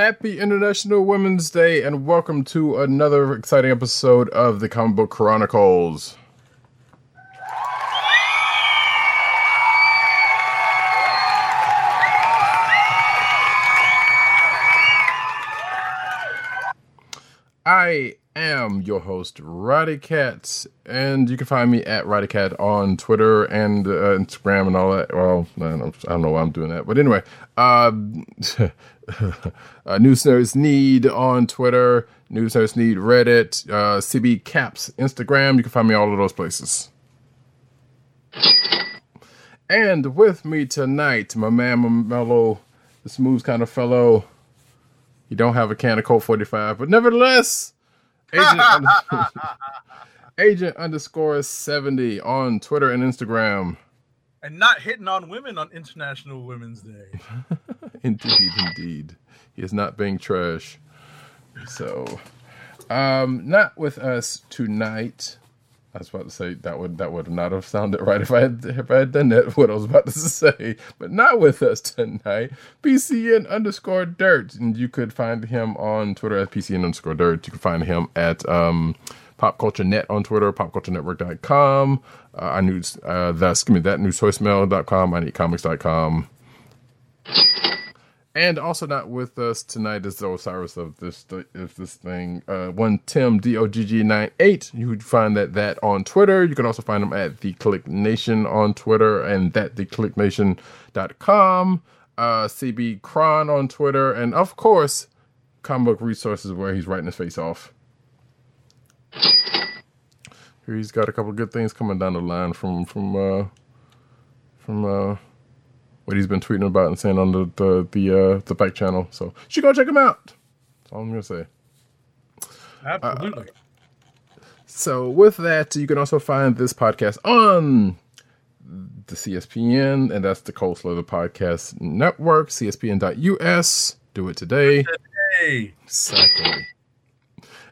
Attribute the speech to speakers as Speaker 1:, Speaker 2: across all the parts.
Speaker 1: Happy International Women's Day and welcome to another exciting episode of the Comic Book Chronicles. I am your host, Roddykat, and you can find me at Roddykat on Twitter and uh, Instagram and all that. Well, I don't, I don't know why I'm doing that, but anyway, uh, uh, News Nerds Need on Twitter, News Nerds Need Reddit, uh, CB Caps Instagram. You can find me all of those places. And with me tonight, my man, my mellow, the smooth kind of fellow. You don't have a can of Colt 45, but nevertheless, Agent, under- Agent underscore 70 on Twitter and Instagram.
Speaker 2: and not hitting on women on International Women's Day.
Speaker 1: Indeed, indeed. He is not being trash. So, um, not with us tonight. I was about to say that would that would not have sounded right if I had if I had done that. What I was about to say, but not with us tonight. PCN underscore dirt, and you could find him on Twitter at PCN underscore dirt. You can find him at um, Pop Culture Net on Twitter, popculturenetwork.com. Uh, our news, uh, that's excuse me, that news voicemail.com, I need comics.com. And also not with us tonight is the Osiris of this of this thing. Uh, one Tim D O G G 98 You would find that that on Twitter. You can also find him at the Click Nation on Twitter and that the Click theclicknation.com. Uh, CB Cron on Twitter, and of course, comic book resources where he's writing his face off. Here he's got a couple good things coming down the line from from uh, from uh, what he's been tweeting about and saying on the the the, uh, the back channel. So you should go check him out. That's all I'm gonna say.
Speaker 2: Absolutely.
Speaker 1: So with that, you can also find this podcast on the CSPN, and that's the Cold Slither Podcast Network, CSPN.us. Do it today.
Speaker 2: hey,
Speaker 1: Exactly.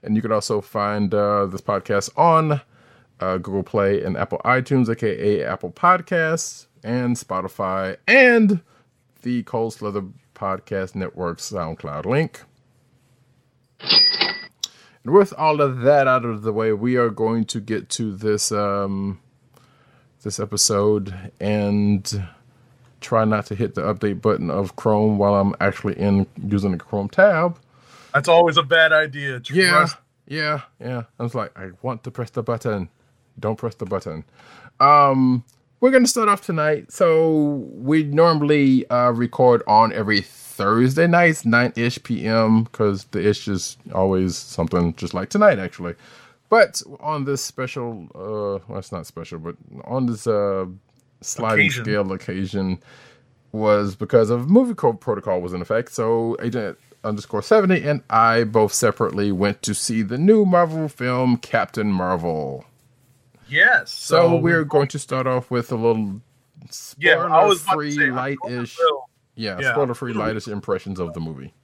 Speaker 1: And you can also find uh, this podcast on uh, Google Play and Apple iTunes, aka Apple Podcasts, and Spotify, and the Cold Slither Podcast Network SoundCloud link. And with all of that out of the way, we are going to get to this um, this episode and try not to hit the update button of Chrome while I'm actually in using the Chrome tab.
Speaker 2: that's always a bad idea.
Speaker 1: Yeah, yeah, yeah. I was like, I want to press the button. Don't press the button. Um, we're gonna start off tonight. So we normally uh, record on every Thursday nights, nine ish p.m. Because the ish is always something just like tonight, actually. But on this special, uh, well, it's not special, but on this uh, sliding
Speaker 2: Occasion.
Speaker 1: scale occasion, was because of movie code protocol was in effect. So agent underscore 70 and I both separately went to see the new Marvel film Captain Marvel.
Speaker 2: Yes.
Speaker 1: So,
Speaker 2: So,
Speaker 1: we're going to start off with a little
Speaker 2: yeah. I was about to
Speaker 1: free
Speaker 2: say, I'm light-ish.
Speaker 1: Yeah,
Speaker 2: yeah.
Speaker 1: spoiler free lightish impressions of the movie.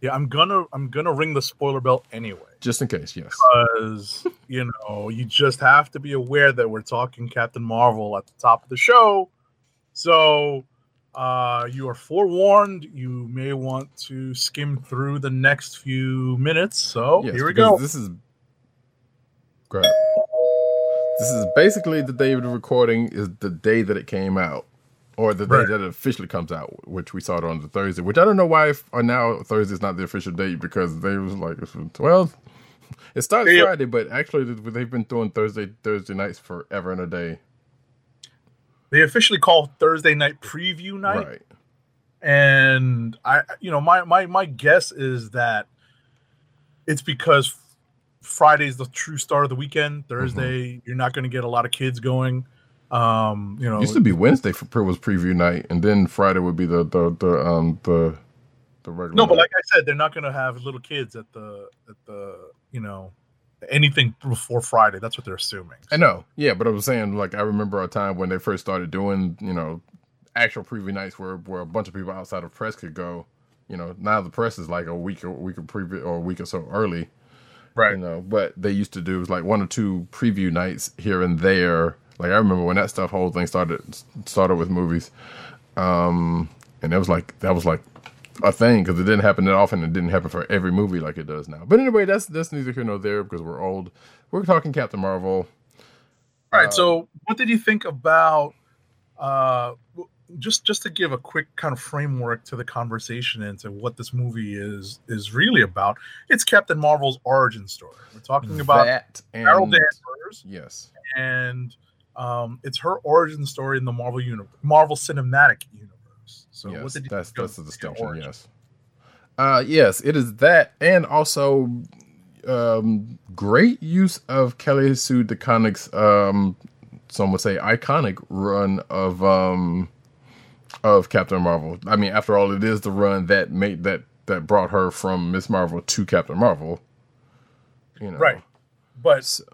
Speaker 2: Yeah, I'm gonna I'm gonna ring the spoiler bell anyway
Speaker 1: Just in case, yes.
Speaker 2: because you know you just have to be aware that we're talking Captain Marvel at the top of the show. So uh, you are forewarned. You may want to skim through the next few minutes. So
Speaker 1: yes
Speaker 2: here we go.
Speaker 1: This is crap. This is basically the day of the recording is the day that it came out. Or the day that it officially comes out, which we saw it on the Thursday, which I don't know why if, or now Thursday is not the official date because they was like, well, it starts
Speaker 2: Yeah.
Speaker 1: Friday, but actually they've been doing Thursday Thursday nights forever and a day.
Speaker 2: They officially call Thursday night preview night.
Speaker 1: Right.
Speaker 2: and I, you know, my my my guess is that it's because Friday's the true start of the weekend. Thursday, you're not going to get a lot of kids going. Um, you know,
Speaker 1: used to be Wednesday for was preview night, and then Friday would be the the the um the the regular.
Speaker 2: No, but like I said, they're not going to have little kids at the at the you know anything before Friday. That's what they're assuming.
Speaker 1: I know, yeah, but I was saying, like, I remember a time when they first started doing, you know, actual preview nights where where a bunch of people outside of press could go. You know, now the press is like a week or week of preview or a week or so early.
Speaker 2: Right.
Speaker 1: You know, but they used to do was like one or two preview nights here and there. Like I remember when that stuff whole thing started started with movies, um, and it was like that was like a thing because it didn't happen that often. It didn't happen for every movie like it does now. But anyway, that's that's neither here nor there because we're old. We're talking Captain Marvel.
Speaker 2: All right. So, what did you think about? Uh, just just to give a quick kind of framework to the conversation and to what this movie is is really about. It's Captain Marvel's origin story. We're talking about
Speaker 1: that and
Speaker 2: Carol Danvers,
Speaker 1: yes,
Speaker 2: and um, it's her origin story in the Marvel universe, Marvel Cinematic Universe. So, what
Speaker 1: yes,
Speaker 2: did
Speaker 1: that's that's the distinction. Yes, uh, yes, it is that, and also um, great use of Kelly Sue DeConnick's um, some would say iconic run of um of Captain Marvel. I mean, after all, it is the run that made that that brought her from Miss Marvel to Captain Marvel. You know,
Speaker 2: Right. But
Speaker 1: So-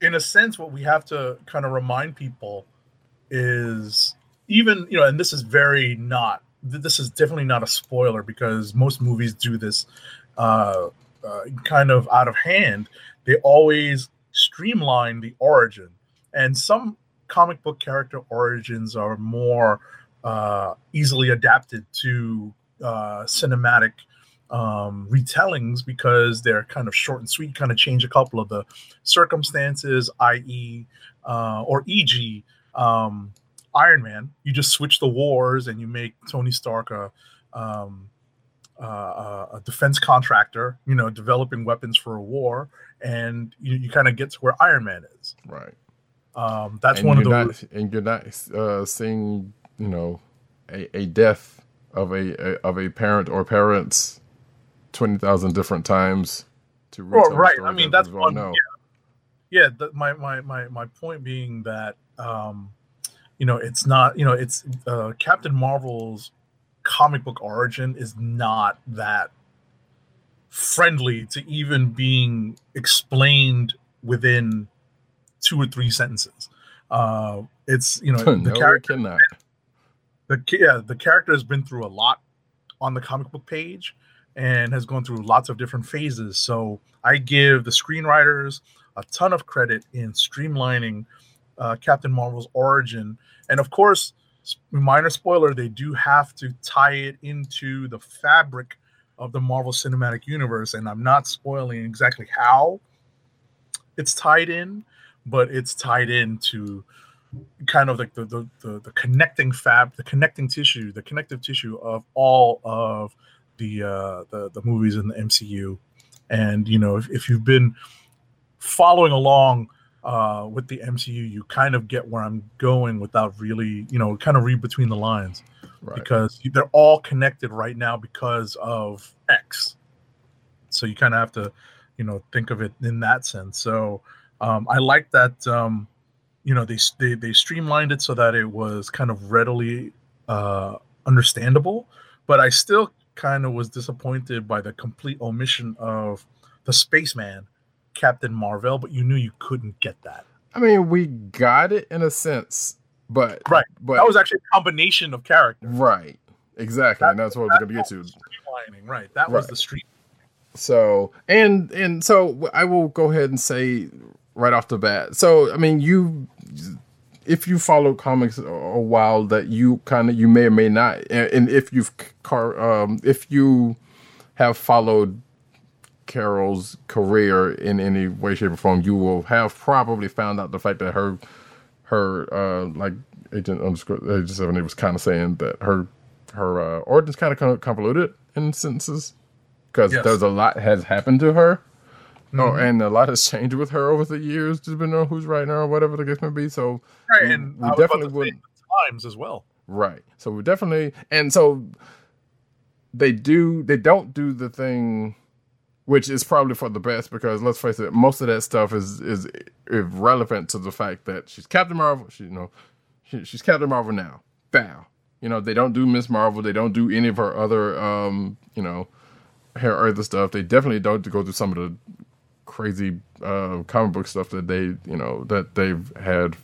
Speaker 2: in a sense, what we have to kind of remind people is even, you know, and this is very not, this is definitely not a spoiler because most movies do this uh, uh, kind of out of hand. They always streamline the origin. And some comic book character origins are more uh, easily adapted to uh, cinematic um, retellings because they're kind of short and sweet, kind of change a couple of the circumstances, i.e., uh, or e.g., um, Iron Man. You just switch the wars and you make Tony Stark a, um, uh, a defense contractor, you know, developing weapons for a war, and you, you kind of get to where Iron Man is.
Speaker 1: right.
Speaker 2: Um, that's
Speaker 1: and
Speaker 2: one of the
Speaker 1: not, and you're not uh, seeing you know a, a death of a, a of a parent or parents twenty thousand different times to retell the
Speaker 2: right. I mean, that's one.
Speaker 1: know.
Speaker 2: Yeah, yeah. The, my, my my my point being that um, you know it's not you know it's uh, Captain Marvel's comic book origin is not that friendly to even being explained within two or three sentences. Uh, it's you know the
Speaker 1: no,
Speaker 2: character
Speaker 1: it cannot.
Speaker 2: The yeah, the character has been through a lot on the comic book page and has gone through lots of different phases. So I give the screenwriters a ton of credit in streamlining uh, Captain Marvel's origin, and of course, minor spoiler, they do have to tie it into the fabric of the Marvel Cinematic Universe, and I'm not spoiling exactly how it's tied in, but it's tied into kind of like the the, the, the connecting fab, the connecting tissue, the connective tissue of all of the uh, the the movies in the MCU. And you know, if, if you've been following along uh, with the MCU, you kind of get where I'm going without really, you know, kind of read between the lines
Speaker 1: Right.
Speaker 2: because they're all connected right now because of X. So you kind of have to, you know, think of it in that sense. So um, I like that. Um, you know, they they they streamlined it so that it was kind of readily uh, understandable, but I still kind of was disappointed by the complete omission of the spaceman, Captain Marvel. But you knew you couldn't get that.
Speaker 1: I mean, we got it in a sense, but
Speaker 2: Right.
Speaker 1: But
Speaker 2: That was actually a combination of characters.
Speaker 1: right, exactly, and that's what we're gonna get to.
Speaker 2: Streamlining, right? That was the street.
Speaker 1: So and and so I will go ahead and say right off the bat. So I mean, you if you follow comics a- while, that you kind of you may or may not, and and if you've car um if you have followed Carol's career in any way, shape, or form, you will have probably found out the fact that her her uh like agent underscore agent seven was kind of saying that her her uh, origins kind of convoluted in sentences because
Speaker 2: Yes.
Speaker 1: there's a lot has happened to her. Oh,
Speaker 2: Mhm.
Speaker 1: and a lot has changed with her over the years, depending on who's right now or whatever the case may be. So,
Speaker 2: Right,
Speaker 1: we-
Speaker 2: and
Speaker 1: we definitely would
Speaker 2: times as well.
Speaker 1: right. So we definitely, and so they do, they don't do the thing, which is probably for the best because let's face it, most of that stuff is is irrelevant to the fact that she's Captain Marvel. She, you know, she, she's Captain Marvel now. Bow. You know, they don't do Miss Marvel. They don't do any of her other, um, you know, her other stuff. They definitely don't go through some of the crazy uh, comic book stuff that they, you know, that they've had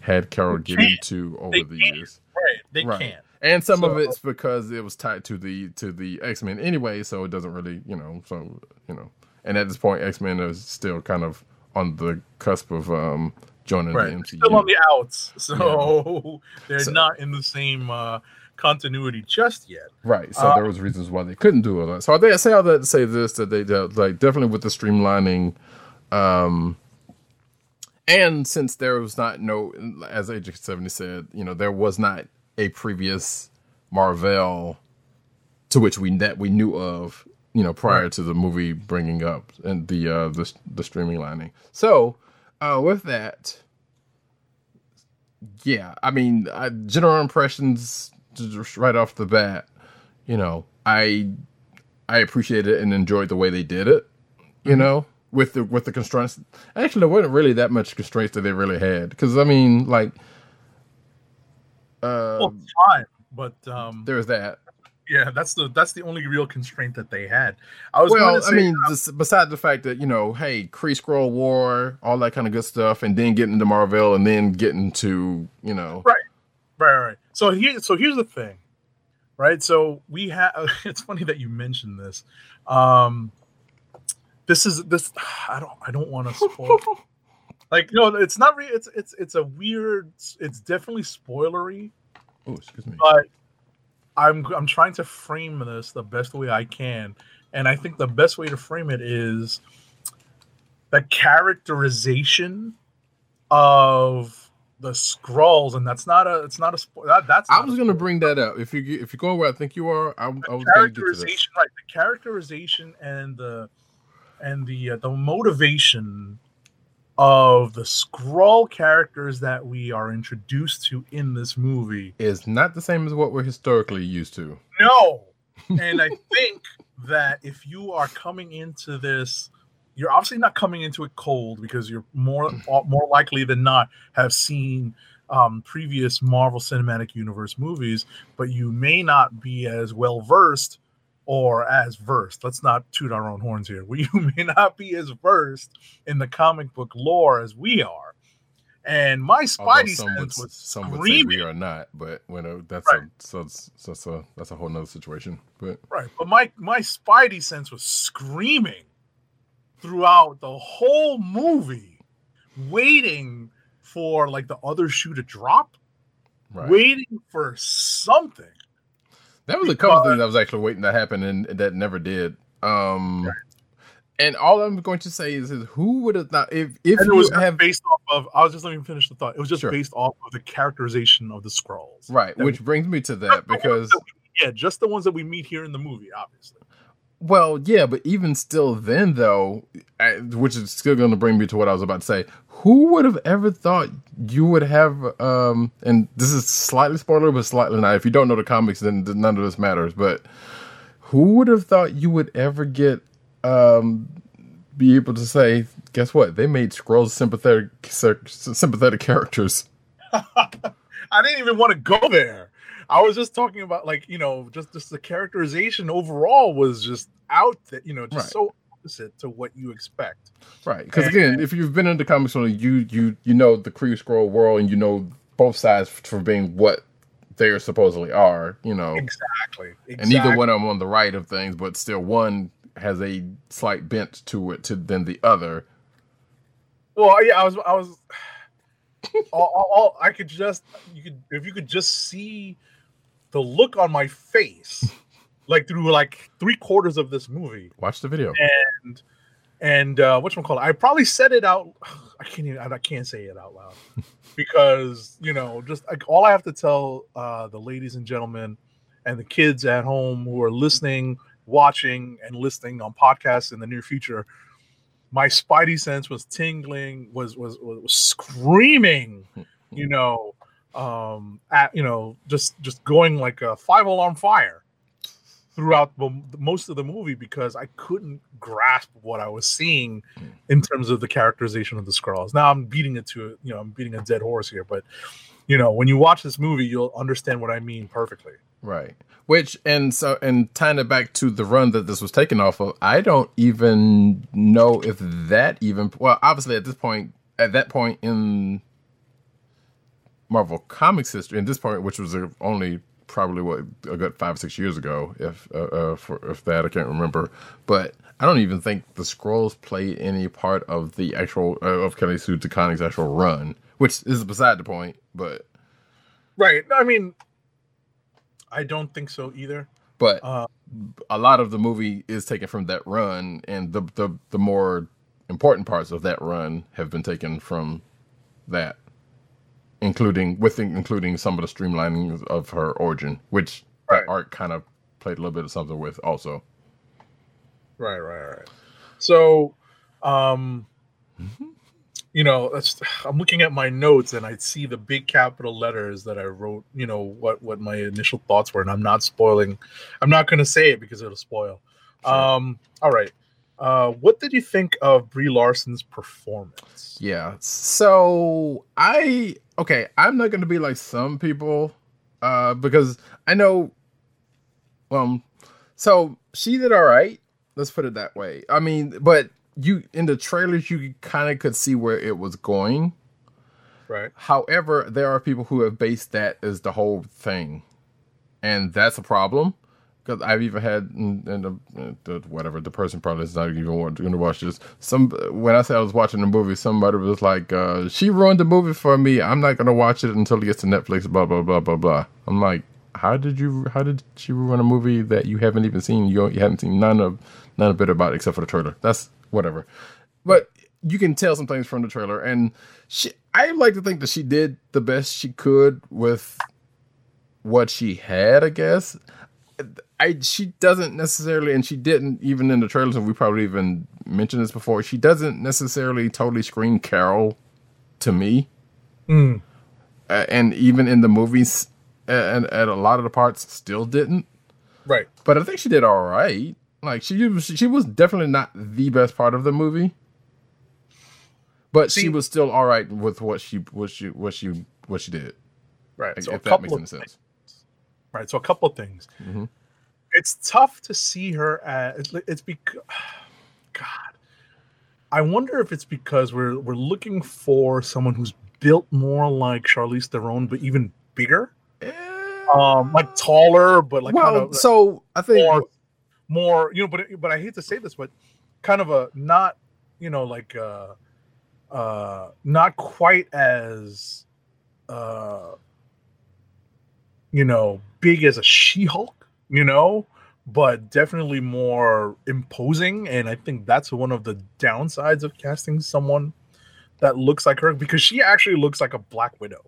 Speaker 1: had Carol get into over
Speaker 2: They
Speaker 1: the
Speaker 2: can't.
Speaker 1: years.
Speaker 2: Right. They
Speaker 1: Right.
Speaker 2: can't.
Speaker 1: And some of it's because it was tied to the to the X Men anyway, so it doesn't really, you know, so you know. And at this point, X Men is still kind of on the cusp of um joining
Speaker 2: Right.
Speaker 1: the MCU.
Speaker 2: Still on the outs. So they're
Speaker 1: So-
Speaker 2: not in the same uh, continuity just yet.
Speaker 1: Right. So
Speaker 2: Uh,
Speaker 1: there was reasons why they couldn't do all that. So I think I say all that to say this that they like definitely with the streamlining, um, and since there was not no, as Agent Seventy said, you know, there was not a previous Marvel to which we that we knew of, you know, prior
Speaker 2: Right.
Speaker 1: to the movie bringing up and the uh the the streaming lining. So uh with that. Yeah, I mean, I, general impressions just right off the bat you know, I I appreciated it and enjoyed the way they did it. You
Speaker 2: Mm-hmm.
Speaker 1: know, with the with the constraints. Actually, there wasn't really that much constraints that they really had because I mean, like, uh,
Speaker 2: Well, fine, but um,
Speaker 1: there's that.
Speaker 2: yeah, that's the that's the only real constraint that they had. I was
Speaker 1: Well,
Speaker 2: going to
Speaker 1: I
Speaker 2: say,
Speaker 1: mean, just besides the fact that you know, hey, Kree Skrull War, all that kind of good stuff, and then getting to Marvel, and then getting to you know,
Speaker 2: Right. right, right. So here, so here's the thing, right? So we have. It's funny that you mentioned this. Um, this is this. I don't. I don't want to spoil. like no, it's not. Re- it's it's it's a weird. It's definitely spoilery.
Speaker 1: oh, excuse me,
Speaker 2: but I'm I'm trying to frame this the best way I can, and I think the best way to frame it is the characterization of the Skrulls, and that's not a it's not a that, that's
Speaker 1: I was
Speaker 2: a
Speaker 1: gonna bring that up. If you if you go where I think you are, I, I was gonna get to this.
Speaker 2: characterization right the characterization and the and the uh, the motivation of the Skrull characters that we are introduced to in this movie
Speaker 1: Is not the same as what we're historically used to.
Speaker 2: No. And I think that if you are coming into this, you're obviously not coming into it cold because you're more more likely than not have seen um, previous Marvel Cinematic Universe movies, but you may not be as well versed or as versed. Let's not toot our own horns here. We you may not be as versed in the comic book lore as we are. And my Spidey
Speaker 1: some would,
Speaker 2: sense was
Speaker 1: some would say we are not, but when uh, that's
Speaker 2: Right.
Speaker 1: a, so, so, a, that's a whole nother situation. But
Speaker 2: Right, but my my Spidey sense was screaming throughout the whole movie, waiting for like the other shoe to drop,
Speaker 1: right,
Speaker 2: waiting for something.
Speaker 1: that was a couple
Speaker 2: because-
Speaker 1: things I was actually waiting to happen, and that never did. Um, and all I'm going to say is, is who would have thought if if
Speaker 2: And it was
Speaker 1: have
Speaker 2: based off of. I was just letting me finish the thought. It was just
Speaker 1: Sure.
Speaker 2: based off of the characterization of the Skrulls.
Speaker 1: right, which brings me to that because
Speaker 2: that we- yeah, just the ones that we meet here in the movie, obviously.
Speaker 1: Well, yeah, but even still, then though, I, which is still going to bring me to what I was about to say. Who would have ever thought you would have? Um, and this is slightly spoiler, but slightly not. If you don't know the comics, then none of this matters. But who would have thought you would ever get? Um, be able to say, guess what? They made Skrulls sympathetic, sympathetic characters.
Speaker 2: I didn't even want to go there. I was just talking about like you know just just the characterization overall was just out that you know just
Speaker 1: Right.
Speaker 2: so opposite to what you expect.
Speaker 1: Right, because again, if you've been into comics, only you you you know the Kree Skrull world, and you know both sides for being what they supposedly are. You know,
Speaker 2: Exactly.
Speaker 1: and neither one of them on the right of things, but still one has a slight bent to it to than the other.
Speaker 2: Well, uh, yeah, I was I was all, all, all I could just you could if you could just see the look on my face like through like three quarters of this movie.
Speaker 1: Watch the video.
Speaker 2: and and uh what's call it? I probably said it out i can't even i can't say it out loud. Because you know just like all i have to tell uh the ladies and gentlemen and the kids at home who are listening watching and listening on podcasts in the near future my spidey sense was tingling was was, was screaming you know um at you know just just going like a five alarm fire throughout the, most of the movie because I couldn't grasp what I was seeing in terms of the characterization of the Skrulls. Now I'm beating it to you know I'm beating a dead horse here, but you know, when you watch this movie, you'll understand what I mean perfectly.
Speaker 1: Right. Which and so and tying it back to the run that this was taken off of, I don't even know if that even well, obviously at this point at that point in Marvel Comics history, at this part, which was uh, only probably what a good five or six years ago, if uh, uh, for, if that I can't remember, but I don't even think the Skrulls played any part of the actual uh, of Kelly Sue DeConnick's actual run, which is beside the point. But
Speaker 2: Right. I mean, I don't think so either.
Speaker 1: but
Speaker 2: Uh,
Speaker 1: a lot of the movie is taken from that run, and the the the more important parts of that run have been taken from that, including with including some of the streamlining of her origin, which
Speaker 2: Right.
Speaker 1: that art kind of played a little bit of something with also.
Speaker 2: Right, right, right. So, um,
Speaker 1: Mm-hmm.
Speaker 2: you know, that's I'm looking at my notes and I see the big capital letters that I wrote. You know what what my initial thoughts were, and I'm not spoiling. I'm not going to say it because it'll spoil.
Speaker 1: Sure.
Speaker 2: Um, all right. Uh, what did you think of Brie Larson's performance?
Speaker 1: Yeah. So I okay, I'm not gonna be like some people, uh, because I know um so she did all right. Let's put it that way. I mean, but you in the trailers you kind of could see where it was going.
Speaker 2: Right.
Speaker 1: However, there are people who have based that as the whole thing, and that's a problem. Because I've even had, and the whatever the person probably is not even going to watch this. Some when I said I was watching the movie, somebody was like, uh, "She ruined the movie for me. I'm not going to watch it until it gets to Netflix." Blah blah blah blah blah. I'm like, how did you? How did she ruin a movie that you haven't even seen? You, you haven't seen none of none of it about it except for the trailer. That's whatever. But you can tell some things from the trailer, and she. I like to think that she did the best she could with what she had. I guess. I she doesn't necessarily, and she didn't even in the trailers, and we probably even mentioned this before. She doesn't necessarily totally scream Carol to me,
Speaker 2: Mm,
Speaker 1: uh, and even in the movies, uh, and at a lot of the parts, still didn't.
Speaker 2: right.
Speaker 1: But I think she did all right. Like she was, she was definitely not the best part of the movie, but she was still all right with what she what she what she what she did.
Speaker 2: Right.
Speaker 1: Like,
Speaker 2: So a
Speaker 1: if that makes any sense.
Speaker 2: Right. So a couple of things.
Speaker 1: Mhm.
Speaker 2: It's tough to see her as it's, it's because God. I wonder if it's because we're we're looking for someone who's built more like Charlize Theron, but even bigger, um, like taller, but like
Speaker 1: well,
Speaker 2: kind of
Speaker 1: so I think
Speaker 2: more, more, you know. But but I hate to say this, but kind of a not, you know, like uh, uh, not quite as, uh, you know, big as a She-Hulk, you know, but definitely more imposing. And I think that's one of the downsides of casting someone that looks like her because she actually looks like a Black Widow.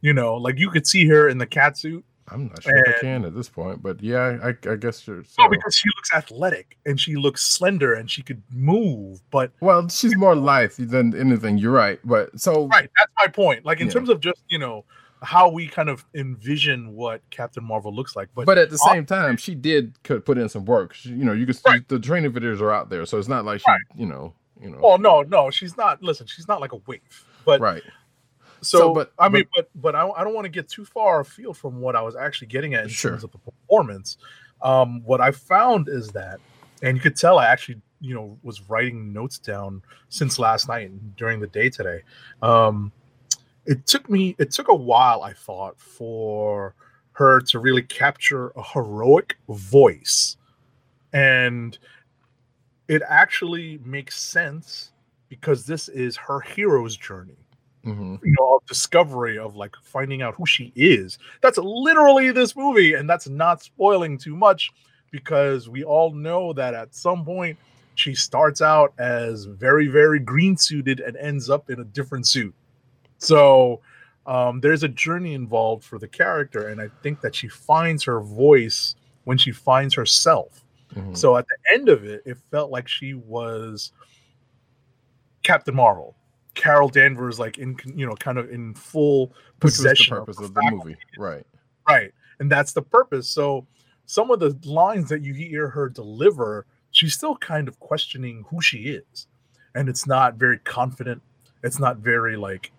Speaker 2: You know, like you could see her in the cat suit.
Speaker 1: I'm not sure if I can at this point, but yeah, I, I guess you're.
Speaker 2: No,
Speaker 1: So.
Speaker 2: because she looks athletic and she looks slender and she could move. But
Speaker 1: well, she's more lithe than anything. You're right, but so
Speaker 2: right, that's my point. Like in
Speaker 1: Yeah.
Speaker 2: terms of just you know how we kind of envision what Captain Marvel looks like. But,
Speaker 1: But at the same time, she did put in some work. She, you know, you can see
Speaker 2: Right.
Speaker 1: the training videos are out there, so it's not like she,
Speaker 2: Right.
Speaker 1: you know, you know,
Speaker 2: oh no, no, she's not. Listen, she's not like a waif. But
Speaker 1: right.
Speaker 2: so,
Speaker 1: So, but-
Speaker 2: I mean, but but I, I don't want to get too far afield from what I was actually getting at in
Speaker 1: Sure.
Speaker 2: terms of the performance. Um, what I found is that, and you could tell I actually you know was writing notes down since last night and during the day today. Um, it took me it took a while I thought for her to really capture a heroic voice, and it actually makes sense because this is her hero's journey.
Speaker 1: Hmm
Speaker 2: you know of discovery of like finding out who she is. That's literally this movie and that's not spoiling too much because we all know that at some point she starts out as very very green suited and ends up in a different suit so um, there's a journey involved for the character and i think that she finds her voice when she finds herself
Speaker 1: hmm
Speaker 2: so at the end of it, it felt like she was Captain Marvel, Carol Danvers, like in you know, kind of in full
Speaker 1: which was the
Speaker 2: possession
Speaker 1: purpose
Speaker 2: her
Speaker 1: of the movie, right?
Speaker 2: right? And that's the purpose. So some of the lines that you hear her deliver, she's still kind of questioning who she is, and it's not very confident. It's not very like,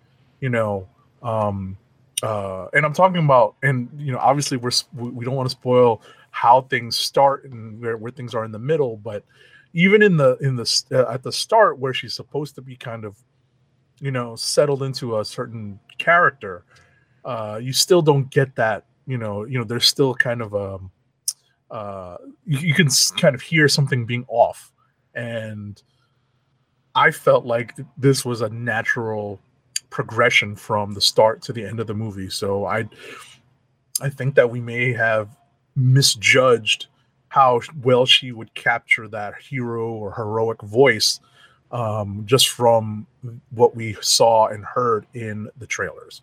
Speaker 2: you know, um, uh, and I'm talking about, and you know, obviously we're we don't want to spoil how things start and where, where things are in the middle, but even in the in the uh, at the start where she's supposed to be kind of, you know, settled into a certain character, uh, you still don't get that. You know, you know, there's still kind of um, uh, you, you can kind of hear something being off, and I felt like th- this was a natural progression from the start to the end of the movie. So I I think that we may have misjudged how well she would capture that hero or heroic voice um, just from what we saw and heard in the trailers.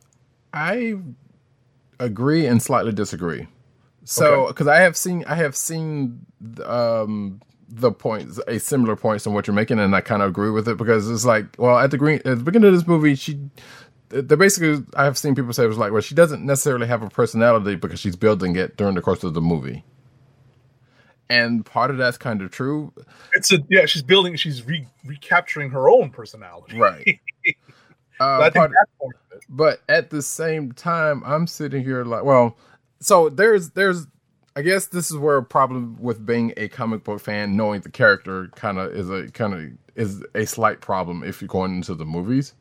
Speaker 1: I agree and slightly disagree. So, because I have seen, I have seen um, the points, a similar points on what you're making, and I kind of agree with it because it's like, well, at the green, at the beginning of this movie, she, the basically, I have seen people say it was like, well, she doesn't necessarily have a personality because she's building it during the course of the movie, and part of that's kind of true,
Speaker 2: It's a yeah, she's building, she's re- recapturing her own personality.
Speaker 1: right? Uh,
Speaker 2: I think that's part of
Speaker 1: but at the same time i'm sitting here like well so there's there's i guess this is where a problem with being a comic book fan knowing the character kind of is a kind of is a slight problem if you're going into the movies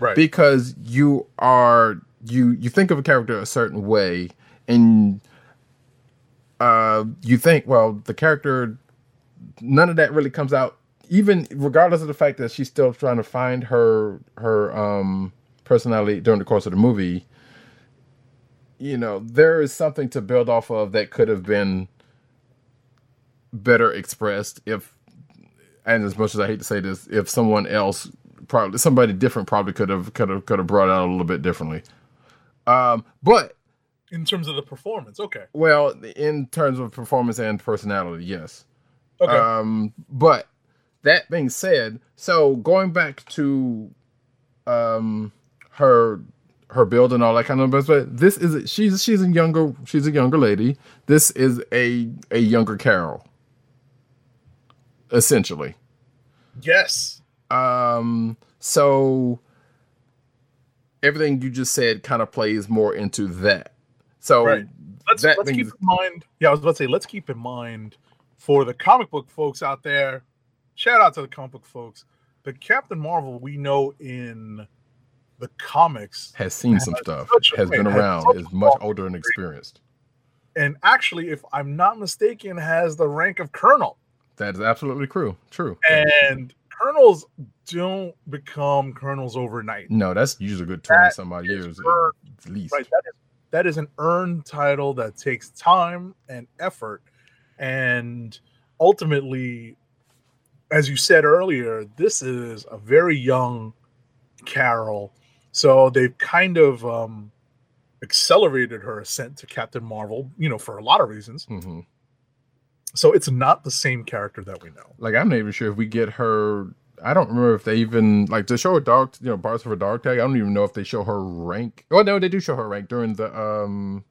Speaker 2: Right.
Speaker 1: because you are you you think of a character a certain way and uh you think well the character none of that really comes out even regardless of the fact that she's still trying to find her her um personality during the course of the movie you know there is something to build off of that could have been better expressed if and as much as I hate to say this, if someone else probably somebody different probably could have could have could have brought out a little bit differently. Um, but
Speaker 2: in terms of the performance, okay.
Speaker 1: well, in terms of performance and personality, yes.
Speaker 2: Okay.
Speaker 1: Um, but that being said, so going back to um her her build and all that kind of stuff, but this is she's she's a younger she's a younger lady. This is a a younger Carol, essentially.
Speaker 2: yes.
Speaker 1: Um, so everything you just said kind of plays more into that. So
Speaker 2: Right. Let's
Speaker 1: that
Speaker 2: let's keep in mind. Yeah, I was about to say let's keep in mind for the comic book folks out there. Shout out to the comic book folks. The Captain Marvel we know in the comics,
Speaker 1: has seen some stuff, has been around, is much older and experienced.
Speaker 2: and actually, if I'm not mistaken, has the rank of colonel.
Speaker 1: That is absolutely true. True.
Speaker 2: And colonels don't become colonels overnight.
Speaker 1: No, that's usually a good twenty
Speaker 2: That
Speaker 1: some odd years
Speaker 2: earned,
Speaker 1: at least.
Speaker 2: Right. That is that is an earned title that takes time and effort. And ultimately, as you said earlier, this is a very young Carol. So they've kind of um accelerated her ascent to Captain Marvel, you know, for a lot of reasons.
Speaker 1: hmm
Speaker 2: So it's not the same character that we know.
Speaker 1: Like I'm not even sure if we get her. I don't remember if they even like to show a dog, you know, parts of her dog tag. I don't even know if they show her rank. Oh no, they do show her rank during the um.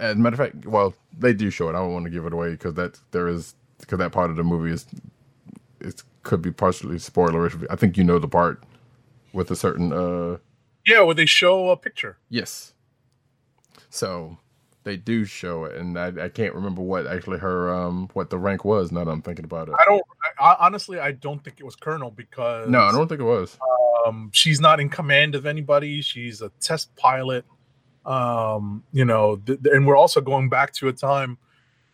Speaker 1: As a matter of fact, well, they do show it. I don't want to give it away because that there is because that part of the movie is it could be partially spoilerish. I think you know the part with a certain uh
Speaker 2: Yeah, where they show a picture.
Speaker 1: Yes. So they do show it, and I, I can't remember what actually her um what the rank was. Now that I'm thinking about it.
Speaker 2: I don't I, honestly I don't think it was Colonel because
Speaker 1: No, I don't think it was.
Speaker 2: um she's not in command of anybody she's a test pilot um you know th- th- and we're also going back to a time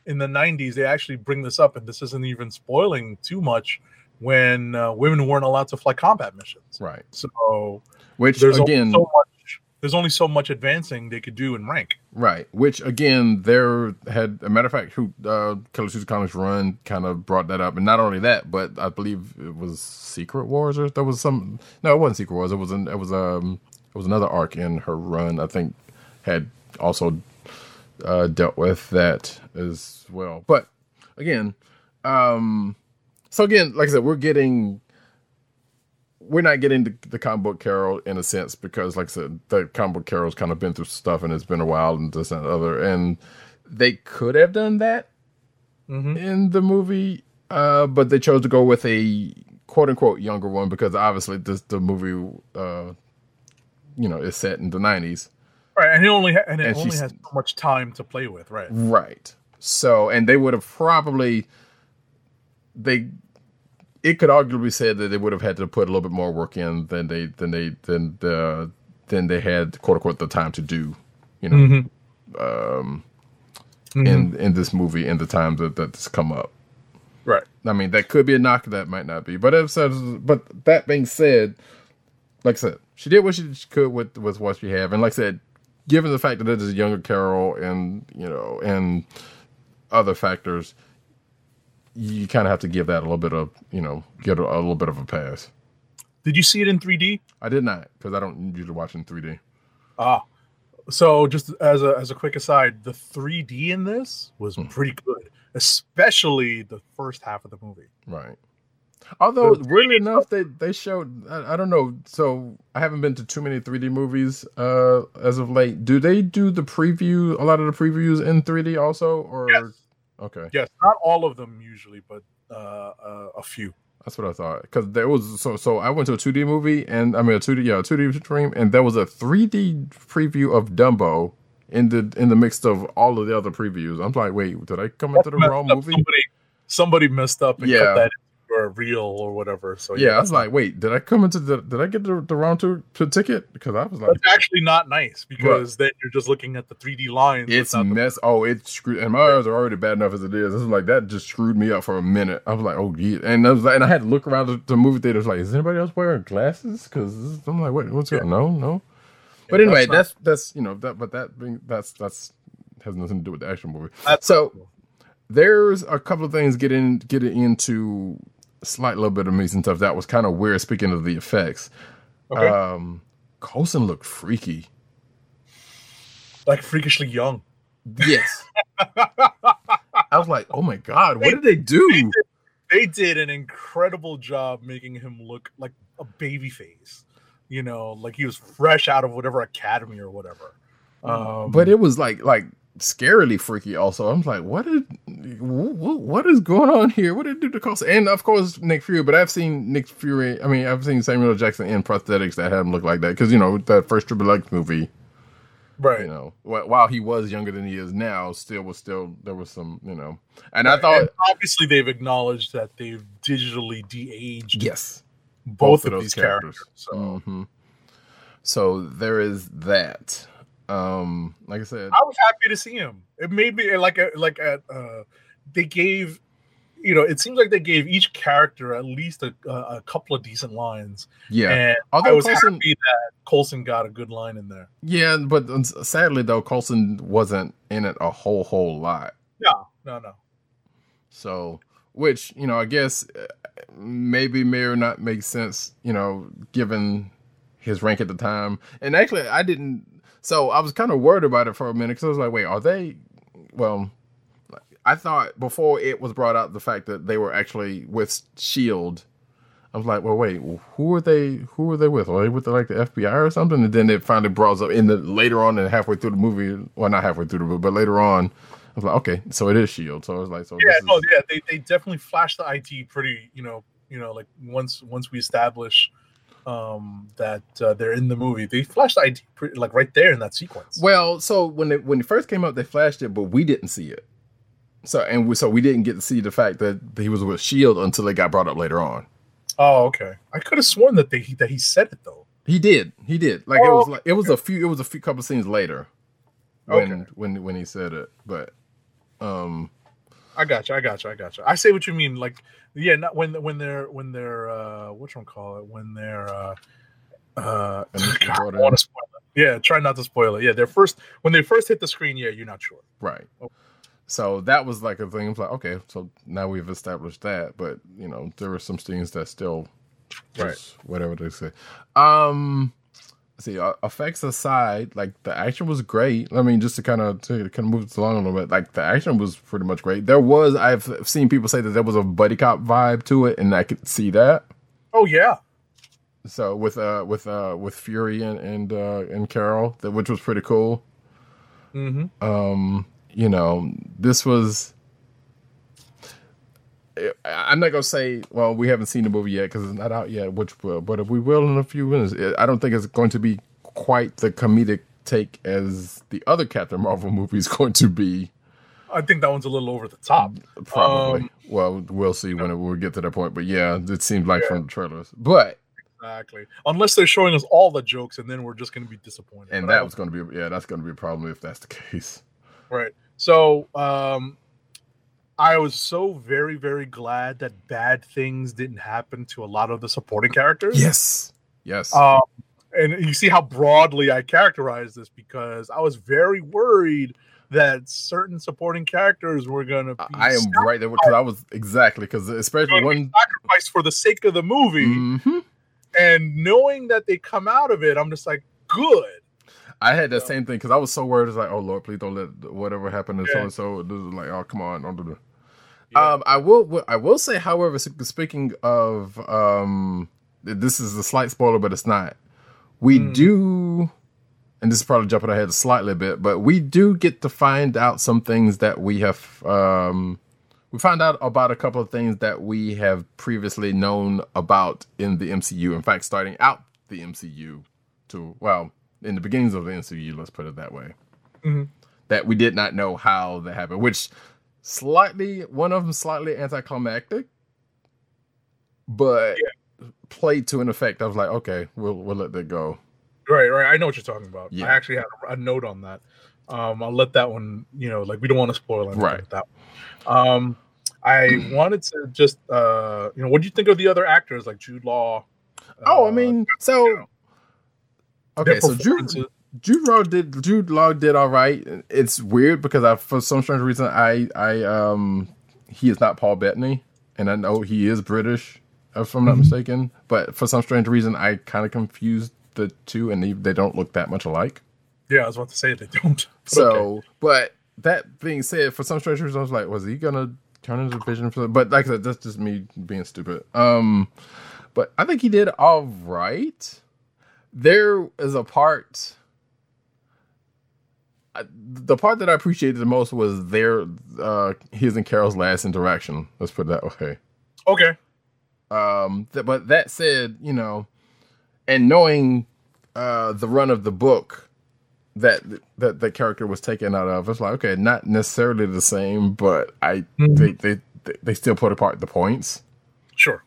Speaker 2: in the 90s they actually bring this up and this isn't even spoiling too much when uh, women weren't allowed to fly combat missions
Speaker 1: Right.
Speaker 2: so
Speaker 1: Which
Speaker 2: there's
Speaker 1: again,
Speaker 2: only so much there's only so much advancing they could do in rank
Speaker 1: right. Which again, there had a matter of fact, who uh, Kelly Sue's Comics Run kind of brought that up, and not only that, but I believe it was Secret Wars or there was some. No, it wasn't Secret Wars. It was an, it was um it was another arc in her run. I think had also uh, dealt with that as well. But again, um, so again, like I said, we're getting we're not getting the, the comic book Carol in a sense because, like I said, the comic book Carol's kind of been through stuff and it's been a while and this and other, and they could have done that
Speaker 2: Mhm.
Speaker 1: in the movie, uh, but they chose to go with a quote unquote younger one because obviously this the movie, uh, you know, is set in the nineties.
Speaker 2: Right, and it only ha- and it
Speaker 1: And
Speaker 2: only has so much time to play with, right?
Speaker 1: Right. So, and they would have probably they it could arguably said that they would have had to put a little bit more work in than they than they than the than they had quote unquote the time to do, you know,
Speaker 2: Mm-hmm.
Speaker 1: um, in in this movie in the time that that's come up.
Speaker 2: Right.
Speaker 1: I mean, that could be a knock. That might not be. But says, but that being said, like I said, she did what she could with with what she have, and like I said, given the fact that it is a younger Carol, and you know, and other factors, you kind of have to give that a little bit of you know, get a, a little bit of a pass.
Speaker 2: Did you see it in 3D?
Speaker 1: I did not because I don't usually watch in 3D.
Speaker 2: Ah, so just as a as a quick aside, the 3D in this was
Speaker 1: Hmm.
Speaker 2: pretty good, especially the first half of the movie.
Speaker 1: Right. Although,
Speaker 2: The
Speaker 1: weirdly enough, they they showed. I, I don't know. So I haven't been to too many 3D movies uh, as of late. Do they do the preview? A lot of the previews in 3D also, or
Speaker 2: Yes.
Speaker 1: Okay,
Speaker 2: Yes, not all of them usually, but uh, uh, a few.
Speaker 1: that's what I thought. Because there was so so I went to a 2D movie and I mean a 2D yeah a 2D stream and there was a 3D preview of Dumbo in the in the mix of all of the other previews. I'm like, wait, did I come into the wrong movie?
Speaker 2: Somebody, somebody messed up and
Speaker 1: Yeah.
Speaker 2: cut that a reel or whatever. So
Speaker 1: Yeah, I was like, wait, did I come into the? Did I get the, the wrong to, to ticket? Because I was like,
Speaker 2: that's actually not nice because then you're just looking at the 3D lines.
Speaker 1: It's
Speaker 2: without the-
Speaker 1: mess. Oh, it screwed. And my eyes are already bad enough as it is. This is like that just screwed me up for a minute. I was like, oh yeah, and I was like, and I had to look around the, the movie theater. Like, is anybody else wearing glasses? Because I'm like, wait, what's going? No, no. But
Speaker 2: Yeah,
Speaker 1: anyway,
Speaker 2: that's
Speaker 1: that's that's you know that, but that being that's that's has nothing to do with the action movie.
Speaker 2: That's
Speaker 1: so
Speaker 2: cool.
Speaker 1: there's a couple of things getting getting into slight little bit of me and stuff that was kind of weird. Speaking of the effects,
Speaker 2: Okay.
Speaker 1: um, Coulson looked freaky.
Speaker 2: like freakishly young.
Speaker 1: Yes. I was like, oh my god, what did they do?
Speaker 2: They did an incredible job making him look like a baby face. You know, like he was fresh out of whatever academy or whatever. Um,
Speaker 1: but it was like like scarily freaky. Also, I'm like, what did what, is going on here? What did it do to Coulson? And of course, Nick Fury. But I've seen Nick Fury. I mean, I've seen Samuel L. Jackson in prosthetics that have him look like that because you know that first Triple X movie.
Speaker 2: right.
Speaker 1: You know, while he was younger than he is now, still was still there was some you know. And I thought,
Speaker 2: And obviously they've acknowledged that they've digitally de-aged
Speaker 1: yes,
Speaker 2: both, of, these characters. So
Speaker 1: hmm So there is that. Um, like I said,
Speaker 2: I was happy to see him. It made me like a, like at uh, they gave, you know, it seems like they gave each character at least a, a, couple of decent lines,
Speaker 1: yeah.
Speaker 2: and I
Speaker 1: Although
Speaker 2: was
Speaker 1: Coulson-
Speaker 2: happy that Coulson got a good line in there.
Speaker 1: Yeah, but um, sadly though, Coulson wasn't in it a whole whole lot.
Speaker 2: No, no, no.
Speaker 1: So, which you know, I guess uh, maybe may or not make sense. You know, given his rank at the time. And actually, I didn't. So I was kind of worried about it for a minute because I was like, wait, are they? Well, I thought before it was brought out the fact that they were actually with Shield. I was like, well, wait, who are they? Who are they with? Are they with like the FBI or something? And then it finally brought up in the later on and halfway through the movie. Well, not halfway through the movie, but later on, I was like, okay, so it is Shield. So I was like, so
Speaker 2: Yeah,
Speaker 1: this is,
Speaker 2: yeah. They, they definitely flashed the IT pretty. You know, you know, like once once we establish um that uh, they're in the movie, they flashed the IT pretty, like right there in that sequence.
Speaker 1: Well, so when it when it first came out, they flashed it, but we didn't see it. So and we, so we didn't get to see the fact that he was with Shield until it got brought up later on.
Speaker 2: Oh, okay. I could have sworn that they that he said it though.
Speaker 1: He did, he did. Like it
Speaker 2: Oh,
Speaker 1: was like it was a few, it was a few couple scenes later when
Speaker 2: Okay.
Speaker 1: when when he said it. But um,
Speaker 2: I got you. I got you. I got you. I say what you mean. Like, yeah, not when when they're when they're uh what you call it when they're uh uh God, I want to spoil it. Yeah, try not to spoil it. Yeah, they're first when they first hit the screen. Yeah, you're not sure.
Speaker 1: right.
Speaker 2: Oh.
Speaker 1: So that was like a thing. Like, okay, so now we've established that, but you know, there were some things that still,
Speaker 2: Right.
Speaker 1: whatever they say. Um, see, uh, effects aside, like the action was great. I mean, just to kind of to kind of move this along a little bit, like the action was pretty much great. There was I've seen people say that there was a buddy cop vibe to it, and I could see that.
Speaker 2: Oh yeah,
Speaker 1: So with uh with uh with Fury and and uh, and Carol, that which was pretty cool.
Speaker 2: mm-hmm.
Speaker 1: um you know this was i'm not gonna say well we haven't seen the movie yet because it's not out yet which will but if we will in a few minutes i don't think it's going to be quite the comedic take as the other Captain Marvel movie is going to be.
Speaker 2: I think that one's a little over the top.
Speaker 1: Probably.
Speaker 2: Um,
Speaker 1: well, we'll see when it, we get to that point. But yeah, it seems like from the trailers. But
Speaker 2: Exactly. Unless they're showing us all the jokes, and then we're just going to be disappointed.
Speaker 1: and
Speaker 2: But
Speaker 1: that was going to be yeah, that's going to be a problem if that's the case.
Speaker 2: right. So, um, I was so very, very glad that bad things didn't happen to a lot of the supporting characters.
Speaker 1: Yes. Yes.
Speaker 2: Um, and you see how broadly I characterize this because I was very worried that certain supporting characters were going to be
Speaker 1: I am right there because I was exactly because especially
Speaker 2: gonna be
Speaker 1: one.
Speaker 2: sacrificed for the sake of the movie.
Speaker 1: Mhm.
Speaker 2: And knowing that they come out of it, I'm just like, good.
Speaker 1: I had that same thing because I was so worried. It's like, oh Lord, please don't let whatever happen to so and so. Like, oh come on, don't do that.
Speaker 2: Yeah.
Speaker 1: Um, I will. I will say, however, speaking of, um, this is a slight spoiler, but it's not. We
Speaker 2: Mm.
Speaker 1: do, and this is probably jumping ahead a slightly a bit, but we do get to find out some things that we have. Um, we find out about a couple of things that we have previously known about in the MCU. In fact, starting out the MCU to well, in the beginnings of the MCU, let's put it that way.
Speaker 2: Mhm.
Speaker 1: That we did not know how that happened, which slightly one of them slightly anticlimactic, but played to an effect. I was like, okay, we'll we'll let that go.
Speaker 2: Right, right. I know what you're talking about.
Speaker 1: Yeah.
Speaker 2: I actually had a, a note on that. Um, I'll let that one, you know, like we don't want to spoil anything
Speaker 1: Right.
Speaker 2: with that. one. Um, I wanted to just, uh, you know, what do you think of the other actors like Jude Law?
Speaker 1: Oh, I
Speaker 2: uh,
Speaker 1: mean, so
Speaker 2: their
Speaker 1: okay, so Jude? Jude Law did Jude Law did all right. It's weird because I for some strange reason I I um he is not Paul Bettany and I know he is British if I'm not mistaken, but for some strange reason I kind of confused the two and they, they don't look that much alike.
Speaker 2: Yeah, I was about to say they don't. But
Speaker 1: So,
Speaker 2: okay.
Speaker 1: but that being said, for some strange reason I was like, was he gonna turn into a Vision? For, but like I said, that's just me being stupid. Um, but I think he did all right. There is a part. The part that I appreciated the most was their uh his and Carol's last interaction. Let's put it that way.
Speaker 2: okay,
Speaker 1: Um, th- but that said, you know, and knowing uh the run of the book that that the character was taken out of, it's like okay, not necessarily the same, but I
Speaker 2: Mhm.
Speaker 1: they, they they still put apart the points.
Speaker 2: sure.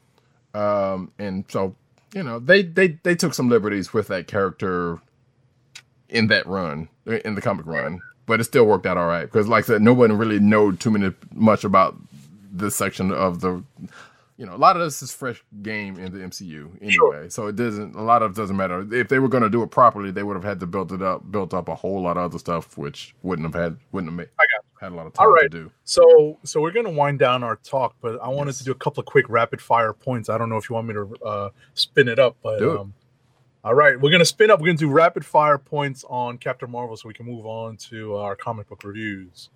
Speaker 1: Um, and so you know they they they took some liberties with that character in that run in the comic run, but it still worked out all right because, like I said, no one really know too many much about this section of the. You know, a lot of this is fresh game in the MCU anyway,
Speaker 2: Sure.
Speaker 1: so it doesn't. A lot of it doesn't matter. If they were going to do it properly, they would have had to build it up, built up a whole lot of other stuff, which wouldn't have had, wouldn't have made,
Speaker 2: I got
Speaker 1: had a lot of time
Speaker 2: right.
Speaker 1: to do.
Speaker 2: So, so we're gonna wind down our talk, but I wanted
Speaker 1: Yes.
Speaker 2: to do a couple of quick rapid fire points. I don't know if you want me to uh, spin it up, but
Speaker 1: Do it.
Speaker 2: um, all right, we're gonna spin up. We're gonna do rapid fire points on Captain Marvel, so we can move on to our comic book reviews.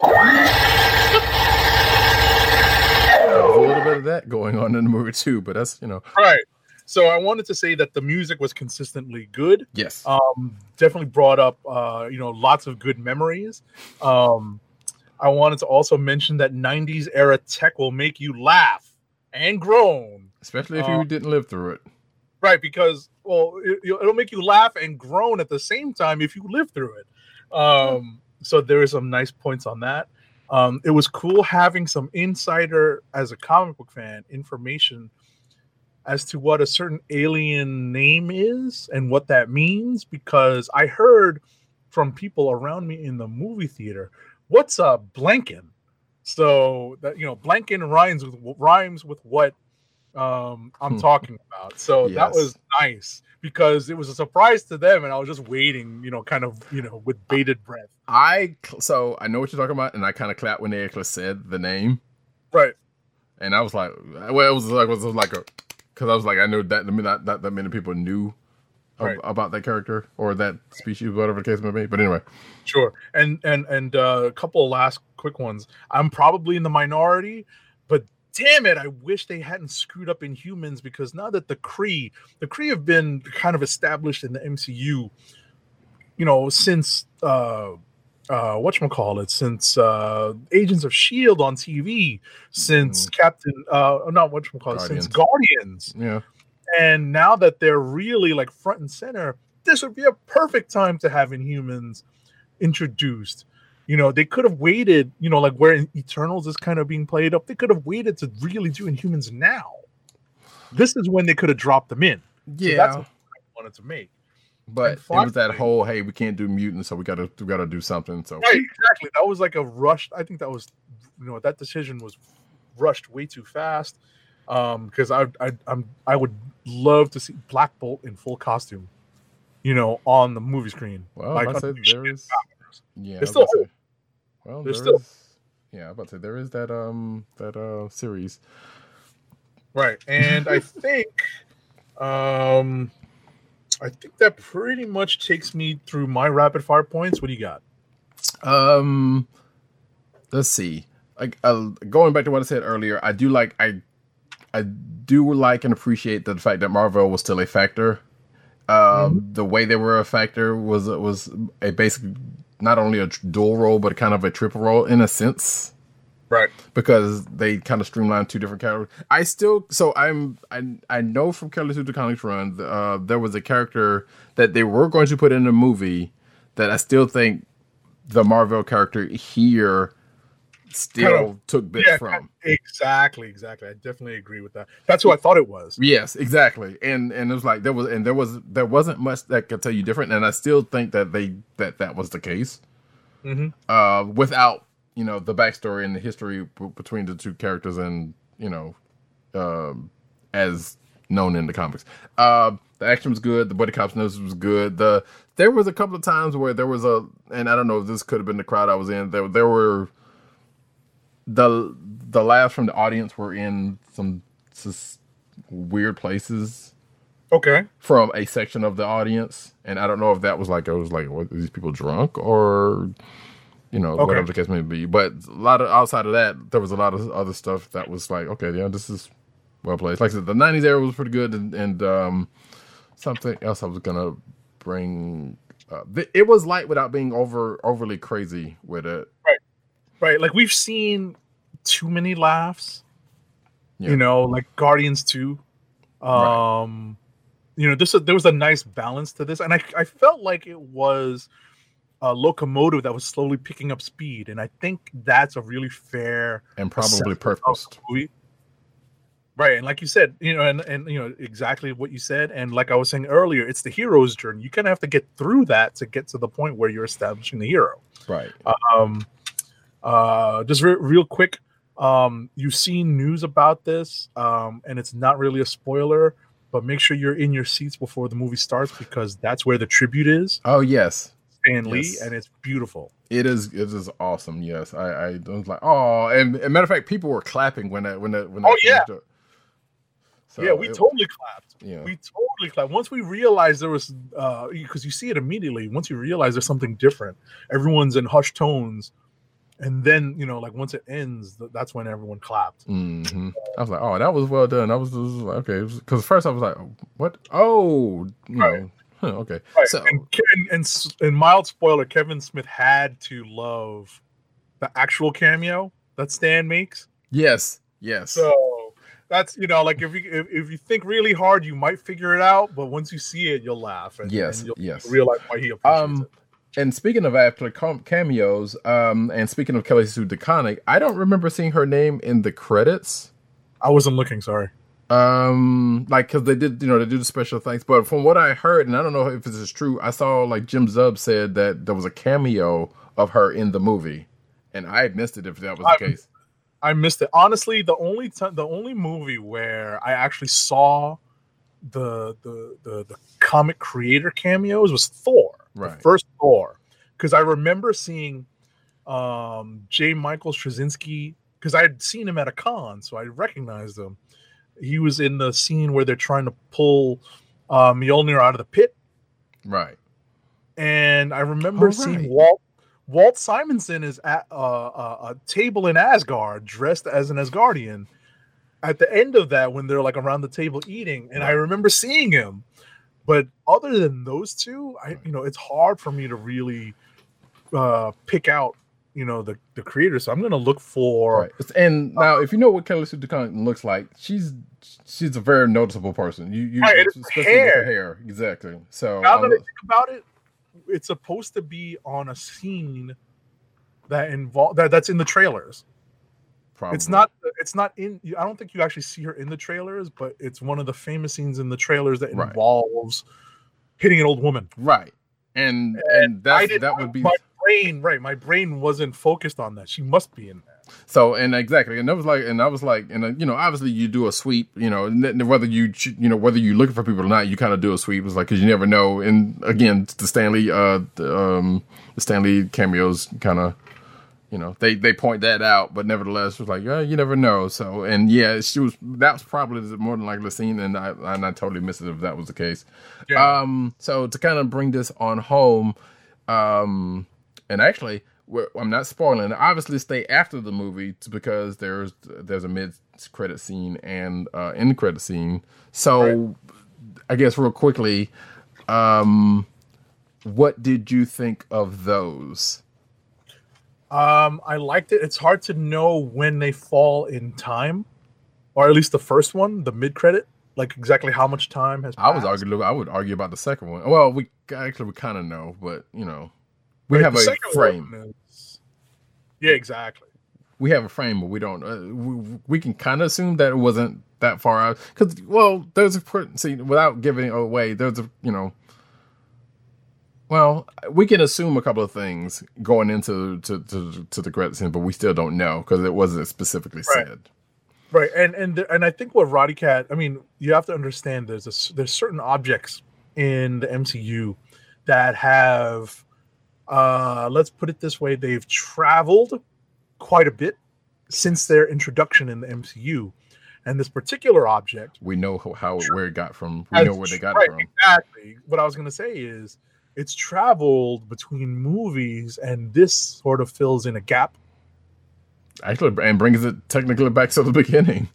Speaker 1: There's a little bit of that going on in the movie too, but that's you know,
Speaker 2: Right. So I wanted to say that the music was consistently good.
Speaker 1: yes,
Speaker 2: Um, definitely brought up, uh, you know, lots of good memories. Um, I wanted to also mention that '90s era tech will make you laugh and groan.
Speaker 1: especially if you didn't live through it.
Speaker 2: Right, because well, it, it'll make you laugh and groan at the same time if you live through it. Um, so there are some nice points on that. Um, it was cool having some insider, as a comic book fan, information as to what a certain alien name is and what that means. Because I heard from people around me in the movie theater, "What's a blankin?" So that you know, blankin rhymes with rhymes with what um, I'm talking about. So that was nice because it was a surprise to them, and I was just waiting, you know, kind of, you know, with bated breath.
Speaker 1: I so I know what you're talking about, and I kind of clapped when they actually said the name,
Speaker 2: Right.
Speaker 1: and I was like, well, it was like it was like a because I was like I know that not not that many people knew ab-
Speaker 2: Right.
Speaker 1: about that character or that species, whatever the case may be. But anyway,
Speaker 2: Sure. And and and uh, a couple of last quick ones. I'm probably in the minority, but damn it, I wish they hadn't screwed up Inhumans because now that the Kree, the Kree have been kind of established in the MCU, you know, since uh uh what call it since uh Agents of Shield on TV, since Captain uh not whatchamacallit, since Guardians.
Speaker 1: yeah,
Speaker 2: And now that they're really like front and center, this would be a perfect time to have Inhumans introduced. You know, they could have waited, you know, like where Eternals is kind of being played up, they could have waited to really do Inhumans now. This is when they could have dropped them in. So
Speaker 1: Yeah,
Speaker 2: that's what I wanted to make.
Speaker 1: But it was that whole hey, we can't do mutants, so we gotta we gotta do something. So
Speaker 2: Right, exactly. That was like a rush. I think that was, you know, that decision was rushed way too fast. Um, because I, I, I'm, I would love to see Black Bolt in full costume, you know, on the movie screen.
Speaker 1: well,
Speaker 2: Like,
Speaker 1: I said there is yeah, I
Speaker 2: There's
Speaker 1: was
Speaker 2: still
Speaker 1: say- well,
Speaker 2: There's
Speaker 1: there
Speaker 2: still-
Speaker 1: is- yeah, I'm about to say there is that um that uh series.
Speaker 2: Right, and I think, um, I think that pretty much takes me through my rapid fire points. What do you got?
Speaker 1: Um, let's see. Like uh, going back to what I said earlier, I do like I I do like and appreciate the fact that Marvel was still a factor. Um, the way they were a factor was was a basic not only a dual role but kind of a triple role in a sense
Speaker 2: Right.
Speaker 1: because they kind of streamlined two different characters. I still so I'm I I know from Kelly Sue DeConnick's run uh, there was a character that they were going to put in the movie that I still think the Marvel character here still
Speaker 2: Kind of-
Speaker 1: took bits
Speaker 2: Yeah,
Speaker 1: from.
Speaker 2: exactly, exactly. I definitely agree with that. That's who I thought it was.
Speaker 1: Yes, exactly. And and it was like there was and there was there wasn't much that could tell you different. And I still think that they that that was the case.
Speaker 2: Mhm.
Speaker 1: Uh, without you know the backstory and the history b- between the two characters and you know, um, as known in the comics. Uh, the action was good. The buddy cops news was good. The there was a couple of times where there was a and I don't know if this could have been the crowd I was in. There there were the the laughs from the audience were in some weird places
Speaker 2: Okay.
Speaker 1: from a section of the audience, and I don't know if that was like it was like what, are these people drunk or you know
Speaker 2: Okay.
Speaker 1: whatever the case may be. But a lot of outside of that, there was a lot of other stuff that was like okay, yeah, this is well placed. Like I said, the '90s era was pretty good, and, and um, something else I was gonna bring. Uh, th- it was light without being over overly crazy with it.
Speaker 2: Right. right. Like we've seen too many laughs.
Speaker 1: Yeah.
Speaker 2: You know, like Guardians 2. Um you know, this there was a nice balance to this. And I I felt like it was a locomotive that was slowly picking up speed. And I think that's a really fair
Speaker 1: And probably purposed.
Speaker 2: movie. Right, and like you said, you know, and and you know exactly what you said, and like I was saying earlier, it's the hero's journey. You kind of have to get through that to get to the point where you're establishing the hero.
Speaker 1: Right.
Speaker 2: Um, uh, just re- real quick, um, you've seen news about this, um, and it's not really a spoiler, but make sure you're in your seats before the movie starts because that's where the tribute is,
Speaker 1: Oh yes,
Speaker 2: Stan Lee,
Speaker 1: Yes.
Speaker 2: and it's beautiful.
Speaker 1: It is. It is awesome. Yes, I. I was like, oh, and, and matter of fact, people were clapping when that when that when. That
Speaker 2: Oh, yeah.
Speaker 1: up. So
Speaker 2: yeah, we
Speaker 1: it-
Speaker 2: totally clapped.
Speaker 1: Yeah.
Speaker 2: We totally clapped. Once we realized there was, uh, because you see it immediately. Once you realize there's something different, everyone's in hushed tones, and then you know, like once it ends, that's when everyone clapped.
Speaker 1: Mhm. I was like, oh, that was well done. I was, was like, okay, because first I was like, what? Oh, you
Speaker 2: Right.
Speaker 1: know, okay.
Speaker 2: Right.
Speaker 1: So
Speaker 2: and, and, and and mild spoiler, Kevin Smith had to love the actual cameo that Stan makes.
Speaker 1: yes, yes,
Speaker 2: So that's you know, like if you if, if you think really hard, you might figure it out, but once you see it, you'll laugh. And,
Speaker 1: yes,
Speaker 2: and you'll
Speaker 1: yes.
Speaker 2: realize why he appreciates
Speaker 1: Um,
Speaker 2: it.
Speaker 1: and speaking of after cameos, um, and speaking of Kelly Sue DeConnick, I don't remember seeing her name in the credits.
Speaker 2: I wasn't looking. Sorry.
Speaker 1: Um, like because they did, you know, they do the special things. But from what I heard, and I don't know if this is true, I saw like Jim Zub said that there was a cameo of her in the movie, and I missed it if that was the
Speaker 2: I'm-
Speaker 1: case.
Speaker 2: I missed it. Honestly, the only time, the only movie where I actually saw the the the, the comic creator cameos was Thor,
Speaker 1: Right.
Speaker 2: the first Thor, because I remember seeing um J. Michael Straczynski because I had seen him at a con, so I recognized him. He was in the scene where they're trying to pull uh, Mjolnir out of the pit,
Speaker 1: Right.
Speaker 2: and I remember
Speaker 1: Oh,
Speaker 2: seeing. Walt Walt Simonson is at uh, a, a table in Asgard, dressed as an Asgardian. At the end of that, when they're like around the table eating, and I remember seeing him. But other than those two, I you know it's hard for me to really uh, pick out you know the the creator, so I'm gonna look for
Speaker 1: Right. And uh, now, if you know what Kelly Sue DeConnick looks like, she's she's a very noticeable person. You, you
Speaker 2: Right,
Speaker 1: especially
Speaker 2: hair.
Speaker 1: with her hair, exactly. So
Speaker 2: now that I think about it, it's supposed to be on a scene that involve that that's in the trailers.
Speaker 1: probably.
Speaker 2: It's not. It's not in. I don't think you actually see her in the trailers, but it's one of the famous scenes in the trailers that
Speaker 1: Right.
Speaker 2: involves hitting an old woman.
Speaker 1: right, and
Speaker 2: I
Speaker 1: and
Speaker 2: that
Speaker 1: that would be
Speaker 2: my brain. Right, my brain wasn't focused on that. She must be in there.
Speaker 1: So and exactly, and that was like, and I was like, and uh, you know, obviously you do a sweep, you know, and whether you you know whether you're looking for people or not, you kind of do a sweep. It's like because you never know. And again, the Stanley, uh, the, um, the Stanley cameos, kind of, you know, they they point that out, but nevertheless, was like, yeah, you never know. So and yeah, she was that was probably more than likely scene, and I and I totally missed it if that was the case.
Speaker 2: Yeah.
Speaker 1: Um, so to kind of bring this on home, um, and actually, I'm not spoiling. Obviously, stay after the movie because there's there's a mid credit scene and uh, end credit scene. So, I guess real quickly, um, what did you think of those?
Speaker 2: Um, I liked it. It's hard to know when they fall in time, or at least the first one, the mid credit, like exactly how much time has.
Speaker 1: I was
Speaker 2: passed.
Speaker 1: arguing. I would argue about the second one. Well, we actually we kind of know, but you know, we
Speaker 2: Right,
Speaker 1: have a frame.
Speaker 2: is- Yeah, exactly.
Speaker 1: we have a frame, but we don't. Uh, we, we can kind of assume that it wasn't that far out because, well, there's a see without giving away. There's a you know, well, we can assume a couple of things going into to to, to the credit scene, but we still don't know because it wasn't specifically
Speaker 2: Right.
Speaker 1: said.
Speaker 2: Right, and and and I think what Roddykat. I mean, you have to understand there's a there's certain objects in the MCU that have, uh, let's put it this way, they've traveled quite a bit since their introduction in the MCU, and this particular object.
Speaker 1: We know how, how where it got from. We know where they got
Speaker 2: right,
Speaker 1: it from.
Speaker 2: Exactly. What I was going to say is, it's traveled between movies, and this sort of fills in a gap.
Speaker 1: Actually, and brings it technically back to the beginning.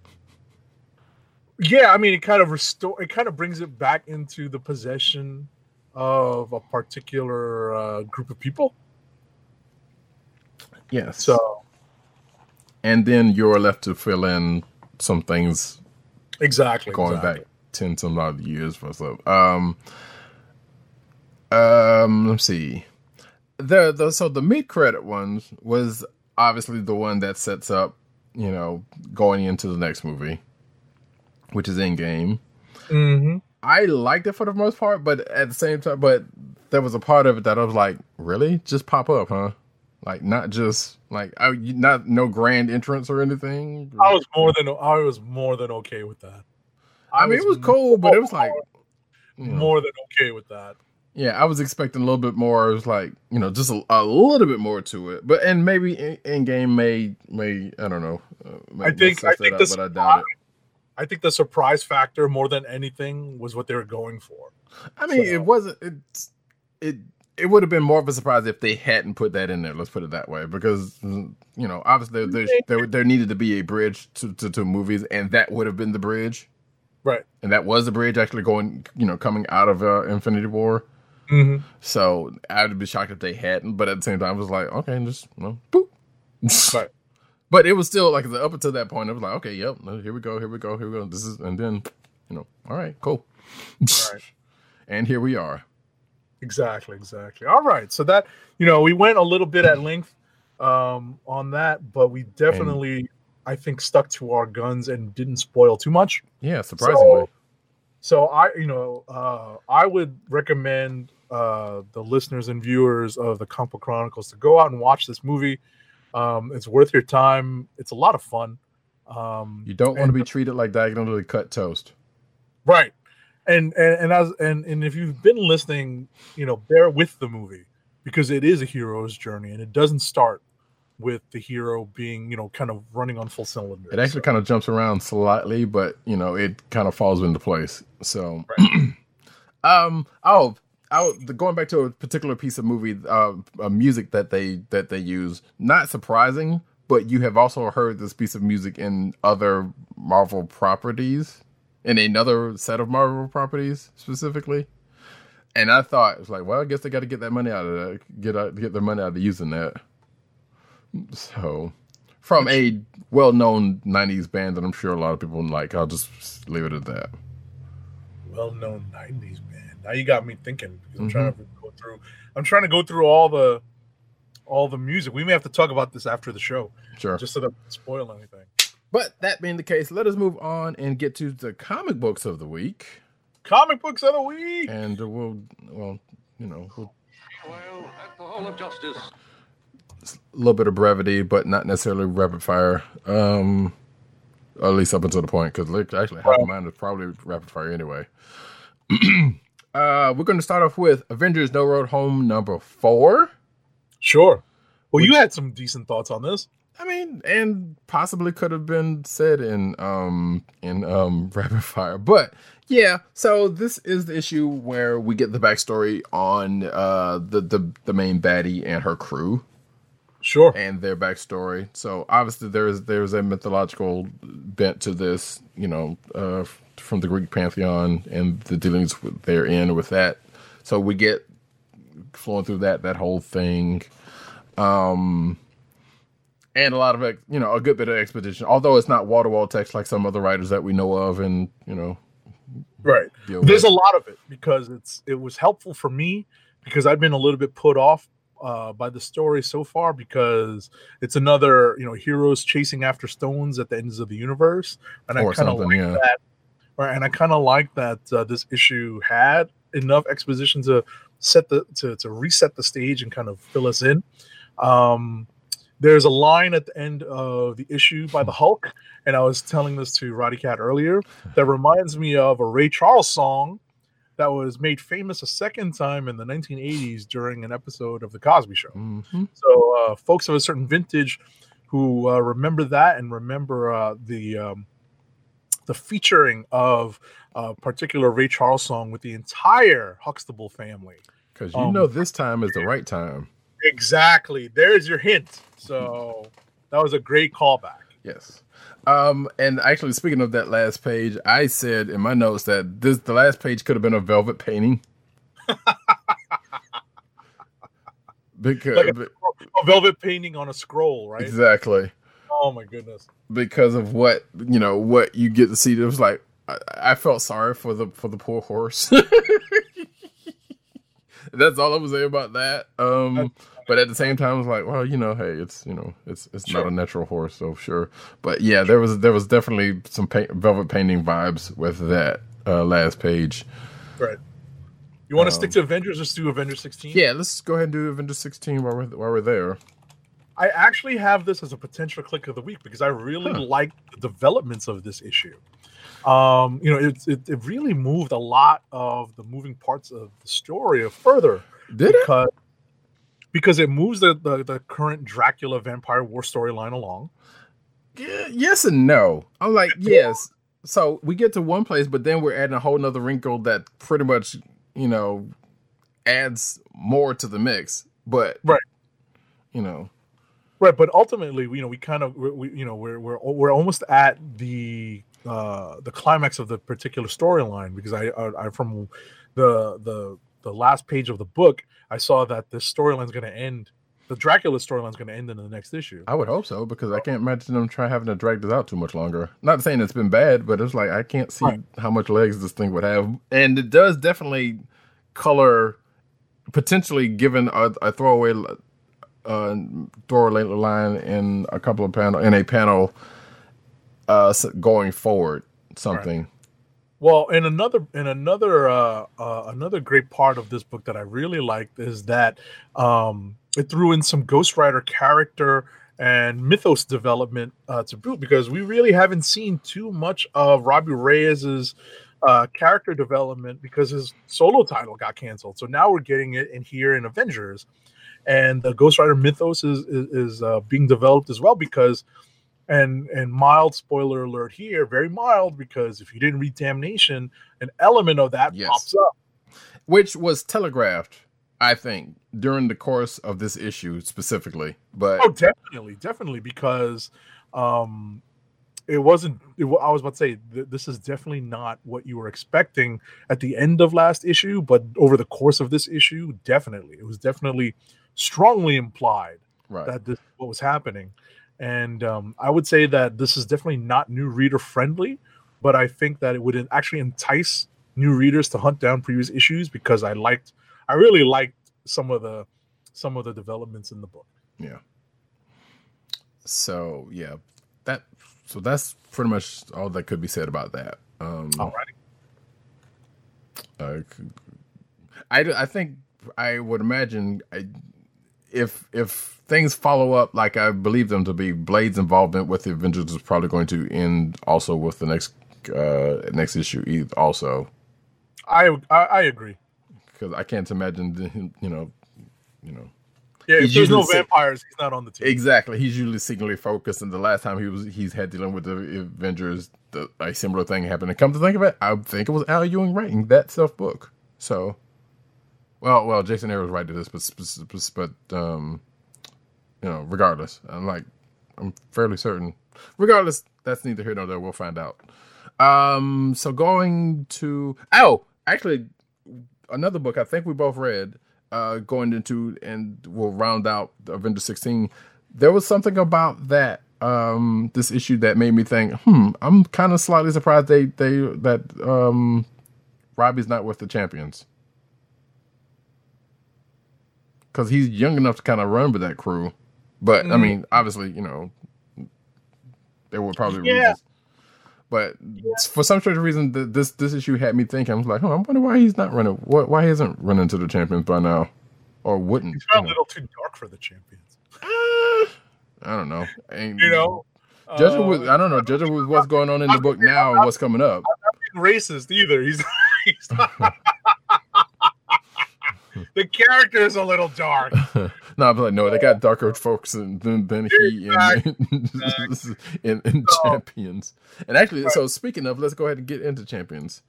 Speaker 2: Yeah, I mean, it kind of restore. It kind of brings it back into the possession of a particular uh, group of people.
Speaker 1: Yes.
Speaker 2: So
Speaker 1: and then you're left to fill in some things
Speaker 2: exactly,
Speaker 1: going
Speaker 2: exactly.
Speaker 1: back ten some odd years or so. Um, um, let's see. The the so the mid credit ones was obviously the one that sets up, you know, going into the next movie, which is Endgame.
Speaker 2: hmm
Speaker 1: I liked it for the most part, but at the same time, but there was a part of it that I was like, really, just pop up, huh? Like not just like I, not no grand entrance or anything.
Speaker 2: I was more than I was more than okay with that.
Speaker 1: I mean, it was cool, but it was like, you know.
Speaker 2: more than okay with that.
Speaker 1: Yeah, I was expecting a little bit more. It was like you know, just a, a little bit more to it. But and maybe in, Endgame may may I don't know. Uh, may,
Speaker 2: I think- I think
Speaker 1: that
Speaker 2: the
Speaker 1: out, but I doubt it.
Speaker 2: I think the surprise factor more than anything was what they were going for.
Speaker 1: I mean,
Speaker 2: so-
Speaker 1: it wasn't. It's it. It would have been more of a surprise if they hadn't put that in there. Let's put it that way, because you know, obviously there there, there needed to be a bridge to, to to movies, and that would have been the bridge,
Speaker 2: Right.
Speaker 1: and that was the bridge actually going, you know, coming out of uh, Infinity War.
Speaker 2: Mm-hmm.
Speaker 1: So I would be shocked if they hadn't. But at the same time, I was like, okay, just you know, boop.
Speaker 2: Right.
Speaker 1: But it was still like up until that point, I was like, okay, yep, here we go, here we go, here we go. This is, and then, you know, all right, cool.
Speaker 2: Right.
Speaker 1: and here we are.
Speaker 2: Exactly, exactly. All right. So that, you know, we went a little bit at length um on that, but we definitely I think stuck to our guns and didn't spoil too much.
Speaker 1: Yeah, surprisingly.
Speaker 2: So I, you know, uh I would recommend uh the listeners and viewers of the Book Chronicles to go out and watch this movie. Um it's worth your time. It's a lot of fun. Um
Speaker 1: you don't want to be treated like diagonally cut toast.
Speaker 2: Right. And and and as and and if you've been listening, you know, bear with the movie because it is a hero's journey and it doesn't start with the hero being, you know, kind of running on full cylinders.
Speaker 1: It actually
Speaker 2: So-
Speaker 1: kind of jumps around slightly, but you know, it kind of falls into place. So, um, oh, the, going back to a particular piece of movie, uh, uh, music that they that they use, not surprising, but you have also heard this piece of music in other Marvel properties, in another set of Marvel properties specifically. And I thought it was like, well, I guess they got to get that money out of that, get out, get their money out of using that. So, from a well-known '90s band that I'm sure a lot of people like, I'll just leave it at that.
Speaker 2: Well-known '90s band. Now you got me thinking because I'm trying to go through. I'm trying to go through all the all the music. We may have to talk about this after the show,
Speaker 1: Sure.
Speaker 2: just so that doesn't spoil anything.
Speaker 1: But that being the case, let us move on and get to the comic books of the week,
Speaker 2: Comic books of the week.
Speaker 1: and we'll, well, you know, we'll,
Speaker 3: Well, at the Hall of Justice.
Speaker 1: a little bit of brevity, but not necessarily rapid fire. Um, at least up until the point, because actually half of mine is probably rapid fire anyway. uh, we're going to start off with Avengers: No Road Home number four.
Speaker 2: Sure. Well, you had some decent thoughts on this.
Speaker 1: I mean, and possibly could have been said in um in um rapid fire, but yeah. So this is the issue where we get the backstory on uh the the the main baddie and her crew
Speaker 2: Sure.
Speaker 1: and their backstory. So obviously there's there's a mythological bent to this, you know, uh, from the Greek pantheon and the dealings therein with that. So we get flowing through that that whole thing, um, and a lot of you know a good bit of expedition. Although it's not wall to wall text like some other writers that we know of, and you know,
Speaker 2: Right. There's
Speaker 1: with.
Speaker 2: a lot of it because it's it was helpful for me because I've been a little bit put off uh, by the story so far because it's another you know heroes chasing after stones at the ends of the universe, and I
Speaker 1: Or
Speaker 2: kind of like
Speaker 1: yeah.
Speaker 2: that. Right, and I kind of like that uh, this issue had enough exposition to set the to to reset the stage and kind of fill us in. Um, there's a line at the end of the issue by the Hulk, and I was telling this to Roddykat earlier that reminds me of a Ray Charles song that was made famous a second time in the 1980s during an episode of The Cosby Show.
Speaker 1: Mhm.
Speaker 2: So, uh, folks of a certain vintage who uh, remember that and remember uh, the um, the featuring of a particular Ray Charles song with the entire Huxtable family.
Speaker 1: Because you
Speaker 2: Um,
Speaker 1: know this time is the right time.
Speaker 2: Exactly. There's your hint. So that was a great callback.
Speaker 1: Yes. Um, and actually, speaking of that last page, I said in my notes that this the last page could have been a velvet painting. because
Speaker 2: Like a, a velvet painting on a scroll, right?
Speaker 1: exactly
Speaker 2: Oh my goodness.
Speaker 1: because of what you know what you get to see. It was like I, I felt sorry for the for the poor horse. That's all I was saying about that. Um, but at the same time, I was like, well, you know, hey, it's you know, it's it's not a natural horse, so sure. But yeah, there was there was definitely some paint, velvet painting vibes with that uh, last page.
Speaker 2: Right. You want to stick to Avengers? Let's do Avengers 16.
Speaker 1: Um, Yeah, let's go ahead and do Avengers 16 while we're while we're there.
Speaker 2: I actually have this as a potential click of the week because I really
Speaker 1: Huh.
Speaker 2: like the developments of this issue. Um, you know, it, it it really moved a lot of the moving parts of the story further
Speaker 1: Did it?
Speaker 2: because because it moves the, the the current Dracula vampire war storyline along.
Speaker 1: Yeah, yes and no. I'm like, yes. So we get to one place, but then we're adding a whole nother wrinkle that pretty much, you know, adds more to the mix. But
Speaker 2: Right.
Speaker 1: you know,
Speaker 2: Right, but ultimately, you know, we kind of, we, we, you know, we're we're we're almost at the uh the climax of the particular storyline because I, I, I from the the the last page of the book, I saw that this storyline's going to end. The Dracula storyline's going to end in the next issue.
Speaker 1: I would hope so because I can't imagine them trying having to drag this out too much longer. Not saying it's been bad, but it's like I can't see
Speaker 2: Right.
Speaker 1: how much legs this thing would have, and it does definitely color potentially given a, a throwaway uh, throwaway line in a couple of panel in a panel uh, going forward something.
Speaker 2: Well, and another and another uh, uh, another great part of this book that I really liked is that um, it threw in some Ghost Rider character and mythos development uh, to boot because we really haven't seen too much of Robbie Reyes's uh, character development because his solo title got canceled. So now we're getting it in here in Avengers, and the Ghost Rider mythos is is, is uh, being developed as well because and and mild spoiler alert here very mild because if you didn't read damnation an element of that
Speaker 1: Yes.
Speaker 2: pops up
Speaker 1: which was telegraphed, I think, during the course of this issue specifically. But
Speaker 2: oh definitely definitely because um it wasn't it, i was about to say th- this is definitely not what you were expecting at the end of last issue but over the course of this issue definitely it was definitely strongly implied
Speaker 1: Right.
Speaker 2: that this what was happening, and um, I would say that this is definitely not new reader friendly, but I think that it would actually entice new readers to hunt down previous issues because I liked, I really liked some of the some of the developments in the book.
Speaker 1: Yeah. So yeah, that so that's pretty much all that could be said about that. Um,
Speaker 2: Alrighty.
Speaker 1: uh, c- I, I think I would imagine I, if if things follow up like I believe them to be, Blade's involvement with the Avengers is probably going to end also with the next uh next issue also
Speaker 2: I, I I agree.
Speaker 1: because I can't imagine the- you know you know
Speaker 2: Yeah, if there's no vampires, he's not on the team.
Speaker 1: Exactly. He's usually singularly focused, and the last time he was he's had dealing with the Avengers, the, a similar thing happened. And come to think of it, I think it was Al Ewing writing that self book. So, well, well, Jason Aaron was to this, but but, um, you know, regardless, I'm like, I'm fairly certain. Regardless, that's neither here nor there. We'll find out. Um, so going to oh, actually, another book I think we both read, uh, going into and we'll round out Avengers 16. There was something about that um this issue that made me think, hmm, I'm kind of slightly surprised they they that um Robbie's not with the champions. Cause he's young enough to kind of run with that crew. But I
Speaker 2: Mhm.
Speaker 1: mean, obviously, you know, there were probably
Speaker 2: Yeah.
Speaker 1: reasons. But for some strange reason, th- this this issue had me thinking. I was like, oh, I wonder why he's not running. What? Why he isn't running to the champions by now, or wouldn't?
Speaker 2: He's
Speaker 1: you
Speaker 2: got a little too dark for the champions.
Speaker 1: I don't know. Ain't,
Speaker 2: You know,
Speaker 1: judging
Speaker 2: uh,
Speaker 1: with I don't know. Judging with what's going on in the book now and what's coming up.
Speaker 2: being racist either. He's, he's not. the character is a little dark.
Speaker 1: no, I'm like, no, they got darker folks than than, than he in, in, in champions. And actually, so speaking of, let's go ahead and get into champions.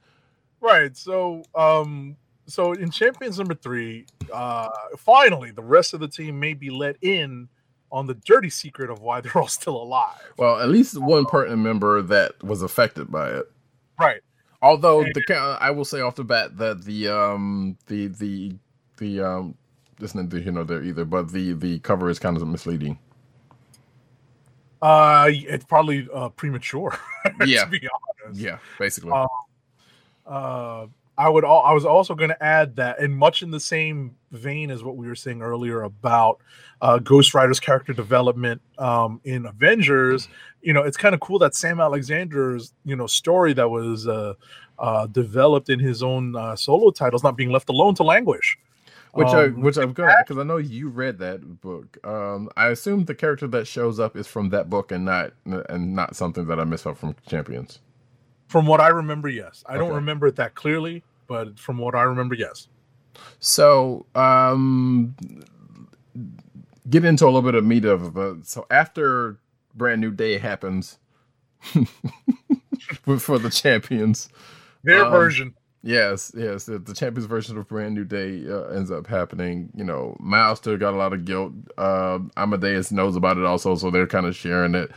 Speaker 2: Right. So, um, so in Champions number three, uh, finally, the rest of the team may be let in on the dirty secret of why they're all still alive.
Speaker 1: Well, at least one pertinent member that was affected by it.
Speaker 2: Right.
Speaker 1: Although the I will say off the bat that the um the the the um this isn't you know there either, but the the cover is kind of misleading.
Speaker 2: Uh, it's probably uh, premature.
Speaker 1: Yeah.
Speaker 2: to be honest.
Speaker 1: Yeah, basically.
Speaker 2: Uh, Uh, I would. Al- I was also going to add that, and much in the same vein as what we were saying earlier about uh, Ghost Rider's character development um, in Avengers. You know, it's kind of cool that Sam Alexander's you know story that was uh, uh, developed in his own uh, solo titles not being left alone to languish.
Speaker 1: Which I
Speaker 2: Um,
Speaker 1: which I've got because I know you read that book. Um, I assume the character that shows up is from that book and not and not something that I missed out from Champions.
Speaker 2: From what I remember, yes. I don't remember it that clearly, but from what I remember, yes.
Speaker 1: So, um, get into a little bit of meat of it. So after Brand New Day happens for the champions,
Speaker 2: Their
Speaker 1: Um,
Speaker 2: version.
Speaker 1: Yes, yes, the, the champions version of Brand New Day uh, ends up happening. You know, Miles still got a lot of guilt. Uh, Amadeus knows about it also, so they're kind of sharing it.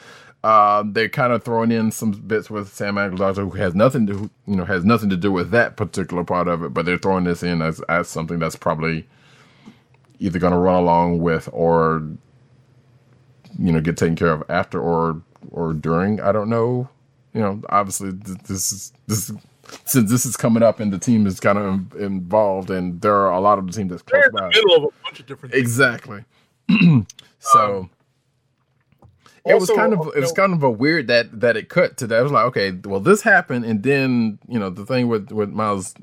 Speaker 1: Um, they're kind of throwing in some bits with Sam Alexander, who has nothing to, you know, has nothing to do with that particular part of it, but they're throwing this in as as something that's probably either going to run along with or, you know, get taken care of after or or during. I don't know. You know, obviously th- this is this is, since this is coming up and the team is kind of involved, and there are a lot of the team that's close
Speaker 2: They're in the
Speaker 1: by.
Speaker 2: middle of a bunch of different things.
Speaker 1: Exactly. so um, it was kind of it was kind of a weird that that it cut to that. It was like, okay, well this happened, and then you know the thing with with Miles,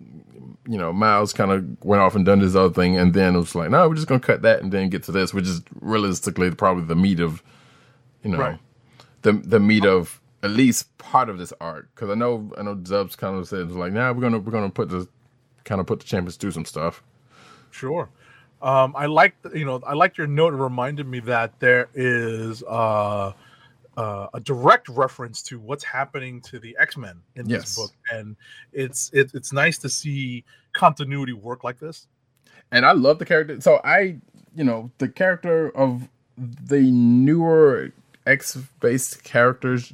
Speaker 1: you know Miles kind of went off and done this other thing, and then it was like, no, we're just gonna cut that and then get to this, which is realistically probably the meat of, you know,
Speaker 2: Right.
Speaker 1: the the meat um, of at least part of this arc. Because I know I know Zubs kind of said like, nah, we're gonna we're gonna put the kind of put the champions through some stuff.
Speaker 2: Sure. Um, I like you know I liked your note. It reminded me that there is uh, uh, a direct reference to what's happening to the X Men in
Speaker 1: Yes.
Speaker 2: this book, and it's it, it's nice to see continuity work like this.
Speaker 1: and I love the character. So I, you know, the character of the newer X-based characters,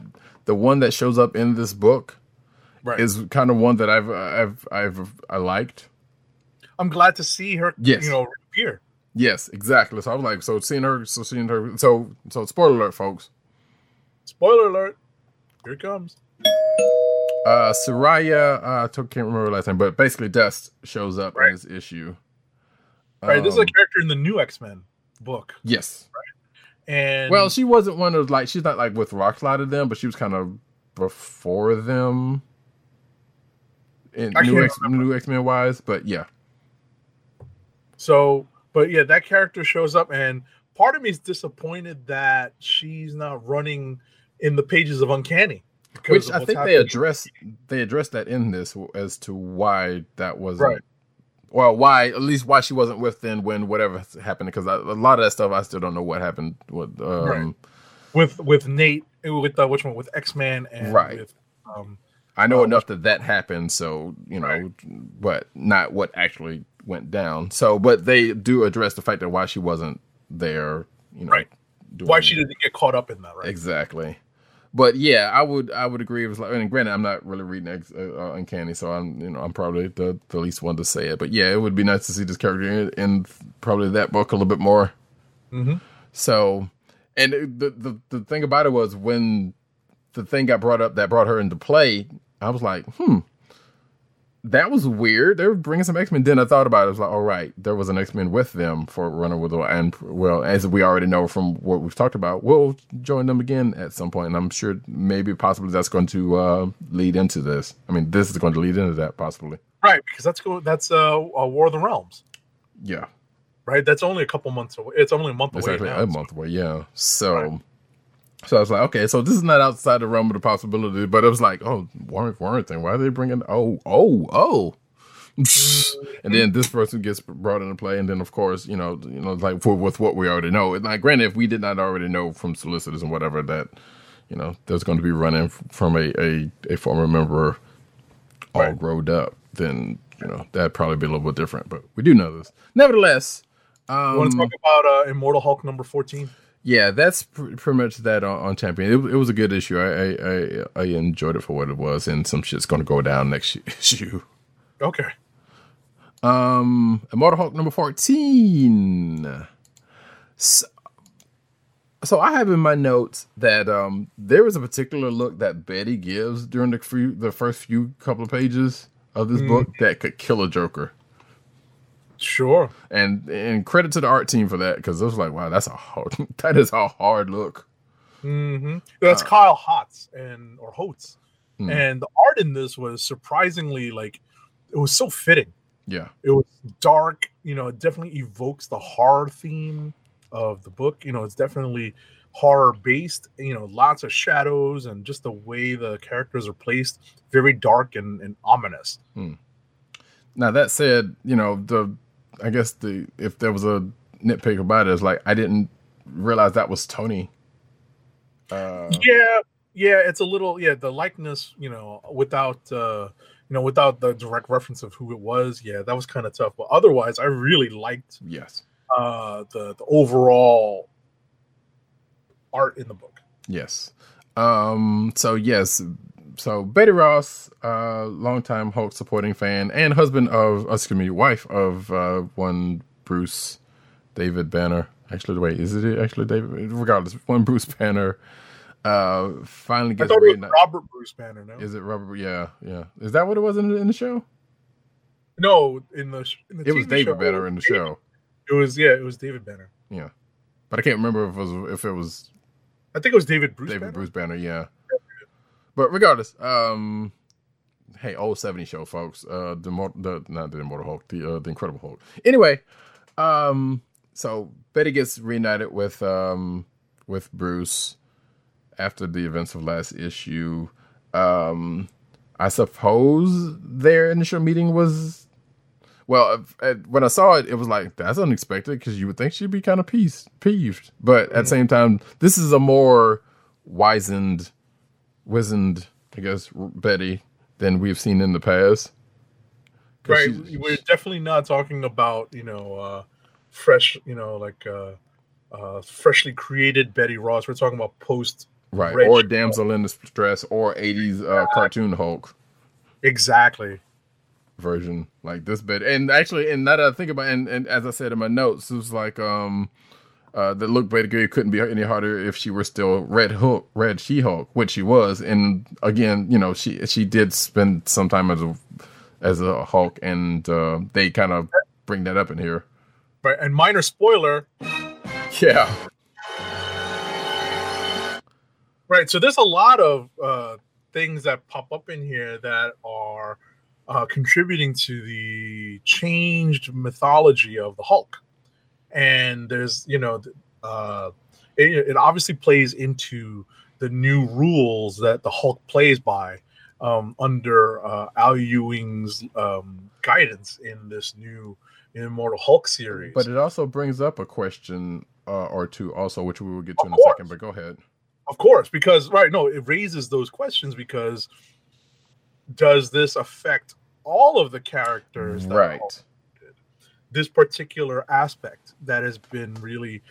Speaker 1: the one that shows up in this book,
Speaker 2: Right.
Speaker 1: is kind of one that I've I've I've I liked.
Speaker 2: I'm glad to see her.
Speaker 1: Yes.
Speaker 2: You know, reappear.
Speaker 1: Yes, exactly. So I was like, so seeing her, so seeing her, so so spoiler alert, folks.
Speaker 2: Spoiler alert. Here it comes.
Speaker 1: Uh, Sooraya, uh, I can't remember her last name, but basically Dust shows up
Speaker 2: Right.
Speaker 1: in this issue.
Speaker 2: All right, this is a
Speaker 1: Um,
Speaker 2: character in the new X Men book,
Speaker 1: yes.
Speaker 2: And
Speaker 1: Well, she wasn't one of like she's not like with Rockslide of them, but she was kind of before them in new X new X Men wise. But yeah,
Speaker 2: so but yeah, that character shows up, and part of me is disappointed that she's not running in the pages of Uncanny.
Speaker 1: which
Speaker 2: of
Speaker 1: I think they address they address that in this as to why that wasn't
Speaker 2: Right.
Speaker 1: Well why at least why she wasn't with then when whatever happened because a lot of that stuff I still don't know what happened with um
Speaker 2: Right. with with Nate with uh, which one with X Man and
Speaker 1: Right.
Speaker 2: with um
Speaker 1: I know
Speaker 2: Oh,
Speaker 1: enough that that happened so you know
Speaker 2: Right.
Speaker 1: but not what actually went down so but they do address the fact that why she wasn't there you know
Speaker 2: Right.
Speaker 1: doing-
Speaker 2: why she didn't get caught up in that, right?
Speaker 1: Exactly. But yeah, I would I would agree. It was like, and granted, I'm not really reading X, uh, uh, Uncanny, so I'm you know I'm probably the, the least one to say it. But yeah, it would be nice to see this character in, in probably that book a little bit more.
Speaker 2: Mhm.
Speaker 1: So, and the, the the thing about it was when the thing got brought up that brought her into play, I was like, hmm, that was weird. They were bringing some X Men. Then I thought about it. I was like, all right, there was an X Men with them for Runner with and well, as we already know from what we've talked about, we'll join them again at some point. and I'm sure maybe possibly that's going to uh, lead into this. I mean, this is going to lead into that possibly.
Speaker 2: Right, because that's go that's uh, War of the Realms,
Speaker 1: Yeah,
Speaker 2: right? That's only a couple months away. It's only a month
Speaker 1: it's
Speaker 2: away now.
Speaker 1: a month away. Yeah, so.
Speaker 2: Right.
Speaker 1: So I was like, okay, so this is not outside the realm of the possibility, but it was like, oh, Warren, thing. Why are they bringing? Oh, oh, oh. and then this person gets brought into play, and then of course, you know, you know, like for, with what we already know. And like, granted, if we did not already know from solicitors and whatever that, you know, there's going to be running from a a, a former member all
Speaker 2: Right.
Speaker 1: growed up, then you know that'd probably be a little bit different. But we do know this, nevertheless. Um,
Speaker 2: You want to talk about uh, Immortal Hulk number fourteen?
Speaker 1: Yeah, that's pr- pretty much that on, on Champion. It, it was a good issue. I, I I I enjoyed it for what it was, and some shit's going to go down next issue.
Speaker 2: Okay,
Speaker 1: Um, Immortal Hulk number fourteen. So, so I have in my notes that um there was a particular look that Betty gives during the few the first few couple of pages of this book that could kill a Joker.
Speaker 2: Sure.
Speaker 1: And and credit to the art team for that because it was like, wow, that's a hard that is a hard look.
Speaker 2: hmm That's Kyle Hotz and or Holtz,
Speaker 1: Hmm.
Speaker 2: and the art in this was surprisingly like it was so fitting.
Speaker 1: Yeah.
Speaker 2: It was dark, you know. It definitely evokes the horror theme of the book. You know, it's definitely horror based. You know, lots of shadows and just the way the characters are placed, very dark and, and ominous.
Speaker 1: Now that said, you know the I guess the if there was a nitpick about it, is like I didn't realize that was Tony. Uh,
Speaker 2: yeah yeah it's a little yeah the likeness you know without uh you know without the direct reference of who it was yeah that was kind of tough but otherwise i really liked
Speaker 1: yes,
Speaker 2: uh the the overall art in the book
Speaker 1: yes. Um. So yes. So Betty Ross, uh, longtime Hulk supporting fan and husband of, uh, excuse me, wife of uh, one Bruce David Banner. Actually, wait, is it actually David? Regardless, one Bruce Banner uh finally gets
Speaker 2: was robert bruce banner no
Speaker 1: Is it Robert? Yeah, yeah. Is that what it was in the, in the show?
Speaker 2: no in the, in the
Speaker 1: It was David
Speaker 2: show,
Speaker 1: Banner in the show.
Speaker 2: it was yeah it was david banner
Speaker 1: Yeah, but I can't remember if it was if it was
Speaker 2: i think it was david bruce
Speaker 1: David
Speaker 2: banner.
Speaker 1: Bruce Banner. Yeah, but regardless, um, hey, old seventy show, folks. Uh, the the not the Immortal Hulk, the uh, the Incredible Hulk. Anyway, um, so Betty gets reunited with um with Bruce after the events of last issue. Um, I suppose their initial meeting was well, when I saw it, it was like that's unexpected because you would think she'd be kind of peeved, but at the same time, this is a more wizened, wizened, I guess, Betty than we've seen in the past.
Speaker 2: right
Speaker 1: she-
Speaker 2: we're definitely not talking about you know uh fresh you know like uh uh freshly created betty ross we're talking about post
Speaker 1: right,
Speaker 2: Reg-
Speaker 1: or damsel in distress, or '80s uh, cartoon Hulk.
Speaker 2: exactly
Speaker 1: version like this bit. And actually, and now that I think about, and, and as I said in my notes, it was like um uh the look Beta couldn't be any harder if she were still Red Hulk, Red She Hulk, which she was. And again, you know, she she did spend some time as a as a Hulk, and uh, they kind of bring that up in here.
Speaker 2: Right. And minor spoiler,
Speaker 1: Yeah.
Speaker 2: Right. So there's a lot of uh, things that pop up in here that are uh, contributing to the changed mythology of the Hulk. And there's, you know, uh, it, it obviously plays into the new rules that the Hulk plays by um, under uh, Al Ewing's um, guidance in this new Immortal Hulk series.
Speaker 1: But it also brings up a question uh, or two, also, which we will get to
Speaker 2: Of
Speaker 1: in a second. But go ahead.
Speaker 2: Of course, because right, no, it raises those questions because does this affect all of the characters?
Speaker 1: Right.
Speaker 2: This particular aspect that has been really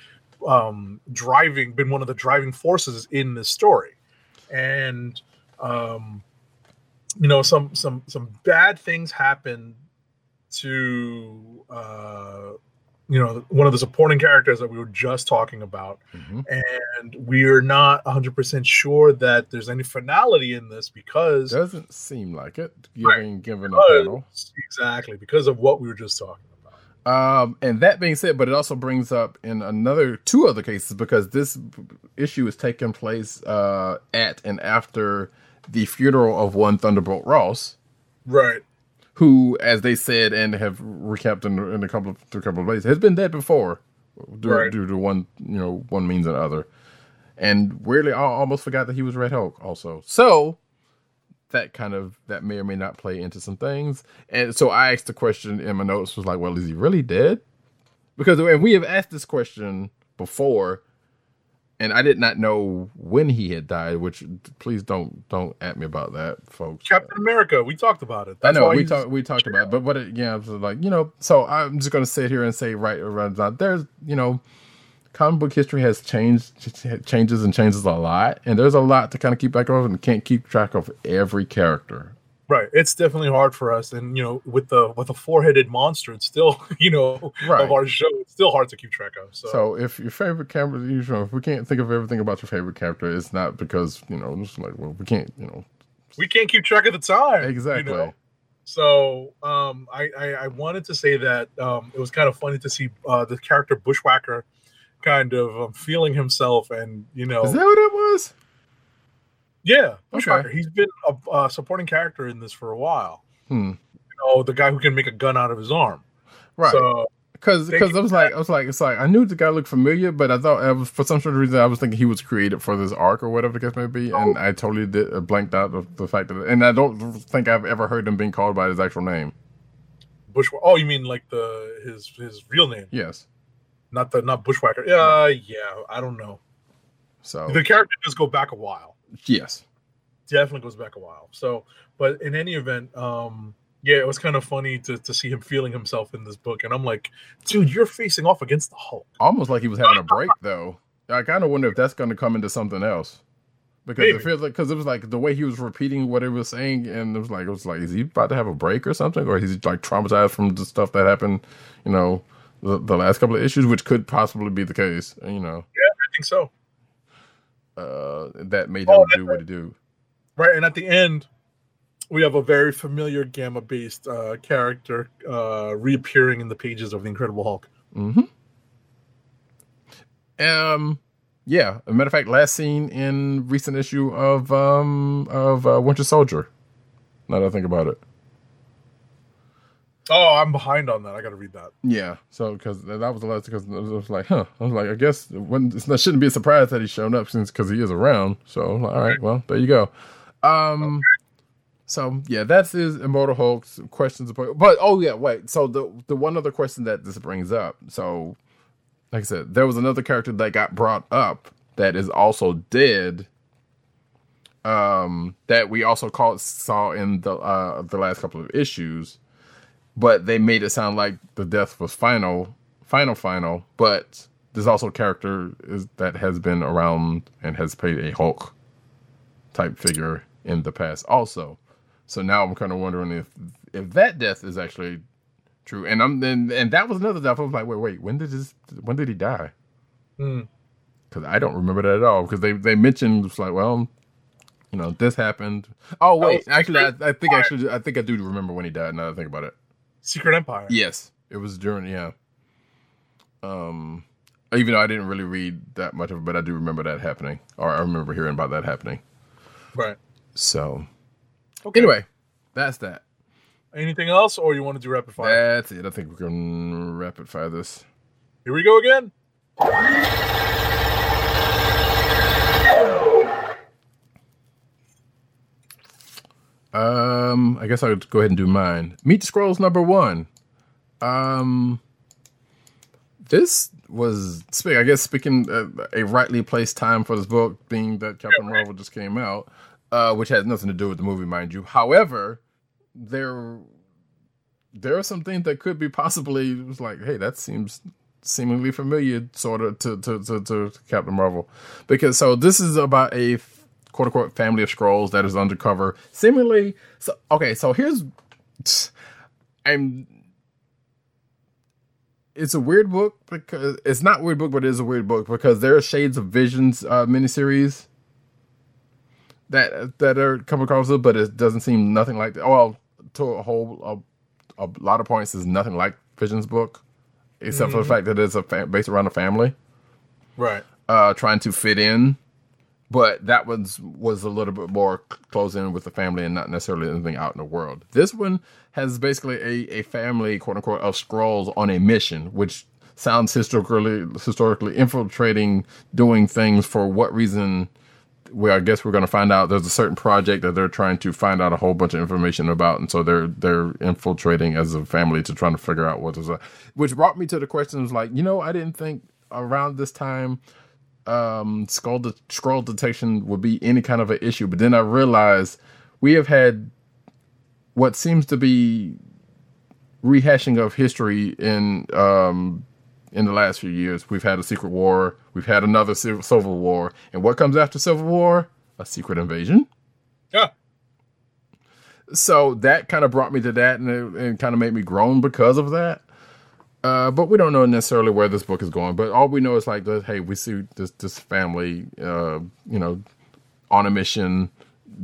Speaker 2: um, driving, been one of the driving forces in this story, and um, you know, some some some bad things happen to uh, you know one of the supporting characters that we were just talking about
Speaker 1: Mhm.
Speaker 2: and we're not 100% sure that there's any finality in this because,
Speaker 1: Doesn't seem like it,
Speaker 2: Right.
Speaker 1: given given a panel.
Speaker 2: exactly because of what we were just talking about
Speaker 1: Um, and that being said, but it also brings up in another two other cases because this issue is taking place uh, at and after the funeral of one Thunderbolt Ross,
Speaker 2: right
Speaker 1: who, as they said and have recapped in, in a couple of through a couple of places, has been dead before, due,
Speaker 2: Right.
Speaker 1: due to one you know one means or other, and weirdly, I almost forgot that he was Red Hulk also. So that kind of that may or may not play into some things. And so I asked the question in my notes was like, well, is he really dead? Because and we have asked this question before, and I did not know when he had died. Which please don't don't at me about that, folks.
Speaker 2: captain america we talked about it
Speaker 1: I know
Speaker 2: why
Speaker 1: we talked we talked about, it, but what it, yeah, I was like you know, so I'm just gonna sit here and say right around. There's you know, comic book history has changed, changes and changes a lot, and there's a lot to kind of keep back of, and can't keep track of every character.
Speaker 2: right it's definitely hard for us and you know with the with the four-headed monster it's still you know
Speaker 1: Right.
Speaker 2: of our show it's still hard to keep track of so,
Speaker 1: So if your favorite character, you know, if we can't think of everything about your favorite character, it's not because you know, it's like well, we can't, you know,
Speaker 2: we can't keep track of the time you
Speaker 1: exactly.
Speaker 2: know? So um, I, I I wanted to say that um, it was kind of funny to see uh, the character Bushwhacker kind of um, feeling himself, and you know,
Speaker 1: Is that what it was?
Speaker 2: yeah, Bushwhacker. He's been a, a supporting character in this for a while.
Speaker 1: Hmm.
Speaker 2: You know, the guy who can make a gun out of his arm.
Speaker 1: Right.
Speaker 2: So
Speaker 1: Because because I was like I was like it's like I knew the guy looked familiar, but I thought I was, for some sort of reason I was thinking he was created for this arc or whatever the case may be, and I totally did, uh, blanked out of the fact that, and I don't think I've ever heard him being called by his actual name.
Speaker 2: Bushwhacker. Oh, you mean like the his his real name,
Speaker 1: Yes,
Speaker 2: not the not Bushwhacker. Yeah, yeah. I don't know.
Speaker 1: so
Speaker 2: The character does go back a while.
Speaker 1: yes,
Speaker 2: definitely goes back a while. So, but in any event, um, yeah, it was kind of funny to, to see him feeling himself in this book, and I'm like, dude, you're facing off against the Hulk.
Speaker 1: almost like he was having a break though. I kind of wonder if that's going to come into something else. Because
Speaker 2: Maybe.
Speaker 1: it feels like because it was like the way he was repeating what he was saying, and it was like it was like is he about to have a break or something, or is he like traumatized from the stuff that happened, you know, the, the last couple of issues, which could possibly be the case, you know.
Speaker 2: Yeah, I think so.
Speaker 1: uh, that made
Speaker 2: Oh,
Speaker 1: him do what he do.
Speaker 2: Right, and at the end, we have a very familiar Gamma-based uh, character uh, reappearing in the pages of the Incredible Hulk.
Speaker 1: hmm Um, yeah. As a matter of fact, last seen in recent issue of um of uh, Winter Soldier. Now that I think about it,
Speaker 2: Oh, I'm behind on that. I got to read that.
Speaker 1: yeah. So because that was the last because I was like, huh. I was like, I guess when that shouldn't be a surprise that he's shown up since because he is around. So all right, well, there you go. Um. So yeah, that's his Immortal Hulk's questions. But oh yeah, wait. So the the one other question that this brings up. So, like I said, there was another character that got brought up that is also dead. Um, that we also called saw in the uh the last couple of issues, but they made it sound like the death was final, final, final. But there's also a character is that has been around and has played a Hulk type figure in the past also. So now I'm kind of wondering if if that death is actually true. And I'm then and that was another death. I was like, wait, wait, when did this? When did he die?
Speaker 2: Hmm.
Speaker 1: Because I don't remember that at all. Because they they mentioned it's like, well, you know, this happened. Oh wait,
Speaker 2: Oh,
Speaker 1: actually, I, I think actually I think I do remember when he died. Now that I think about it.
Speaker 2: Secret Empire.
Speaker 1: Yes, it was during yeah. Um, even though I didn't really read that much of it, but I do remember that happening, or I remember hearing about that happening.
Speaker 2: Right.
Speaker 1: So
Speaker 2: Okay.
Speaker 1: anyway, that's that.
Speaker 2: Anything else, or you want to do rapid fire?
Speaker 1: That's it. I think we can rapid fire this.
Speaker 2: Here we go again.
Speaker 1: Um, I guess I'll go ahead and do mine. Meet Skrulls number one. Um, this was speak. I guess speaking uh, a rightly placed time for this book, being that Captain Marvel just came out, uh, which has nothing to do with the movie, mind you. However, there there are some things that could be possibly it was like, hey, that seems seemingly familiar, sort of to to, to to Captain Marvel, because so this is about a quote unquote family of Skrulls that is undercover, seemingly. So okay, so here's I'm. It's a weird book because it's not a weird book, but it is a weird book because there are Shades of Visions uh, miniseries that that are come across it, but it doesn't seem nothing like that. Well, to a whole a, a lot of points is nothing like Vision's book, except for the fact that it's a fa- based around a family
Speaker 2: Right.
Speaker 1: uh, trying to fit in, but that was was a little bit more close in with the family and not necessarily anything out in the world. This one has basically a, a family, quote unquote, of Skrulls on a mission, which sounds historically historically infiltrating, doing things for what reason? Well, I guess we're going to find out. There's a certain project that they're trying to find out a whole bunch of information about, and so they're they're infiltrating as a family to try to figure out what is. A, which brought me to the questions like, you know, I didn't think around this time um Skrull de- Skrull detection would be any kind of an issue. But then i realized we have had what seems to be rehashing of history in um in the last few years. We've had a secret war. We've had another ci- civil war. And what comes after civil war? A secret invasion.
Speaker 2: Yeah.
Speaker 1: so that kind of brought me to that and it, and kind of made me groan because of that uh, but we don't know necessarily where this book is going. But all we know is like, hey, we see this this family, uh, you know, on a mission,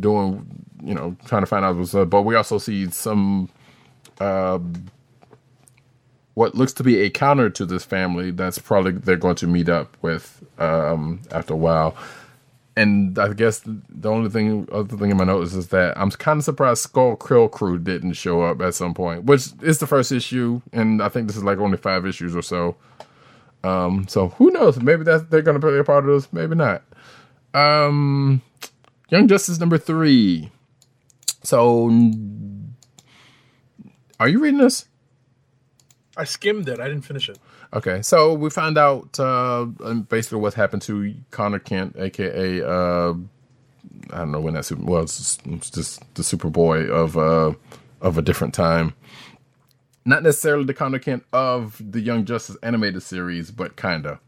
Speaker 1: doing, you know, trying to find out what's up. But we also see some, uh, what looks to be a counter to this family. That's probably they're going to meet up with um, after a while. And I guess the only thing, other thing in my notes is that I'm kind of surprised Skrull Kill Krew didn't show up at some point, which is the first issue, and I think this is like only five issues or so. Um, so who knows? Maybe that's they're going to play a part of this, maybe not. Um, Young Justice number three. So, are you reading this?
Speaker 2: I skimmed it. I didn't finish it.
Speaker 1: Okay, so we found out uh, basically what happened to Connor Kent, aka uh, I don't know when that super was. It's just the Superboy of uh, of a different time. Not necessarily the Connor Kent of the Young Justice animated series, but kinda.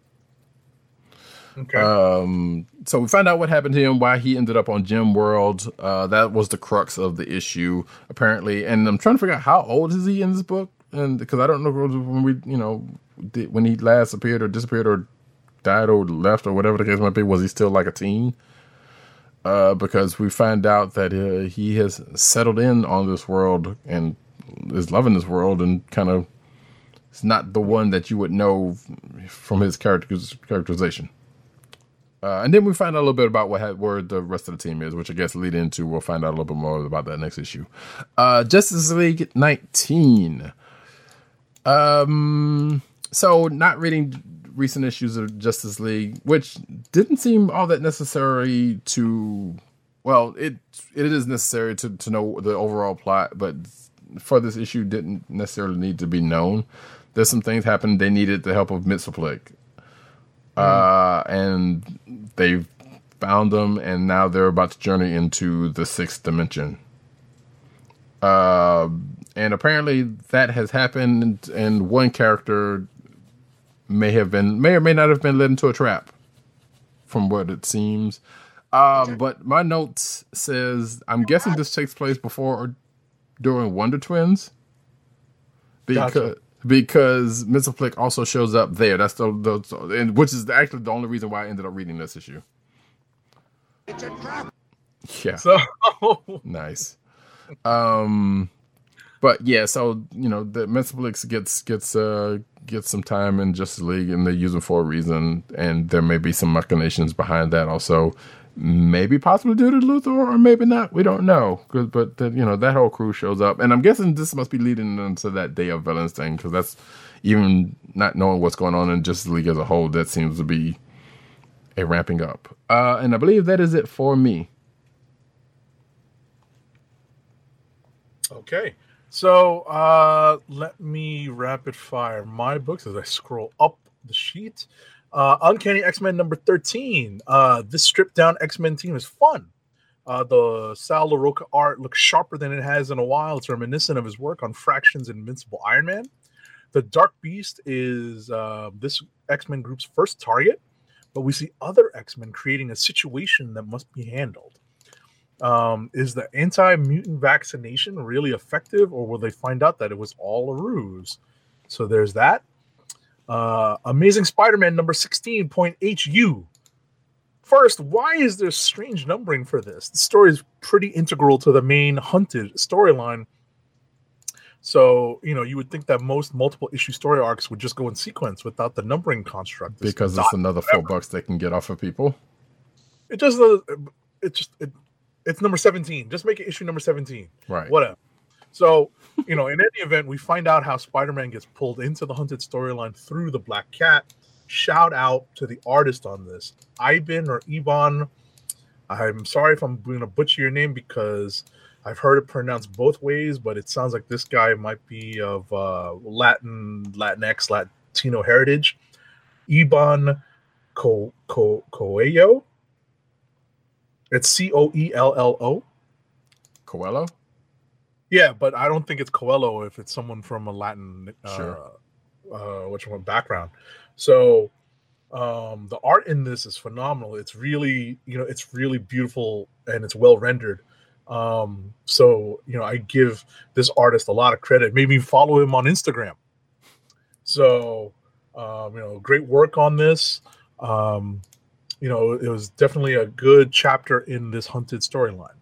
Speaker 2: Okay.
Speaker 1: Um, so we find out what happened to him, why he ended up on Gem World. Uh, that was the crux of the issue, apparently. And I'm trying to figure out how old is he in this book, and because I don't know when we, you know, did, when he last appeared or disappeared or died or left or whatever the case might be, was he still like a teen? Uh, because we find out that uh, he has settled in on this world and is loving this world and kind of it's not the one that you would know from his character characterization. Uh, and then we find out a little bit about what ha- where the rest of the team is, which I guess lead into we'll find out a little bit more about that next issue. Uh, Justice League 19. Um, so not reading recent issues of Justice League, which didn't seem all that necessary to. Well, it it is necessary to to know the overall plot, but for this issue, didn't necessarily need to be known. There's some things happened. They needed the help of Mxyzptlk uh, and they found them, and now they're about to journey into the sixth dimension. Uh, and apparently that has happened, and one character may have been, may or may not have been led into a trap, from what it seems. Um, but my notes says I'm guessing this takes place before or during Wonder Twins. Because
Speaker 2: Gotcha.
Speaker 1: because Mr. Flick also shows up there. That's the, the and which is actually the only reason why I ended up reading this issue. Yeah.
Speaker 2: So
Speaker 1: Nice. Um, but yeah, so you know, the Metaplex gets gets uh gets some time in Justice League, and they use him for a reason, and there may be some machinations behind that. Also, maybe possibly due to Luthor, or maybe not. We don't know. But the, you know, that whole crew shows up, and I'm guessing this must be leading into that Day of Villains thing, because that's even not knowing what's going on in Justice League as a whole. That seems to be a ramping up. Uh, and I believe that is it for me.
Speaker 2: Okay. So uh, let me rapid fire my books as I scroll up the sheet. Uh, Uncanny X Men number 13. Uh, this stripped down X Men team is fun. Uh, the Sal Larroca art looks sharper than it has in a while. It's reminiscent of his work on Fraction's and Invincible Iron Man. The Dark Beast is uh, this X Men group's first target, but we see other X Men creating a situation that must be handled. Um, is the anti mutant vaccination really effective, or will they find out that it was all a ruse? So there's that. Uh, Amazing Spider Man number 16.HU. First, why is there strange numbering for this? The story is pretty integral to the main Hunted storyline. So, you know, you would think that most multiple issue story arcs would just go in sequence without the numbering construct. This
Speaker 1: because it's another four bucks they can get off of people.
Speaker 2: it just uh, it just it, it's number 17 just make it issue number 17
Speaker 1: Right.
Speaker 2: whatever. So you know in any event we find out how spider-man gets pulled into the hunted storyline through the black cat. Shout out to the artist on this ivan or ivan. I'm sorry if i'm going to butcher your name because i've heard it pronounced both ways but it sounds like this guy might be of uh, latin latinx latino heritage. Iban Co- Co- coelho it's C O E L L O.
Speaker 1: Coelho?
Speaker 2: Yeah, but I don't think it's Coelho if it's someone from a Latin uh,
Speaker 1: Sure.
Speaker 2: uh which one background. So um the art in this is phenomenal. It's really, you know, it's really beautiful and it's well rendered. Um so, you know, I give this artist a lot of credit. Maybe follow him on Instagram. So, um, you know, great work on this. Um, you know, it was definitely a good chapter in this hunted storyline.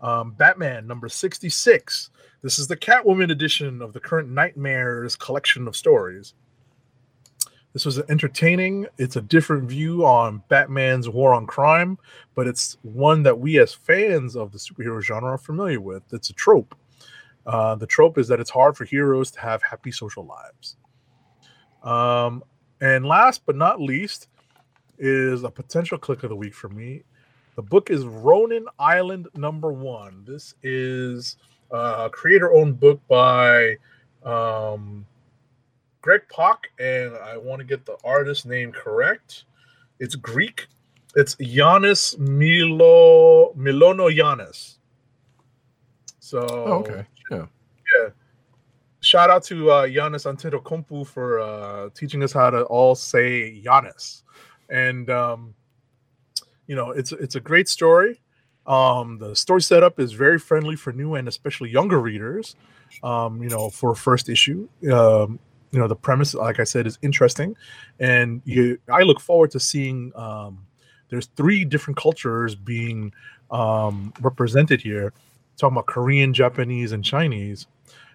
Speaker 2: Um, Batman number 66. This is the Catwoman edition of the current Nightmares collection of stories. This was entertaining. It's a different view on Batman's war on crime, but it's one that we as fans of the superhero genre are familiar with. It's a trope. Uh, the trope is that it's hard for heroes to have happy social lives. Um, and last but not least is a potential click of the week for me. The book is Ronin Island number one. This is a creator owned book by um, Greg Pak, and I want to get the artist name correct. It's Greek. It's Giannis Milo Milono Giannis. So
Speaker 1: Oh, okay. Yeah. Yeah.
Speaker 2: Shout out to uh, Giannis Antetokounmpo for uh, teaching us how to all say Giannis, and um, you know it's it's a great story. Um, the story setup is very friendly for new and especially younger readers. Um, you know, for a first issue, um, you know the premise, like I said, is interesting, and you I look forward to seeing. Um, there's three different cultures being um, represented here, talking about Korean, Japanese, and Chinese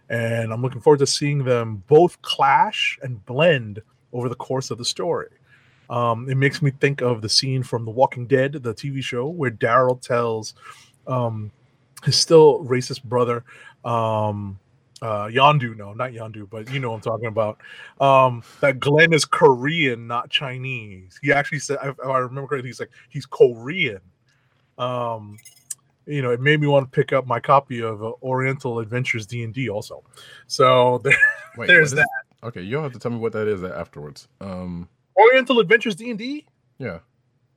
Speaker 2: and I'm looking forward to seeing them both clash and blend over the course of the story. Um, it makes me think of the scene from The Walking Dead, the TV show, where Daryl tells um, his still racist brother, um, uh, Yondu, no, not Yondu, but you know what I'm talking about, um, that Glenn is Korean, not Chinese. He actually said, if I remember correctly, he's like, he's Korean. Um, you know, it made me want to pick up my copy of uh, Oriental Adventures D and D also. So there,
Speaker 1: Wait,
Speaker 2: there's that.
Speaker 1: Okay, you'll have to tell me what that is afterwards. Um,
Speaker 2: Oriental Adventures D and D.
Speaker 1: yeah.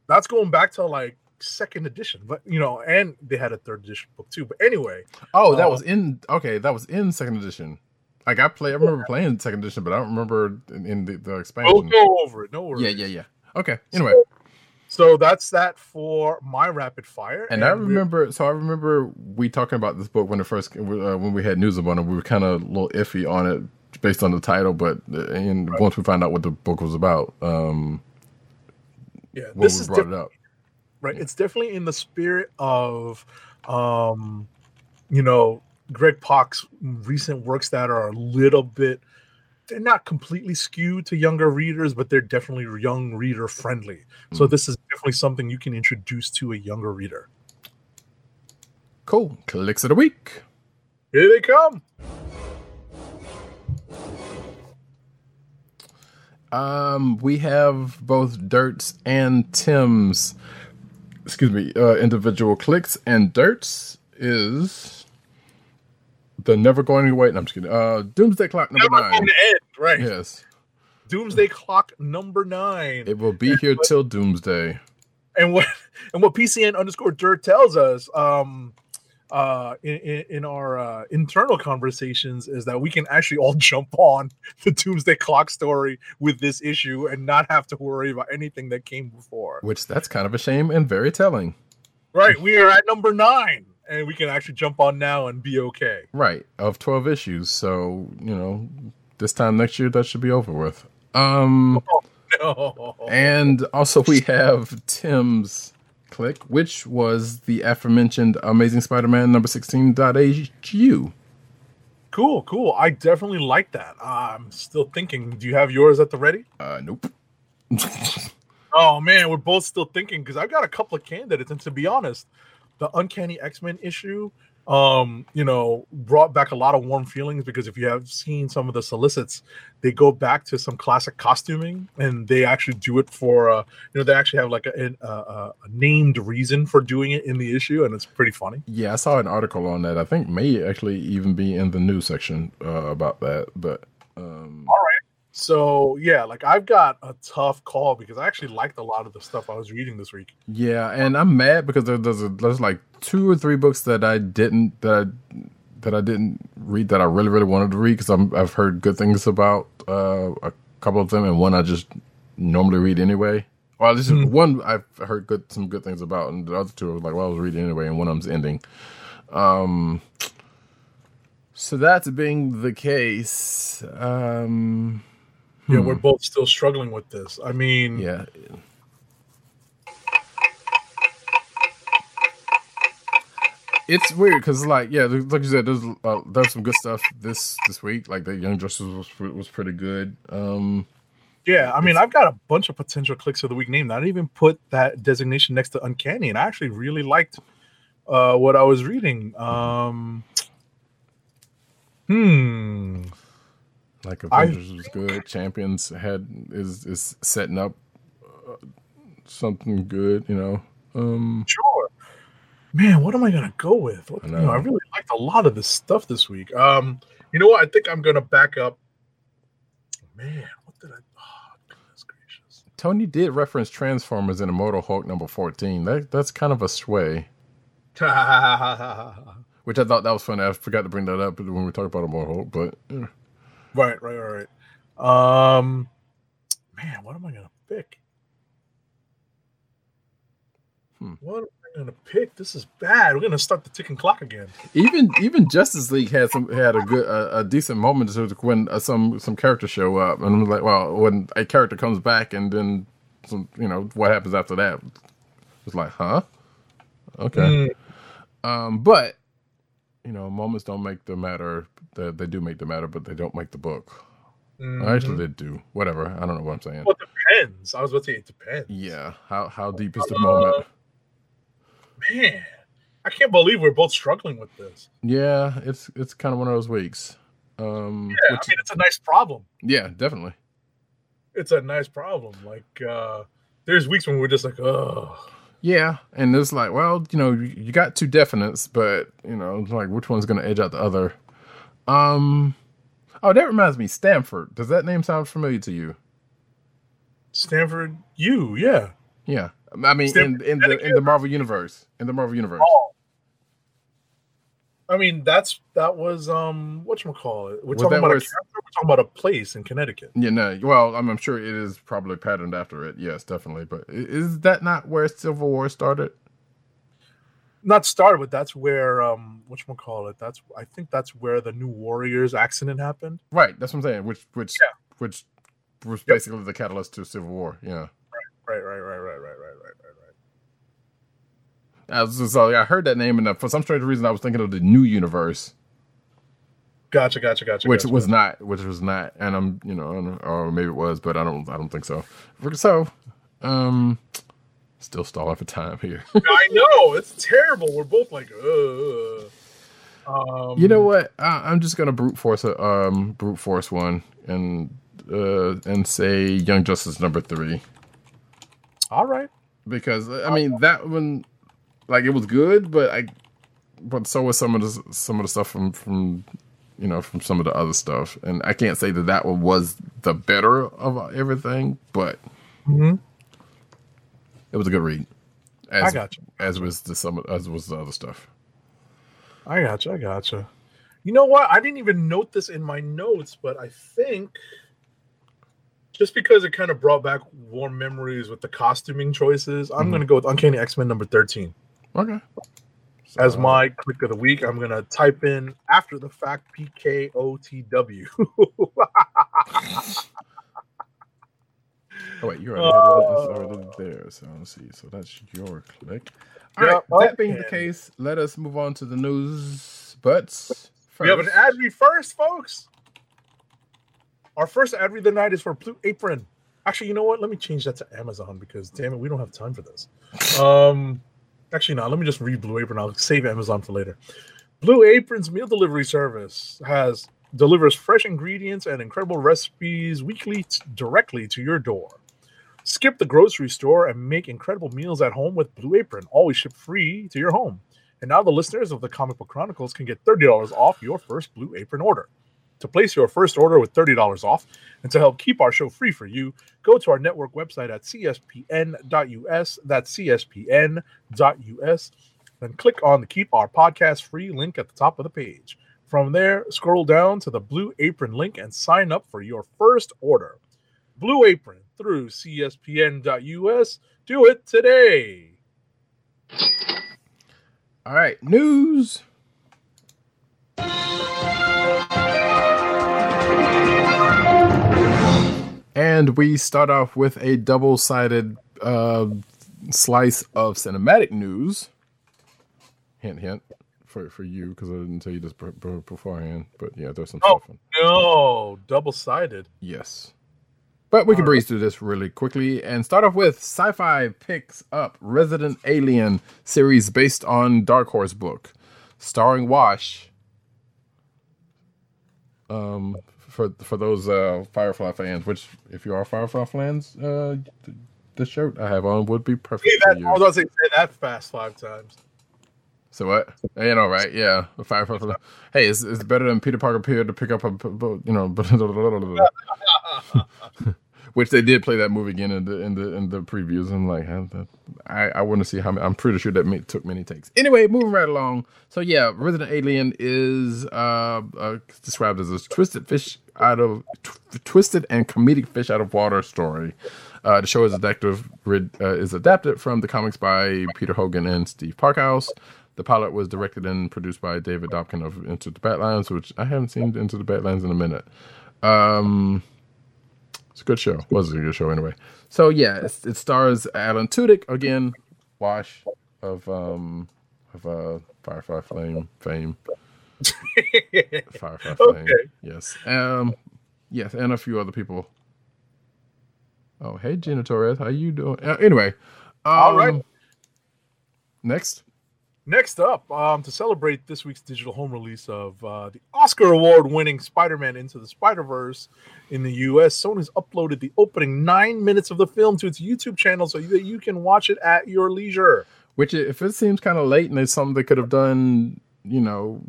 Speaker 2: That's going back to like second edition, but you know, and they had a third edition book too. But anyway,
Speaker 1: Oh, that
Speaker 2: Uh,
Speaker 1: was in. Okay, that was in second edition. Like I play, I remember playing second edition, but I don't remember in, in the, the
Speaker 2: we'll
Speaker 1: expansion.
Speaker 2: go over it. No worries.
Speaker 1: Yeah, yeah, yeah. Okay. Anyway,
Speaker 2: So that's that for my rapid fire.
Speaker 1: And I remember, so I remember we talking about this book when it first uh, when we had news about it. We were kind of a little iffy on it based on the title, but uh, and once we find out what the book was about, um,
Speaker 2: yeah, this
Speaker 1: we
Speaker 2: is
Speaker 1: brought it up,
Speaker 2: right it's definitely in the spirit of um you know greg Pak's recent works that are a little bit they're not completely skewed to younger readers but they're definitely young reader friendly so
Speaker 1: Mm.
Speaker 2: this is definitely something you can introduce to a younger reader
Speaker 1: cool. Clicks of the week.
Speaker 2: here they come
Speaker 1: Um, we have both Dirts and Tim's, excuse me, uh, individual clicks, and Dirts is the Never Going Away. No, I'm just kidding. Uh, Doomsday Clock number
Speaker 2: Never
Speaker 1: nine.
Speaker 2: end, right
Speaker 1: Yes,
Speaker 2: doomsday clock number nine
Speaker 1: it will be here till Doomsday.
Speaker 2: and what and what PCN underscore dirt tells us um uh in, in, our uh, internal conversations is that we can actually all jump on the doomsday clock story with this issue and not have to worry about anything that came before
Speaker 1: Which that's kind of a shame and very telling.
Speaker 2: right we are at number nine and we can actually jump on now and be okay
Speaker 1: Right, of 12 issues. So, you know, this time next year that should be over with. Um
Speaker 2: no.
Speaker 1: and also we have Tim's click, which was the aforementioned Amazing Spider-Man number 16.hu.
Speaker 2: cool cool i definitely like that i'm still thinking do you have yours at the ready
Speaker 1: Uh nope.
Speaker 2: Oh man, we're both still thinking because I've got a couple of candidates, and to be honest, the Uncanny X Men issue, um, you know, brought back a lot of warm feelings because if you have seen some of the solicits, they go back to some classic costuming, and they actually do it for, uh, you know, they actually have like a, a, a named reason for doing it in the issue, and it's pretty funny.
Speaker 1: Yeah, I saw an article on that. I think may actually even be in the news section uh, about that, but um
Speaker 2: So yeah, like I've got a tough call because I actually liked a lot of the stuff I was reading this week.
Speaker 1: Yeah, and I'm mad because there, there's a, there's like two or three books that I didn't that I, that I didn't read that I really really wanted to read because I'm I've heard good things about uh, a couple of them and one I just normally read anyway. Well, this is one I've heard good some good things about, and the other two I was like, well, I was reading anyway, and one of them's ending. Um, so that's being the case. Um,
Speaker 2: Yeah, we're both still struggling with this. I mean,
Speaker 1: yeah, it's weird because like yeah like you said there's uh, there's some good stuff this this week like the young justice was was pretty good um
Speaker 2: Yeah, I mean, I've got a bunch of potential clicks of the week named. I didn't even put that designation next to Uncanny, and I actually really liked uh, what I was reading. Um, hmm.
Speaker 1: Like
Speaker 2: I-
Speaker 1: avengers was good champions had is is setting up uh, something good you know um
Speaker 2: Sure. Man, what am I gonna go with? What,
Speaker 1: I
Speaker 2: you know, I really liked a lot of this stuff this week. Um, you know what? I think I'm gonna back up. Man, what did I? Oh, goodness gracious.
Speaker 1: tony did reference transformers in immortal hulk number 14 that that's kind of a sway which i thought that was funny i forgot to bring that up when we talked about immortal hulk but eh.
Speaker 2: Right, right, right, right. Um, man, what am I gonna pick?
Speaker 1: Hmm.
Speaker 2: What am I gonna pick? This is bad. We're gonna start the ticking clock again.
Speaker 1: even even Justice League had some had a good a, a decent moment when uh, some some characters show up and I'm like well when a character comes back and then some you know what happens after that it's like huh okay um but you know moments don't make the matter they, they do make the matter but they don't make the book
Speaker 2: Mhm.
Speaker 1: actually they do whatever I don't know what I'm saying
Speaker 2: Well, it depends. I was about to say it depends.
Speaker 1: yeah how how deep is the moment
Speaker 2: Man, I can't believe we're both struggling with this.
Speaker 1: yeah it's it's kind of one of those weeks um
Speaker 2: Yeah,
Speaker 1: which-
Speaker 2: I mean, it's a nice problem.
Speaker 1: yeah definitely
Speaker 2: It's a nice problem. Like, uh, there's weeks when we're just like, oh,
Speaker 1: Yeah, and it's like, well, you know, you got two definites, but you know, like which one's going to edge out the other? Um, oh, that reminds me, Stamford. Does that name sound familiar to you?
Speaker 2: Stamford, you, yeah.
Speaker 1: Yeah, I mean, in,
Speaker 2: Stamford,
Speaker 1: in the in the Marvel universe, in the Marvel universe.
Speaker 2: Oh. I mean, that's that was um what you call it? We're talking about a character. We're talking about a place in Connecticut.
Speaker 1: Yeah, no. Well, I'm, I'm sure it is probably patterned after it. Yes, definitely. But is that not where Civil War started?
Speaker 2: Not started, but that's where um which one call it? That's I think that's where the New Warriors accident happened.
Speaker 1: Right. That's what I'm saying. Which which
Speaker 2: yeah.
Speaker 1: which was basically yep. the catalyst to Civil War. Yeah.
Speaker 2: Right. Right. Right. Right. Right. right.
Speaker 1: I was, so I heard that name, and uh, for some strange reason, I was thinking of the New Universe,
Speaker 2: Gotcha, gotcha, gotcha.
Speaker 1: which
Speaker 2: gotcha.
Speaker 1: was not, which was not, and I'm, you know, I don't- or maybe it was, but I don't, I don't think so. So, um, still stalling for time here.
Speaker 2: I know it's terrible. We're both like, uh. Um,
Speaker 1: you know what? I, I'm just gonna brute force a um brute force one and uh and say Young Justice number three
Speaker 2: All right.
Speaker 1: because I mean that one like it was good, but I but so was some of the some of the stuff from from you know from some of the other stuff, and I can't say that that one was the better of everything, but
Speaker 2: Mhm.
Speaker 1: it was a good read. As,
Speaker 2: I got you.
Speaker 1: As was the some as was the other stuff.
Speaker 2: I gotcha. I gotcha. You know what? I didn't even note this in my notes, but I think just because it kind of brought back warm memories with the costuming choices, I'm
Speaker 1: Mhm.
Speaker 2: going to go with Uncanny X Men number 13.
Speaker 1: Okay.
Speaker 2: As my click of the week, I'm going to type in after the fact PKOTW.
Speaker 1: Oh wait, you're. It's
Speaker 2: Uh,
Speaker 1: already there. So let's see. So that's your click. All right.
Speaker 2: Yeah,
Speaker 1: that being the case, let us move on to the news. But first,
Speaker 2: we have an ad read first, folks. Our first ad read the night is for Blue Apron. Actually, you know what? Let me change that to Amazon because damn it, we don't have time for this. Um, actually, no. Let me just read Blue Apron. I'll save Amazon for later. Blue Apron's meal delivery service has delivers fresh ingredients and incredible recipes weekly t- directly to your door. Skip the grocery store and make incredible meals at home with Blue Apron, always ship free to your home. And now the listeners of the Comic Book Chronicles can get $30 off your first Blue Apron order. To place your first order with $30 off and to help keep our show free for you, go to our network website at cspn.us. That's cspn.us. Then click on the Keep Our Podcast Free link at the top of the page. From there, scroll down to the Blue Apron link and sign up for your first order. Blue Apron through cspn.us. Do it today.
Speaker 1: all right, news. And we start off with a double-sided uh, slice of cinematic news. Hint, hint for for you because I didn't tell you this beforehand. But yeah, there's some
Speaker 2: Oh.
Speaker 1: stuff.
Speaker 2: No, double sided.
Speaker 1: Yes. But we can breeze through this really quickly and start off with sci fi picks up Resident Alien series based on Dark Horse book, starring Wash. Um, for for those uh, Firefly fans, which if you are Firefly fans, uh, th- the shirt I have on would be perfect for
Speaker 2: that,
Speaker 1: you.
Speaker 2: I was say, say that fast five times.
Speaker 1: So what? You know, right? Yeah, the Firefly. Hey, it's, it's better than Peter Parker appeared to pick up a, you know, which they did play that movie again in the in the in the previews. I'm like, I I want to see how. many- I'm pretty sure that ma- took many takes. Anyway, moving right along. So yeah, Resident Alien is uh, uh described as a twisted fish out of tw- twisted and comedic fish out of water story. Uh, the show is adapted uh, is adapted from the comics by Peter Hogan and Steve Parkhouse. The pilot was directed and produced by David Dobkin of Into the Badlands, which I haven't seen Into the Badlands in a minute. Um, it's a good show. Was a good show anyway. So yeah, it's, it stars Alan Tudyk again, Wash of um of uh Firefly Flame fame. Firefly Flame.
Speaker 2: Okay.
Speaker 1: Yes. Um. Yes, and a few other people. Oh, hey, Gina Torres, how you doing? Uh, anyway, um,
Speaker 2: All right.
Speaker 1: Next,
Speaker 2: Next up, um, to celebrate this week's digital home release of uh, the Oscar award winning Spider Man Into the Spider Verse in the US, Sony's uploaded the opening nine minutes of the film to its YouTube channel so that you can watch it at your leisure.
Speaker 1: which if it seems kind of late and it's something they could have done, you know,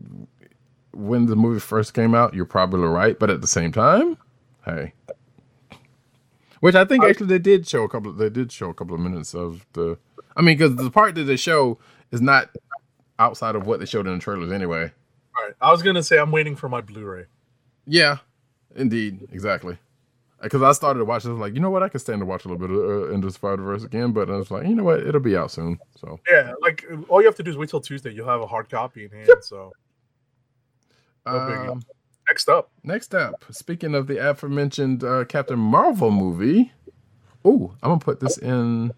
Speaker 1: when the movie first came out, you're probably right. But at the same time, hey, which I think actually they did show a couple. They did show a couple of minutes of the. I mean, because the part that they show is not outside of what they showed in the trailers anyway.
Speaker 2: All right. I was going to say, I'm waiting for my Blu ray.
Speaker 1: Yeah, Indeed, exactly. Because I started to watch, was like, you know what, I could stand to watch a little bit of uh, Into Spider Verse again, but I was like, you know what, it'll be out soon. So
Speaker 2: Yeah, like all you have to do is wait till Tuesday. You'll have a hard copy in hand. So No
Speaker 1: um,
Speaker 2: next up,
Speaker 1: next up, speaking of the aforementioned uh, Captain Marvel movie, oh, I'm gonna put this in.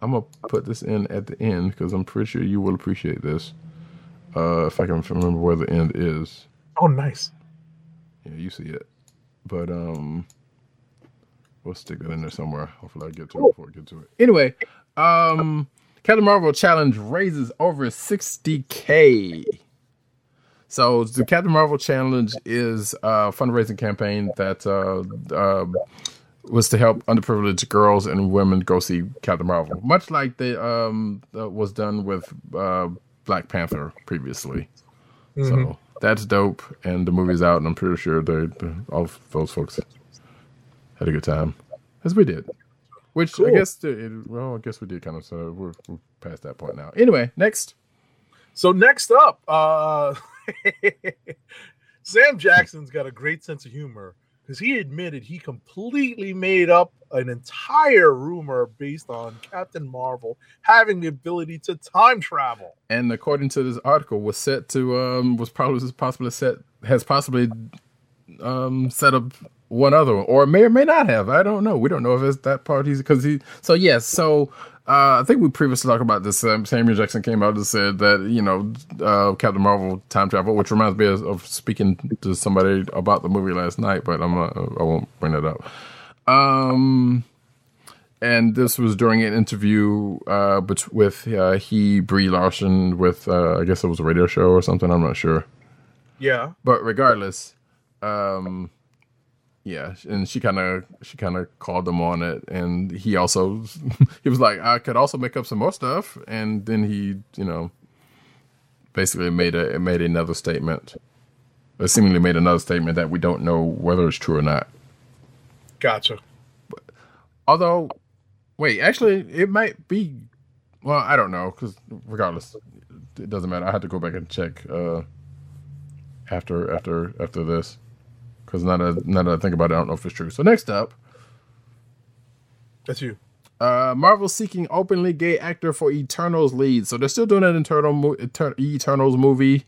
Speaker 1: I'm gonna put this in at the end because I'm pretty sure you will appreciate this. Uh, if I can remember where the end is.
Speaker 2: oh nice.
Speaker 1: Yeah, you see it. But um we'll stick that in there somewhere. Hopefully I get to it before I get to it. Anyway, um Captain Marvel challenge raises over 60k. So the Captain Marvel challenge is a fundraising campaign that uh, uh, was to help underprivileged girls and women go see Captain Marvel, much like the um uh, was done with uh, Black Panther previously. So that's dope, and the movie's out, and I'm pretty sure they they- all those folks had a good time, as we did. Which I guess, it, well, I guess we did kind of. So we're, we're past that point now. Anyway, next.
Speaker 2: So next up, uh Sam Jackson's got a great sense of humor because he admitted he completely made up an entire rumor based on Captain Marvel having the ability to time travel.
Speaker 1: and according to this article, was set to um was probably possibly set has possibly um set up one other one, or may or may not have. I don't know. We don't know if it's that part. He's because he. So yes. So uh, I think we previously talked about this. Um, Samuel Jackson came out and said that you know uh, Captain Marvel time travel, which reminds me of, of speaking to somebody about the movie last night, but I'm not, I won't bring that up. Um and this was during an interview uh, bet- with uh, he Brie Larson with uh, I guess it was a radio show or something. I'm not sure,
Speaker 2: Yeah.
Speaker 1: but regardless, um, yeah, and she kind of she kind of called him on it, and he also he was like, I could also make up some more stuff, and then he you know basically made a made another statement, or seemingly made another statement that we don't know whether it's true or not.
Speaker 2: Gotcha.
Speaker 1: Although, wait, actually, it might be. Well, I don't know because regardless, it doesn't matter. I had to go back and check uh, after after after this because now that now that I think about it, I don't know if it's true. So next up,
Speaker 2: That's you.
Speaker 1: uh, Marvel seeking openly gay actor for Eternals lead. So they're still doing an Eternal mo- Eter- Eternals movie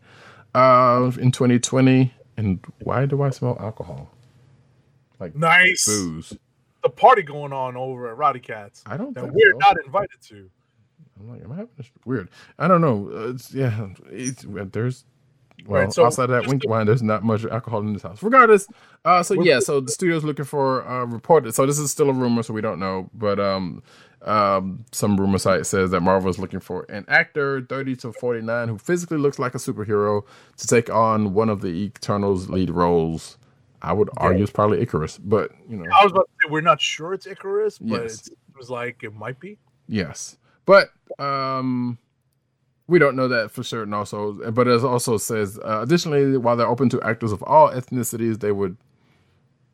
Speaker 1: uh, in 2020. And why do I smell alcohol? Like
Speaker 2: Nice.
Speaker 1: booze.
Speaker 2: The party going on over at Roddykat's
Speaker 1: I don't
Speaker 2: that
Speaker 1: think
Speaker 2: we're
Speaker 1: so.
Speaker 2: not invited to.
Speaker 1: I'm like, am I having this weird? I don't know. Uh, It's yeah. It's, there's well
Speaker 2: Right, so
Speaker 1: outside of that wink wine, there's not much alcohol in this house. Regardless, uh, so yeah, so the studio's looking for uh, reported. So this is still a rumor, so we don't know. But um, um, some rumor site says that Marvel is looking for an actor, 30 to 49, who physically looks like a superhero to take on one of the Eternals lead roles. I would argue it's probably Icarus, but you know,
Speaker 2: I was about to say we're not sure it's Icarus, but
Speaker 1: Yes.
Speaker 2: it was like it might be.
Speaker 1: Yes, but um, we don't know that for certain. Also, but it also says uh, additionally, while they're open to actors of all ethnicities, they would.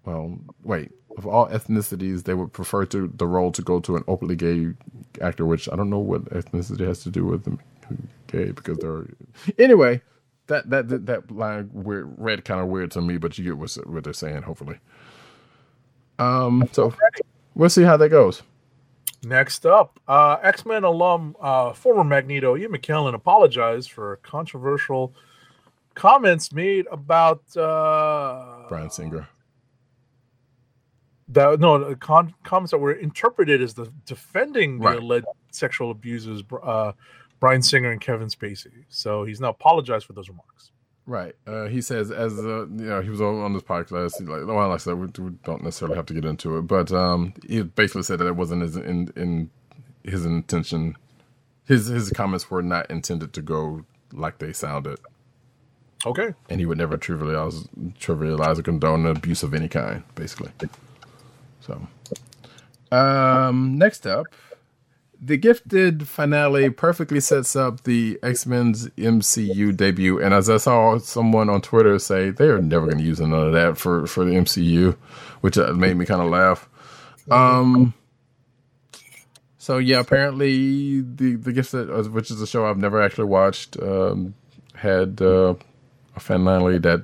Speaker 1: Well, wait. Of all ethnicities, they would prefer to the role to go to an openly gay actor, which I don't know what ethnicity has to do with them gay because they're anyway. That that that, that line weird, read kind of weird to me, but you get what, what they're saying. Hopefully, um. So we'll see how that goes.
Speaker 2: Next up, uh, X Men alum, uh, former Magneto Ian McKellen apologized for controversial comments made about uh,
Speaker 1: Bryan Singer.
Speaker 2: that no the con- comments that were interpreted as the defending
Speaker 1: Right.
Speaker 2: the alleged sexual abusers, uh, Bryan Singer and Kevin Spacey. So he's now apologized for those remarks.
Speaker 1: Right. Uh, he says, as uh, you know, he was on this podcast. Like, well, like I said, we, we don't necessarily have to get into it, but um, he basically said that it wasn't his in, in his intention. His his comments were not intended to go like they sounded,
Speaker 2: Okay.
Speaker 1: and he would never trivialize trivialize or condone abuse of any kind. Basically. So, um, next up, the Gifted finale perfectly sets up the X Men's MCU debut, and as I saw someone on Twitter say, they are never going to use none of that for for the MCU, which uh, made me kind of laugh. Um. So yeah, apparently the the Gifted, uh, which is a show I've never actually watched, um, had uh, a finale that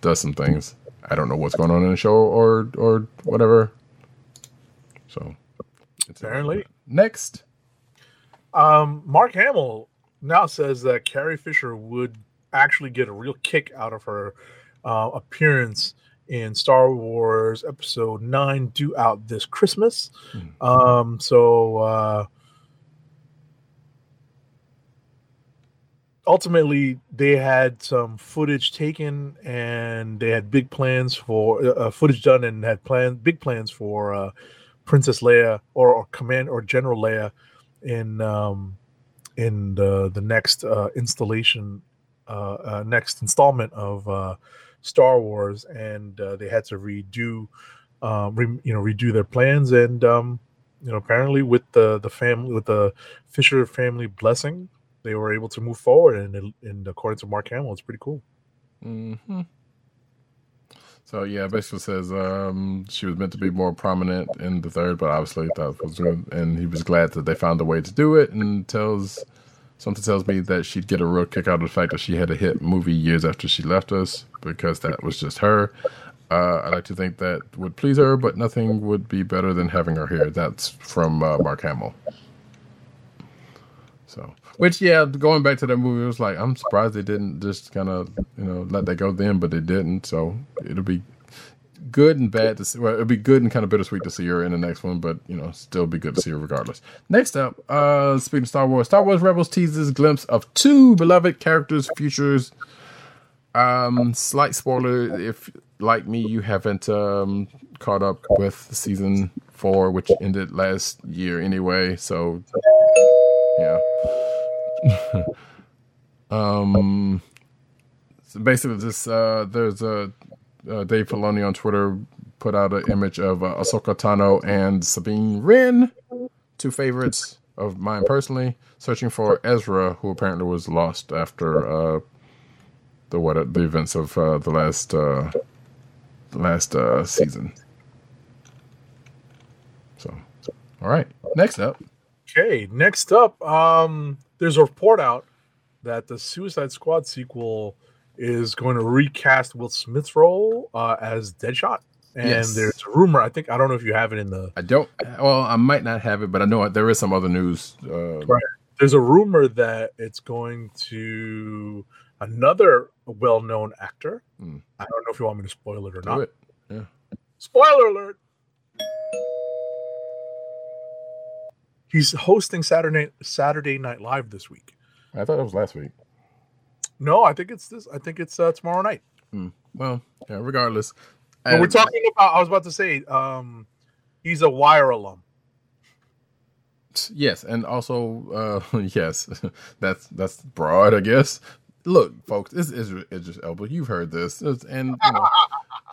Speaker 1: does some things. I don't know what's going on in the show or or whatever. So it's
Speaker 2: Apparently.
Speaker 1: next.
Speaker 2: Um, Mark Hamill now says that Carrie Fisher would actually get a real kick out of her uh, appearance in Star Wars Episode Nine, due out this Christmas. Um, so uh, ultimately, they had some footage taken, and they had big plans for uh, footage done, and had plans, big plans for uh, Princess Leia or, or Command or General Leia in um, in the the next uh, installation, uh, uh, next installment of uh, Star Wars, and uh, they had to redo, um, re, you know, redo their plans, and um, you know, apparently with the the family with the Fisher family blessing, they were able to move forward, and and according to Mark Hamill, it's pretty cool.
Speaker 1: hmm So yeah, basically says um, she was meant to be more prominent in the third, but obviously that was good, and he was glad that they found a way to do it. And tells something tells me that she'd get a real kick out of the fact that she had a hit movie years after she left us because that was just her. Uh, I like to think that would please her, but nothing would be better than having her here. That's from uh, Mark Hamill. So, which yeah, going back to that movie, it was like I'm surprised they didn't just kind of you know let that go then, but they didn't. So it'll be good and bad to see. Well, it'll be good and kind of bittersweet to see her in the next one, but you know, still be good to see her regardless. Next up, uh, speaking of Star Wars, Star Wars Rebels teases glimpse of two beloved characters' futures. Um, slight spoiler if, like me, you haven't um caught up with season four, which ended last year anyway. So, yeah. um, so basically, this uh, there's a uh, Dave Filoni on Twitter put out an image of uh, Ahsoka Tano and Sabine Wren, two favorites of mine personally, searching for Ezra, who apparently was lost after uh, the what the events of uh, the last uh, the last uh, season. So, all right, next up.
Speaker 2: Okay, next up, um, there's a report out that the Suicide Squad sequel is going to recast Will Smith's role uh, as Deadshot. And
Speaker 1: Yes.
Speaker 2: there's a rumor. I think I don't know if you have it in the.
Speaker 1: I don't. Well, I might not have it, but I know there is some other news. Uh,
Speaker 2: Right. There's a rumor that it's going to another well-known actor.
Speaker 1: Hmm.
Speaker 2: I don't know if you want me to spoil it or
Speaker 1: do
Speaker 2: not.
Speaker 1: it. Yeah.
Speaker 2: Spoiler alert. He's hosting Saturday Saturday Night Live this week.
Speaker 1: I thought it was last week.
Speaker 2: No, I think it's this. I think it's uh, tomorrow night.
Speaker 1: Well, yeah. Regardless,
Speaker 2: But we're talking about. I was about to say, um, he's a Wire alum.
Speaker 1: Yes, and also uh yes, that's that's broad, I guess. Look, folks, this is Idris Elba. You've heard this, It's- and you know,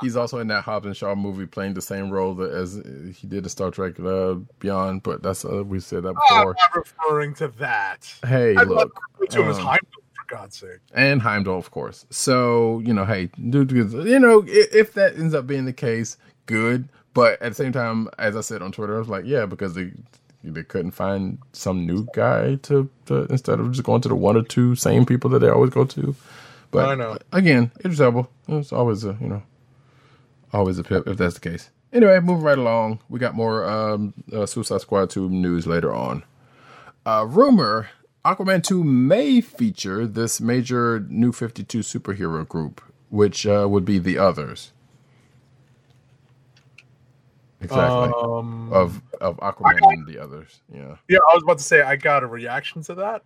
Speaker 1: he's also in that Hobbs and Shaw movie, playing the same role that as he did in Star Trek uh, Beyond. But that's uh, we said that
Speaker 2: I'm
Speaker 1: before.
Speaker 2: not referring to that.
Speaker 1: Hey,
Speaker 2: love
Speaker 1: look,
Speaker 2: to him
Speaker 1: um,
Speaker 2: Heimdall, for God's sake.
Speaker 1: and Heimdall, of course. So you know, hey, dude, you know, if, that ends up being the case, good. But at the same time, as I said on Twitter, I was like, yeah, because they they couldn't find some new guy to, to instead of just going to the one or two same people that they always go to. But
Speaker 2: I know.
Speaker 1: again, it's Elba. It's always a you know, always a pip if that's the case. Anyway, moving right along, we got more um, uh, Suicide Squad two news later on. Uh, rumor Aquaman 2 may feature this major new 52 superhero group, which uh, would be the others. Exactly.
Speaker 2: Um,
Speaker 1: of of Aquaman and the others. Yeah.
Speaker 2: yeah, I was about to say I got a reaction to that.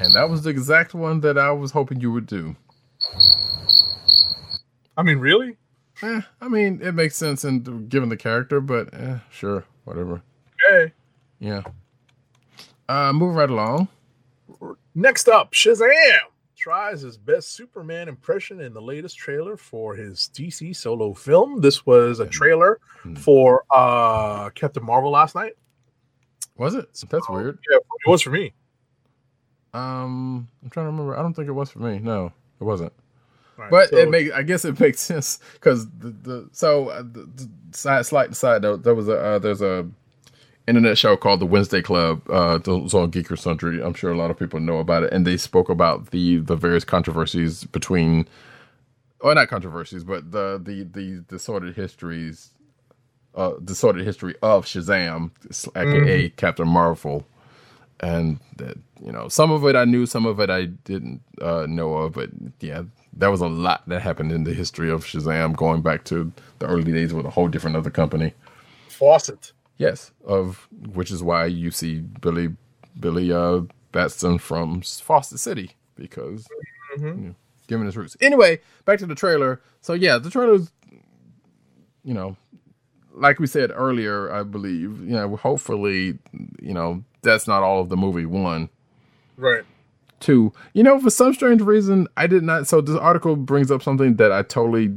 Speaker 1: And that was the exact one that I was hoping you would do.
Speaker 2: I mean, really?
Speaker 1: Eh, I mean, it makes sense in given the character, but eh, sure, whatever.
Speaker 2: Okay.
Speaker 1: Yeah. Uh, moving right along.
Speaker 2: Next up, Shazam tries his best Superman impression in the latest trailer for his DC solo film. This was a trailer
Speaker 1: Hmm.
Speaker 2: for uh Captain Marvel last night.
Speaker 1: Was it? That's
Speaker 2: So,
Speaker 1: weird.
Speaker 2: Yeah, it was for me.
Speaker 1: Um, I'm trying to remember. I don't think it was for me. No, it wasn't. But
Speaker 2: so-
Speaker 1: it makes. I guess it makes sense because the, the so uh, the, the side slight side note there was a uh, there's a internet show called the Wednesday Club. Uh, it was on Geek & Sundry. I'm sure a lot of people know about it, and they spoke about the the various controversies between or not controversies, but the the the the sordid histories, uh, the sordid history of Shazam, aka Captain Marvel, and that you know some of it I knew, some of it I didn't uh, know of, but yeah, there was a lot that happened in the history of Shazam, going back to the early days with a whole different other company.
Speaker 2: Fawcett.
Speaker 1: Yes, of which is why you see Billy Billy uh, Batson from Fawcett City because you know, given his roots. Anyway, back to the trailer. So yeah, the trailer's you know, like we said earlier, I believe you know, hopefully you know that's not all of the movie. One,
Speaker 2: Right.
Speaker 1: Two. You know, for some strange reason, I did not. So this article brings up something that I totally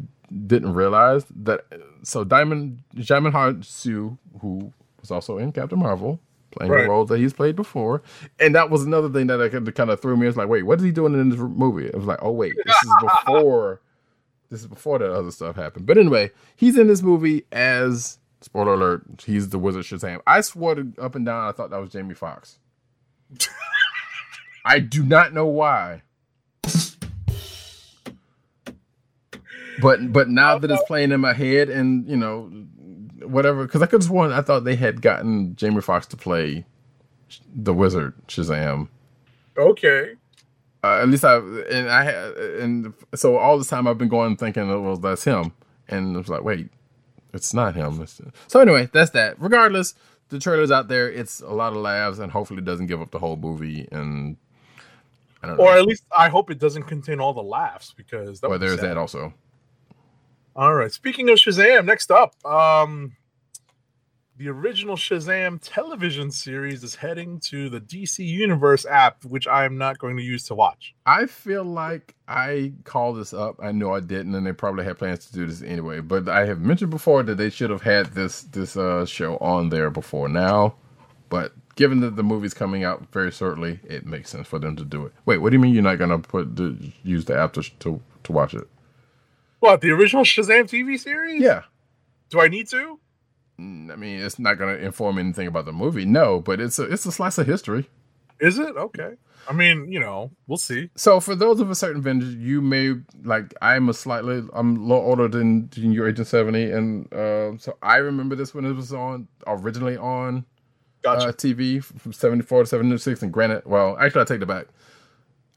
Speaker 1: didn't realize that. So Diamond Djimon Hounsou, who was also in Captain Marvel, playing
Speaker 2: Right.
Speaker 1: the role that he's played before, and that was another thing that I kind of, kind of threw me. It's like, wait, what is he doing in this movie? It was like, oh wait, this is before. this is before that other stuff happened. But anyway, he's in this movie as spoiler alert. He's the Wizard Shazam. I swore to up and down. I thought that was Jamie Foxx. I do not know why. But but now that it's playing in my head and you know whatever because I could have sworn I thought they had gotten Jamie Foxx to play the wizard Shazam.
Speaker 2: Okay.
Speaker 1: Uh, at least I and I had and so all this time I've been going thinking it was that's him and it was like wait it's not him. It's, so anyway that's that. Regardless, the trailer's out there. It's a lot of laughs and hopefully it doesn't give up the whole movie and Don't know.
Speaker 2: Or at least I hope it doesn't contain all the laughs because that
Speaker 1: Well, there's
Speaker 2: sad.
Speaker 1: that also.
Speaker 2: All right. Speaking of Shazam, next up, um, the original Shazam television series is heading to the DC Universe app, which I am not going to use to watch.
Speaker 1: I feel like I called this up. I know I didn't, and they probably had plans to do this anyway. But I have mentioned before that they should have had this this uh, show on there before now. But given that the movie's coming out very shortly, it makes sense for them to do it. Wait, what do you mean you're not gonna put the, use the app to, to to watch it?
Speaker 2: What the original Shazam TV series?
Speaker 1: Yeah,
Speaker 2: Do I need to?
Speaker 1: Mm, I mean it's not gonna inform anything about the movie, no. But it's a it's a slice of history.
Speaker 2: Is it okay? I mean, you know, we'll see.
Speaker 1: So for those of a certain vintage, you may like I'm a slightly I'm a little older than, than you, Agent Seventy, and uh, so I remember this when it was on originally on
Speaker 2: Gotcha.
Speaker 1: uh, TV from seventy four to seventy six. And granted, well, actually, I take it back.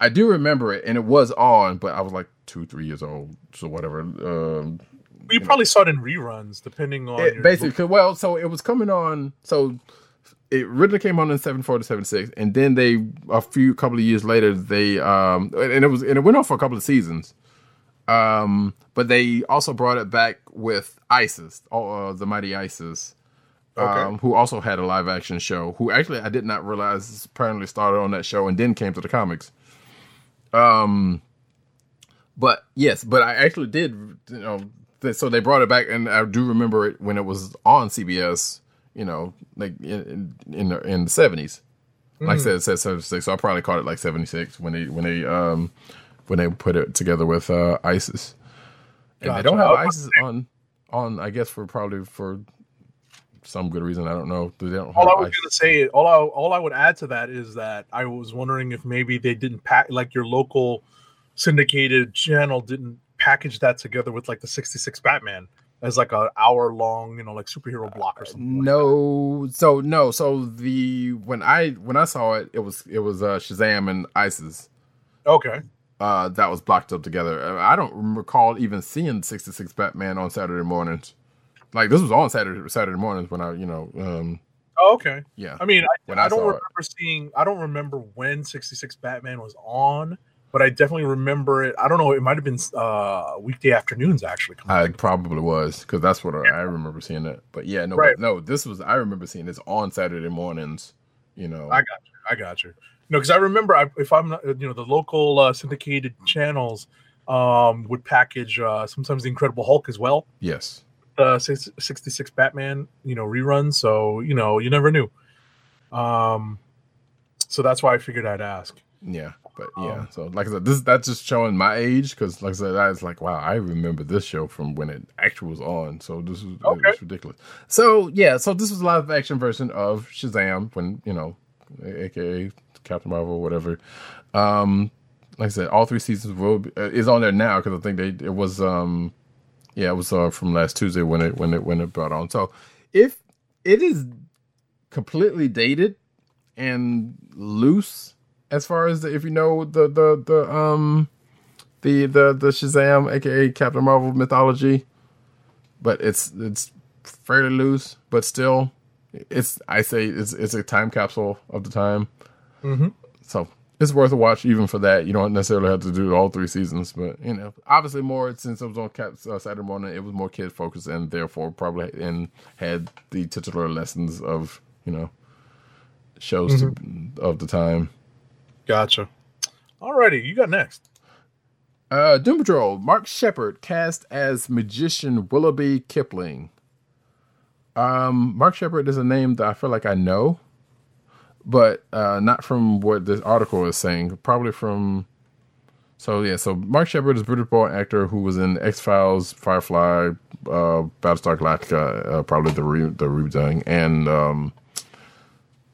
Speaker 1: I do remember it, and it was on, but I was like two, three years old, so whatever. Um,
Speaker 2: you probably saw it in reruns, depending on
Speaker 1: it,
Speaker 2: your-
Speaker 1: basically, well, so it was coming on. So it originally came on in seven four to seven six, and then they a few couple of years later they um and it was and it went on for a couple of seasons. Um, but they also brought it back with ISIS, uh, the Mighty ISIS,
Speaker 2: Okay.
Speaker 1: um, who also had a live action show. Who actually I did not realize apparently started on that show and then came to the comics. Um, but yes, but I actually did, you know. th- So they brought it back, and I do remember it when it was on CBS. You know, like in in, in the in the seventies. Like I said, it said seventy six. So I probably caught it like seventy six when they when they um when they put it together with uh ISIS. And they don't have ISIS on on I guess for probably for some good reason. I don't know. They don't
Speaker 2: all I was gonna say, all I all I would add to that is that I was wondering if maybe they didn't pack like your local syndicated channel didn't package that together with like the '66 Batman as like an hour long, you know, like superhero block or something. like
Speaker 1: No, so no, so the when I when I saw it, it was it was uh Shazam and ISIS.
Speaker 2: Okay,
Speaker 1: Uh, that was blocked up together. Uh, I don't recall even seeing sixty six Batman on Saturday mornings. Like this was on Saturday Saturday mornings when I you know um
Speaker 2: oh, okay.
Speaker 1: yeah
Speaker 2: I mean, I, I,
Speaker 1: I
Speaker 2: don't
Speaker 1: saw it.
Speaker 2: remember seeing. I don't remember when '66 Batman was on, but I definitely remember it. I don't know. It might have been uh weekday afternoons actually.
Speaker 1: I probably was because that's what I, I remember seeing it. But yeah, no,
Speaker 2: Right.
Speaker 1: but no, this was I remember seeing this on Saturday mornings. You know,
Speaker 2: I got you. I got you. No, because I remember I, if I'm not, you know, the local uh, syndicated channels um, would package uh, sometimes the Incredible Hulk as well,
Speaker 1: yes,
Speaker 2: uh, 66 Batman, you know, rerun. So you know, you never knew. Um, so that's why I figured I'd ask.
Speaker 1: yeah, but yeah.
Speaker 2: Um,
Speaker 1: so like I said, this that's just showing my age because like I said, I was like, wow, I remember this show from when it actually was on. So this was
Speaker 2: Okay.
Speaker 1: it's ridiculous. So yeah, so this was a live action version of Shazam when you know, aka Captain Marvel, whatever. Um, like I said, all three seasons will be, uh, is on there now because I think they it was um yeah it was uh, from last Tuesday when it when it when it brought on. So if it is completely dated and loose as far as the, if you know the the the um the the the Shazam aka Captain Marvel mythology, but it's it's fairly loose, but still it's I say it's it's a time capsule of the time.
Speaker 2: Mhm.
Speaker 1: So it's worth a watch even for that. You don't necessarily have to do all three seasons, but you know, obviously more since it was on Cap uh, Saturday morning, it was more kid focused and therefore probably and had the titular lessons of you know shows to, of the time.
Speaker 2: Gotcha. Alrighty, you got next.
Speaker 1: Uh, Doom Patrol. Mark Sheppard cast as magician Willoughby Kipling. Um, Mark Sheppard is a name that I feel like I know, but uh, not from what this article is saying. Probably from. So yeah, so Mark Sheppard is a British-born actor who was in X Files, Firefly, uh, Battlestar Galactica, uh, probably the re- the redoing, and um,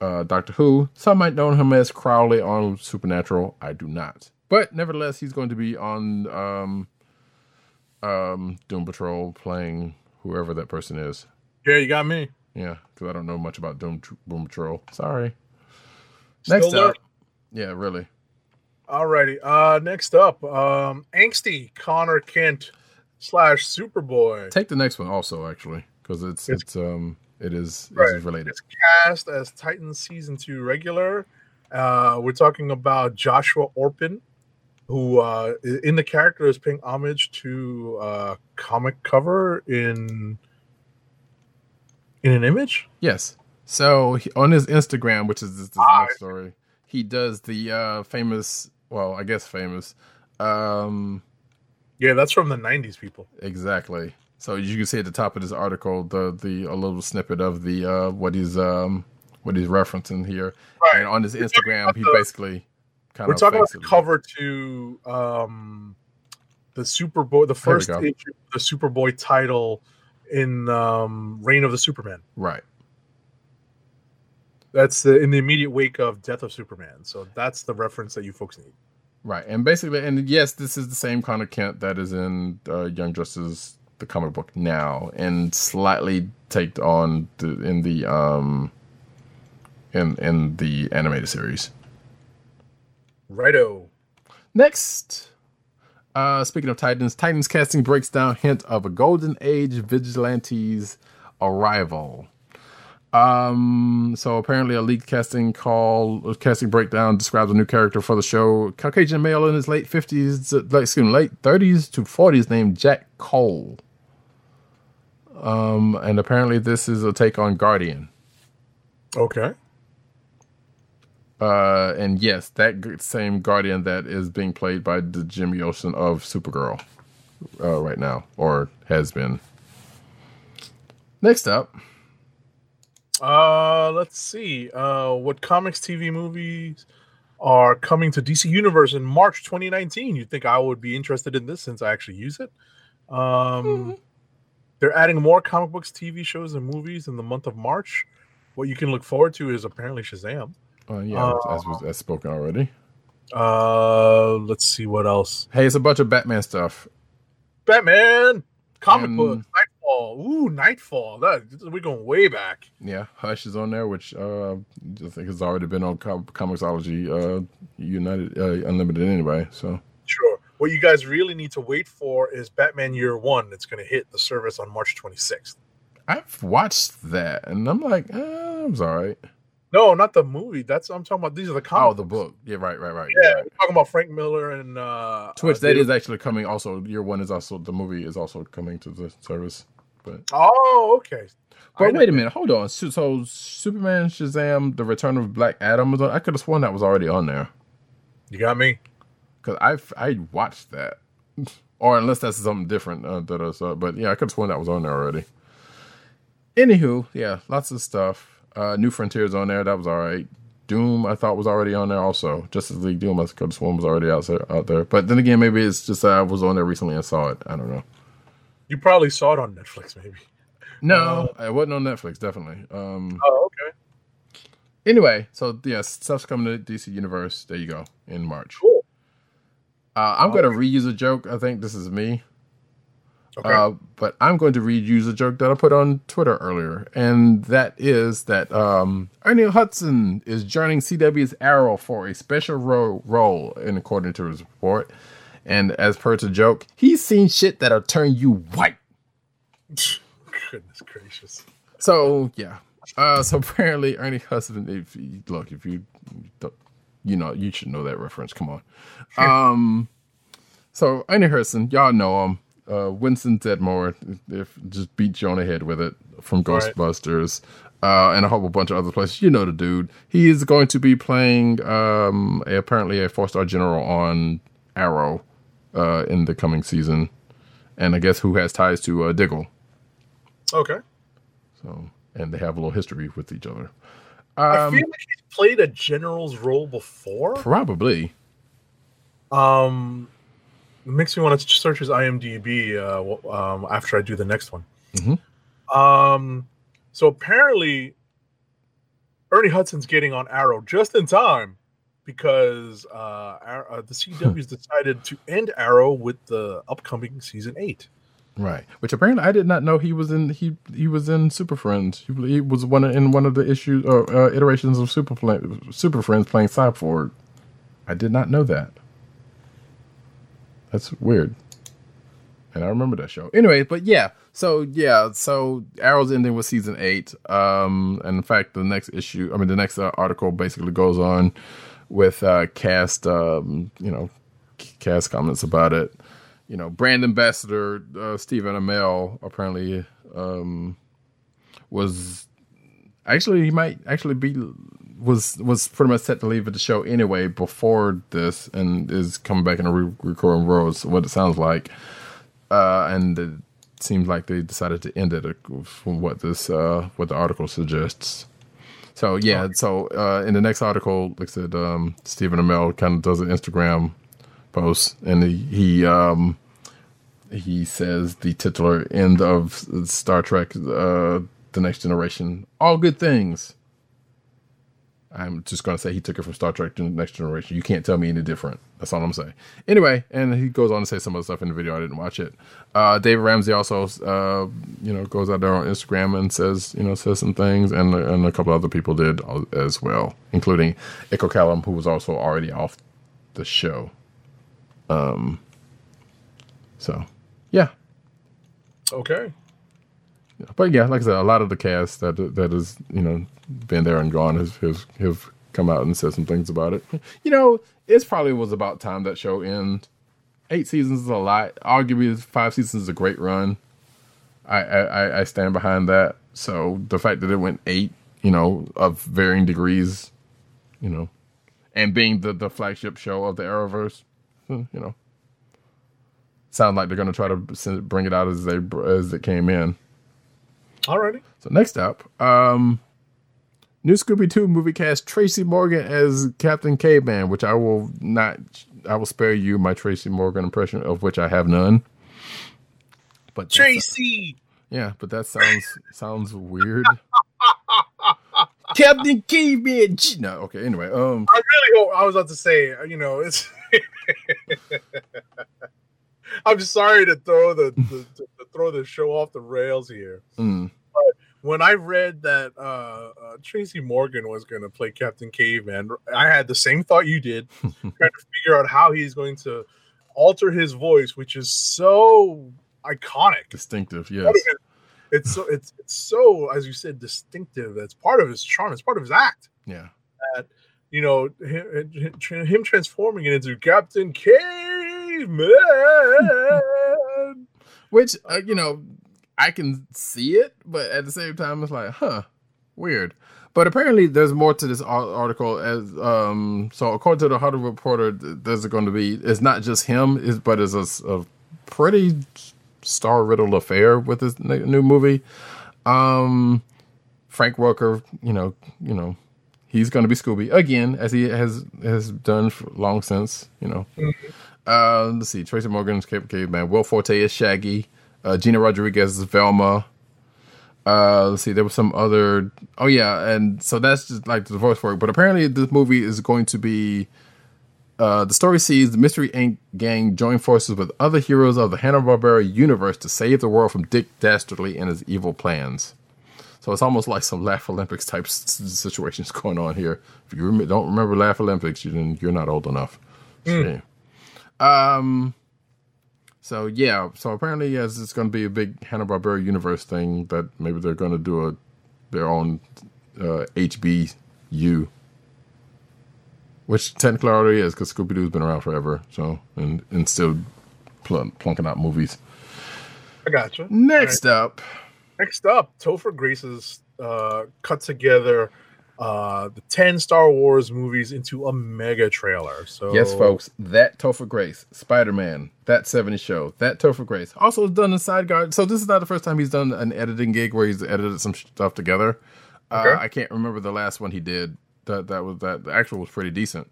Speaker 1: uh, Doctor Who. Some might know him as Crowley on Supernatural. I do not. But nevertheless, he's going to be on um, um, Doom Patrol playing whoever that person is.
Speaker 2: Yeah, you got me.
Speaker 1: Yeah, because I don't know much about Doom, Doom Patrol. Sorry.
Speaker 2: Still
Speaker 1: Next up.
Speaker 2: learning.
Speaker 1: Yeah, really.
Speaker 2: Alrighty. Uh, next up, um, angsty Conner Kent slash Superboy.
Speaker 1: Take the next one also, actually, because it's,
Speaker 2: It's-
Speaker 1: it's um it is
Speaker 2: Right.
Speaker 1: is related.
Speaker 2: It's cast as Titan season two regular. Uh, we're talking about Joshua Orpin, who uh, in the character is paying homage to uh, comic cover in in an image.
Speaker 1: Yes. So he, on his Instagram, which is this, this
Speaker 2: Ah,
Speaker 1: next story, he does the uh famous, well, I guess famous, um
Speaker 2: Yeah, that's from the '90s. People.
Speaker 1: Exactly. So you can see at the top of this article the the a little snippet of the uh what he's um what he's referencing here.
Speaker 2: Right.
Speaker 1: And on his Instagram he
Speaker 2: the-
Speaker 1: basically kind
Speaker 2: We're
Speaker 1: of
Speaker 2: talking about the cover to um, the Superboy, the first issue, of the Superboy title in um, Reign of the Supermen.
Speaker 1: Right.
Speaker 2: That's the, in the immediate wake of Death of Superman. So that's the reference that you folks need.
Speaker 1: Right. And basically and yes, this is the same kind of Kent that is in uh, Young Justice the comic book now and slightly taked on the, in the um in in the animated series.
Speaker 2: Righto.
Speaker 1: Next, uh, speaking of Titans, Titans casting breaks down hint of a golden age vigilante's arrival. Um, so apparently a leaked casting call, casting breakdown describes a new character for the show. Caucasian male in his late fifties, like excuse me, late thirties to forties, named Jack Cole. Um, and apparently this is a take on Guardian.
Speaker 2: Okay.
Speaker 1: Uh, and yes, that same Guardian that is being played by the Jimmy Olsen of Supergirl, uh, right now, or has been. Next up,
Speaker 2: Uh, let's see. Uh, what comics, TV, movies are coming to DC Universe in March 2019? You'd think I would be interested in this since I actually use it. Um, they're adding more comic books, TV shows, and movies in the month of March. What you can look forward to is apparently Shazam.
Speaker 1: uh, yeah, as was as spoken already.
Speaker 2: Uh, let's see what else.
Speaker 1: Hey, it's a bunch of Batman stuff.
Speaker 2: Batman comic
Speaker 1: And-
Speaker 2: books, Knightfall. Ooh, Knightfall. That we're going way back.
Speaker 1: Yeah, Hush is on there, which uh, I think has already been on Com- Comixology uh, United uh, Unlimited anyway. So
Speaker 2: Sure. What you guys really need to wait for is Batman Year One. It's going to hit the service on March 26th.
Speaker 1: I've watched that, and I'm like, eh, was all right.
Speaker 2: No, not the movie. That's I'm talking about. These are the comics.
Speaker 1: Oh, the book. Yeah, right, right, right.
Speaker 2: Yeah,
Speaker 1: right.
Speaker 2: we're talking about Frank Miller and uh,
Speaker 1: Twitch.
Speaker 2: uh,
Speaker 1: that is actually coming. Also, year one is also the movie is also coming to the service. But
Speaker 2: Oh, okay.
Speaker 1: But wait a minute, hold on. So, so Superman, Shazam, The Return of Black Adam was on. I could have sworn that was already on there
Speaker 2: You got me.
Speaker 1: because I I watched that, or unless that's something different uh, that I saw. But yeah, I could have sworn that was on there already. Anywho, yeah, lots of stuff. Uh, New Frontiers on there. That was all right. Doom, I thought was already on there also. Justice League Doom, I could have sworn was already out there, out there. But then again, maybe it's just that I was on there recently and saw it. I don't know.
Speaker 2: You probably saw it on Netflix, maybe.
Speaker 1: No, it wasn't on Netflix. Definitely. Um.
Speaker 2: Oh, okay.
Speaker 1: Anyway, so yes, stuff's coming to DC Universe. There you go in March.
Speaker 2: Cool.
Speaker 1: Uh, I'm going to reuse a joke. I think this is me.
Speaker 2: Okay.
Speaker 1: Uh, but I'm going to reuse a joke that I put on Twitter earlier, and that is that um, Ernie Hudson is joining CW's Arrow for a special ro- role, in according to his report. And as per the joke, he's seen shit that'll turn you white.
Speaker 2: Goodness gracious.
Speaker 1: So yeah. Uh, so apparently Ernie Hudson. If you, look, if you, don't, you know, you should know that reference. Come on. Um. So Ernie Hudson, y'all know him. Uh, Winston Zeddemore, if just beat you on the head with it from
Speaker 2: Right.
Speaker 1: Ghostbusters, uh, and a whole bunch of other places. You know the dude. He is going to be playing um a, apparently a four star general on Arrow, uh, in the coming season, and I guess who has ties to uh, Diggle.
Speaker 2: Okay.
Speaker 1: So, and they have a little history with each other.
Speaker 2: I
Speaker 1: Um,
Speaker 2: feel like he's played a general's role before.
Speaker 1: probably.
Speaker 2: Um, it makes me want to search his IMDb uh, um, after I do the next one.
Speaker 1: Mhm.
Speaker 2: Um, so apparently, Ernie Hudson's getting on Arrow just in time because uh, uh, the CW's decided to end Arrow with the upcoming season eight.
Speaker 1: Right. Which apparently I did not know he was in. He he was in Super Friends. He, he was one of, in one of the issues or uh, iterations of Super Super Friends playing Cyborg. I did not know that. That's weird. And I remember that show. Anyway, but yeah. So yeah. So Arrow's ending with season eight. Um, and in fact, the next issue. I mean, the next uh, article basically goes on with uh, cast. Um, you know, cast comments about it you know, brand ambassador uh, Stephen Amell apparently um, was actually he might actually be was was pretty much set to leave the show anyway before this, and is coming back in a re- recurring role. What it sounds like, uh, and it seems like they decided to end it uh, from what this uh, what the article suggests. So yeah, so uh, in the next article, like I said, um, Stephen Amell kind of does an Instagram post, and he he um he says the titular end of Star Trek: uh, The Next Generation, all good things. I'm just gonna say he took it from Star Trek to the Next Generation. You can't tell me any different. That's all I'm saying. Anyway, and he goes on to say some other stuff in the video. I didn't watch it. Uh, David Ramsey also, uh, you know, goes out there on Instagram and says, you know, says some things, and and a couple other people did as well, including Echo Kellum, who was also already off the show. Um. So, yeah,
Speaker 2: Okay.
Speaker 1: but yeah, like I said, a lot of the cast that that is you know been there and gone has has have come out and said some things about it. You know, it's probably was about time that show end. Eight seasons is a lot. Arguably, five seasons is a great run. I I, I- stand behind that. So the fact that it went eight, you know, of varying degrees, you know, and being the the flagship show of the Arrowverse, hmm, you know, sound like they're going to try to send, bring it out as they as it came in.
Speaker 2: Alrighty.
Speaker 1: So next up, um, new Scooby Doo movie cast Tracy Morgan as Captain Caveman, which I will not. I will spare you my Tracy Morgan impression, of which I have none. But
Speaker 2: Tracy.
Speaker 1: Yeah, but that sounds sounds weird. Captain Caveman. No, okay. Anyway, um,
Speaker 2: I really hope I was about to say, you know, it's. I'm sorry to throw the, the to, to throw the show off the rails here.
Speaker 1: mm,
Speaker 2: When I read that uh, uh, Tracy Morgan was going to play Captain Caveman, I had the same thought you did, trying to figure out how he's going to alter his voice, which is so iconic.
Speaker 1: distinctive. Yes.
Speaker 2: It's so it's it's so as you said distinctive. That's part of his charm. It's part of his act.
Speaker 1: Yeah.
Speaker 2: That you know him, him him transforming it into Captain Caveman.
Speaker 1: Which uh, you know, I can see it, but at the same time, it's like, huh, weird. But apparently, there's more to this article. As um, so according to the Hollywood Reporter, there's going to be. It's not just him, is but it's a pretty star riddled affair with this new movie. Um, Frank Welker, you know, you know, he's going to be Scooby again, as he has has done long since. You know, uh, let's see. Tracy Morgan's Cape Caveman. Will Forte is Shaggy. Uh, Gina Rodriguez is Velma. Uh, let's see. There was some other. Oh yeah, and so that's just like the voice for it. But apparently, this movie is going to be Uh, the story sees the Mystery Inc. gang join forces with other heroes of the Hanna-Barbera universe to save the world from Dick Dastardly and his evil plans. So it's almost like some Laff-A-Lympics type s- situations going on here. If you rem- don't remember Laff-A-Lympics, you you're not old enough. So, yeah. Um. So yeah. So apparently, yes, it's going to be a big Hanna Barbera universe thing. That maybe they're going to do a their own uh, HBU, which technically already is because Scooby Doo's been around forever. So and and still pl- plunking out movies.
Speaker 2: I gotcha.
Speaker 1: Next up.
Speaker 2: Next up, Topher Grace's uh, cut together uh, the 10 Star Wars movies into a mega trailer. So
Speaker 1: Yes, folks, that Topher Grace, Spider Man, that 70 show, that Topher Grace. Also done a side guard. So this is not the first time he's done an editing gig where he's edited some stuff together. Uh, I can't remember the last one he did. That that was that the actual was pretty decent.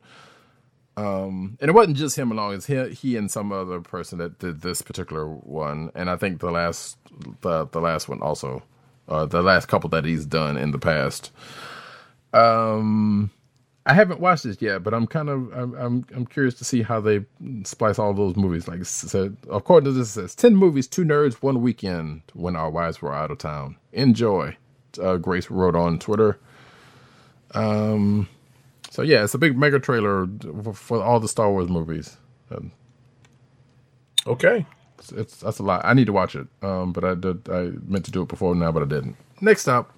Speaker 1: Um, and it wasn't just him alone; it's he, he and some other person that did this particular one. And I think the last the the last one also, uh, the last couple that he's done in the past. Um, I haven't watched this yet, but I'm kind of I'm I'm, I'm curious to see how they splice all those movies. Like so, according to this, it says ten movies, two nerds, one weekend when our wives were out of town. Enjoy. Uh, Grace wrote on Twitter. Um, so yeah, it's a big mega trailer for, for all the Star Wars movies. Um,
Speaker 2: Okay.
Speaker 1: it's, it's that's a lot. I need to watch it. Um, but I did I meant to do it before now, but I didn't. Next up,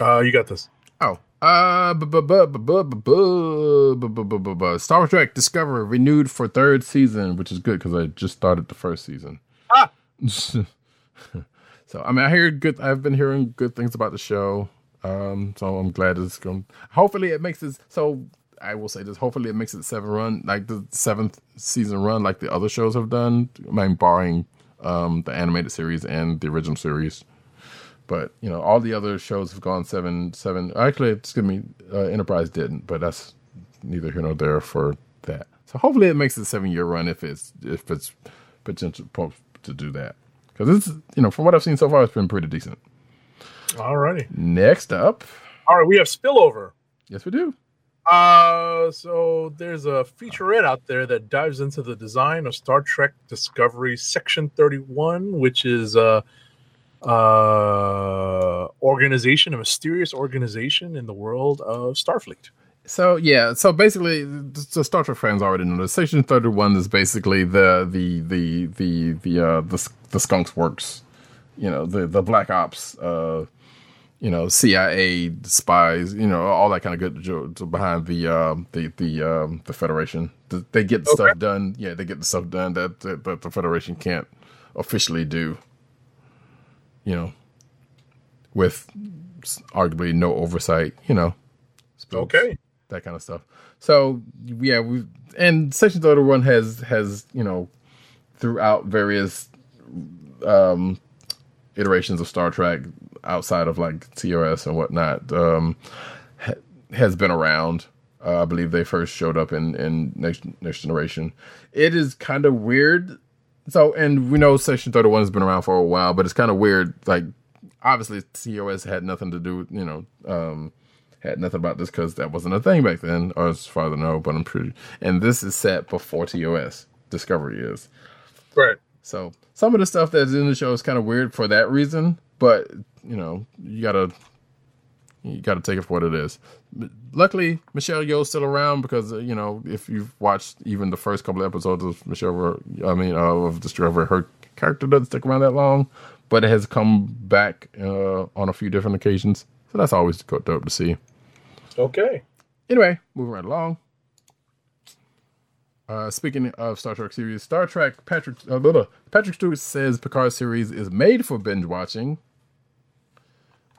Speaker 2: uh, you got this.
Speaker 1: Oh. Uh, Star Trek Discovery renewed for third season, which is good because I just started the first season.
Speaker 2: Ah!
Speaker 1: so, I mean, I hear good, I've been hearing good things about the show. Um, so I'm glad it's going. Hopefully, it makes it so. I will say this. Hopefully, it makes it seven run like the seventh season run, like the other shows have done. I mean, barring um the animated series and the original series. But you know, all the other shows have gone seven, seven. Actually, excuse me, uh, Enterprise didn't, but that's neither here nor there for that. So hopefully, it makes a seven-year run if it's if it's potential to do that. Because it's you know, from what I've seen so far, it's been pretty decent.
Speaker 2: Alrighty.
Speaker 1: Next up,
Speaker 2: All right, we have spillover.
Speaker 1: yes, we do.
Speaker 2: Uh, so there's a featurette out there that dives into the design of Star Trek Discovery Section 31, which is a uh organization, a mysterious organization in the world of Starfleet.
Speaker 1: So yeah, so basically, the Star Trek fans already know. this. Section Thirty One is basically the the the the the uh, the, the Skunks Works, you know, the the Black Ops, uh, you know, CIA spies, you know, all that kind of good jo- behind the um, the the um, the Federation. The, they get the stuff done. Yeah, they get the stuff done that, that that the Federation can't officially do. You know, with arguably no oversight. You know. spooks
Speaker 2: Okay.
Speaker 1: that kind of stuff. So yeah, we and Section Thirty One has has you know throughout various um iterations of Star Trek outside of like TOS and whatnot um ha- has been around. Uh, I believe they first showed up in in next next generation. It is kind of weird. So and we know Section Thirty One has been around for a while, but it's kind of weird. Like obviously TOS had nothing to do, you know. um had nothing about this because that wasn't a thing back then, or as far as I know. But I'm pretty. And this is set before TOS. Discovery is.
Speaker 2: Right.
Speaker 1: So some of the stuff that's in the show is kind of weird for that reason. But you know, you gotta you gotta take it for what it is. Luckily, Michelle Yeoh's still around because uh, you know if you've watched even the first couple of episodes of Michelle, I mean uh, of Discovery, her character doesn't stick around that long, but it has come back uh, on a few different occasions. So that's always dope to see.
Speaker 2: Okay.
Speaker 1: Anyway, moving right along. Uh, speaking of Star Trek series, Star Trek Patrick uh, blah, blah. Patrick Stewart says Picard series is made for binge watching.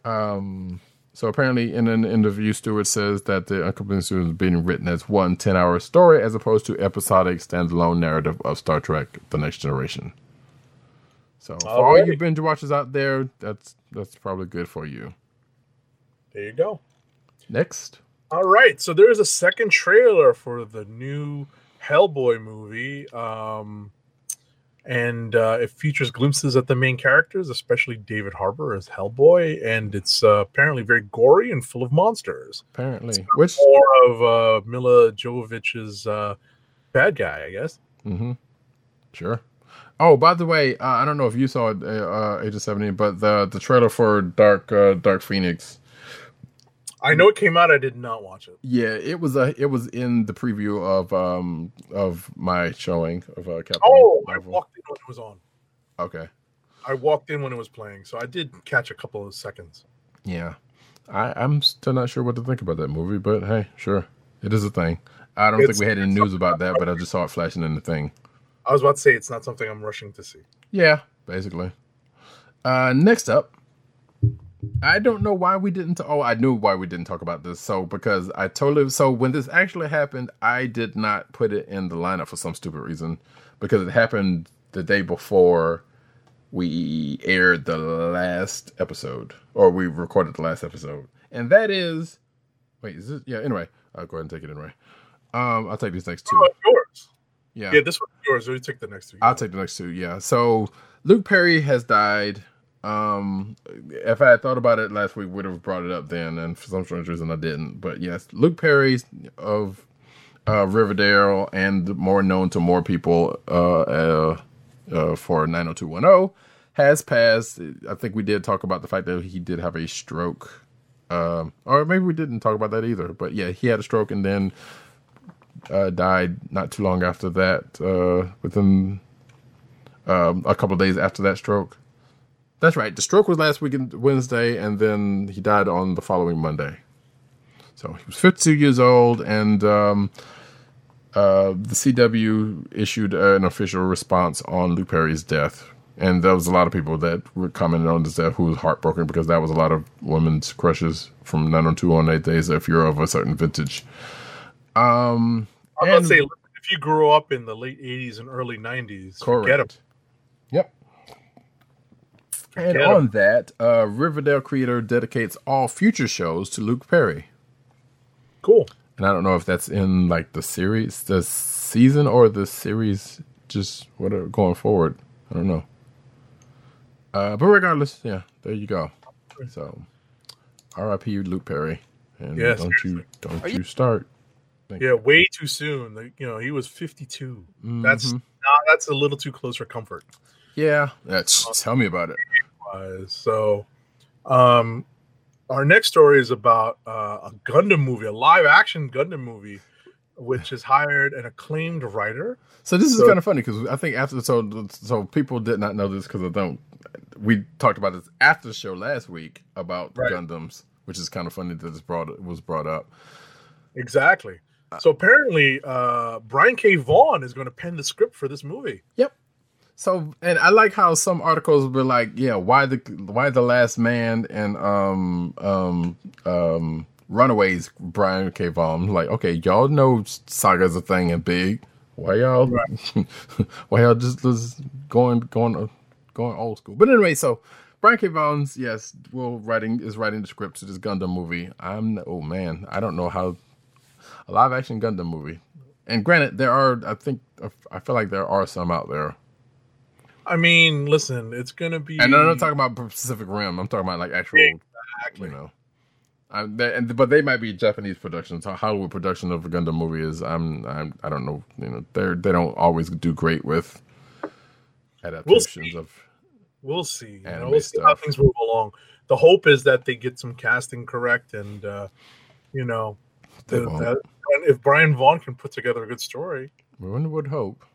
Speaker 1: Um, so apparently, in an interview, Stewart says that the accompanying series is being written as one 10-hour story as opposed to episodic standalone narrative of Star Trek: The Next Generation. So for all you binge watchers out there, that's that's probably good for you.
Speaker 2: There you go.
Speaker 1: Next.
Speaker 2: All right, so there is a second trailer for the new Hellboy movie. Um, and uh, it features glimpses at the main characters, especially David Harbour as Hellboy, and it's uh, apparently very gory and full of monsters.
Speaker 1: Apparently, which
Speaker 2: More of uh, Milla Jovovich's uh, bad guy, I guess.
Speaker 1: hmm Sure. Oh, by the way, uh, I don't know if you saw it, uh, uh, Agent Seventy, but the the trailer for Dark uh, Dark Phoenix.
Speaker 2: I know it came out. I did not watch it.
Speaker 1: Yeah, it was a it was in the preview of um of my showing of uh, Captain
Speaker 2: Oh, I walked in when it was on.
Speaker 1: Okay.
Speaker 2: I walked in when it was playing, so I did catch a couple of seconds.
Speaker 1: Yeah, I I'm still not sure what to think about that movie, but hey, sure, it is a thing. I don't
Speaker 2: It's-
Speaker 1: think we had any news about that, but I just saw it flashing in the thing.
Speaker 2: I was about to say it's not something I'm rushing to see.
Speaker 1: Yeah, basically. Uh, next up, I don't know why we didn't. oh, I knew why we didn't talk about this. So because I totally. So when this actually happened, I did not put it in the lineup for some stupid reason because it happened the day before we aired the last episode or we recorded the last episode, and that is. Wait, is it? Yeah. Anyway, I'll go ahead and take it anyway. Um, I'll take these next two.
Speaker 2: Oh, yours.
Speaker 1: Yeah.
Speaker 2: Yeah, this one's yours. So you take the next two.
Speaker 1: I'll take the next two. Yeah. So Luke Perry has died. Um, if I had thought about it last week, would have brought it up then, and for some strange reason I didn't. But yes, Luke Perry of uh, Riverdale and more known to more people uh, uh, uh, for 90210 has passed. I think we did talk about the fact that he did have a stroke. Um, or maybe we didn't talk about that either. But yeah, he had a stroke and then uh, died not too long after that, uh, within um, a couple days after that stroke. That's right. The stroke was last weekend, Wednesday, and then he died on the following Monday. So he was 52 years old, and um, uh, the CW issued an official response on Luke Perry's death. And there was a lot of people that were commenting on this death who was heartbroken because that was a lot of women's crushes from 90218 days if you're of a certain vintage. Um, and-
Speaker 2: to say, if you grew up in the late 80s and early 90s,
Speaker 1: Correct.
Speaker 2: Get 'em.
Speaker 1: Yep. And
Speaker 2: Forget 'em.
Speaker 1: on that, uh, Riverdale creator dedicates all future shows to Luke Perry.
Speaker 2: Cool.
Speaker 1: And I don't know if that's in like the series, the season, or the series just whatever going forward. I don't know. Uh, but regardless, yeah, there you go. So, R.I.P. Luke Perry, and
Speaker 2: Yes,
Speaker 1: don't you don't you start.
Speaker 2: Yeah, way too soon. Like, you know, he was 52. That's
Speaker 1: Mhm.
Speaker 2: nah, that's a little too close for comfort.
Speaker 1: yeah. That's tell me about it.
Speaker 2: Uh, so, um, our next story is about uh, a Gundam movie, a live action Gundam movie, which has hired an acclaimed writer.
Speaker 1: So this is
Speaker 2: So-
Speaker 1: kind of funny because I think after so so people did not know this because I don't. We talked about this after the show last week about
Speaker 2: Right.
Speaker 1: Gundams, which is kind of funny that this brought was brought up.
Speaker 2: Exactly. So apparently, uh, Brian K. Vaughan is going to pen the script for this movie.
Speaker 1: Yep. So and I like how some articles were like, yeah, why the Y the Last Man and um um um Runaways Brian K. Vaughan like, okay, y'all know Saga's a thing and big. Why y'all why y'all just, just going going going old school? But anyway, so Brian K. Vaughan's yes, will writing is writing the script to this Gundam movie. I'm oh man, I don't know how a live action Gundam movie. And granted, there are I think I feel like there are some out there.
Speaker 2: I mean, listen, it's going to be.
Speaker 1: And I'm not talking about Pacific Rim. I'm talking about like actual,
Speaker 2: Exactly.
Speaker 1: you know. I, they, and, but they might be Japanese productions. How Hollywood production of a Gundam movie is, I'm, I'm, I don't know. You know, they're they don't always do great with adaptations
Speaker 2: see.
Speaker 1: of.
Speaker 2: We'll see. You know, we'll see how things move along. The hope is that they get some casting correct, and uh, you know, the- that- and if Brian Vaughan can put together a good story,
Speaker 1: One would hope.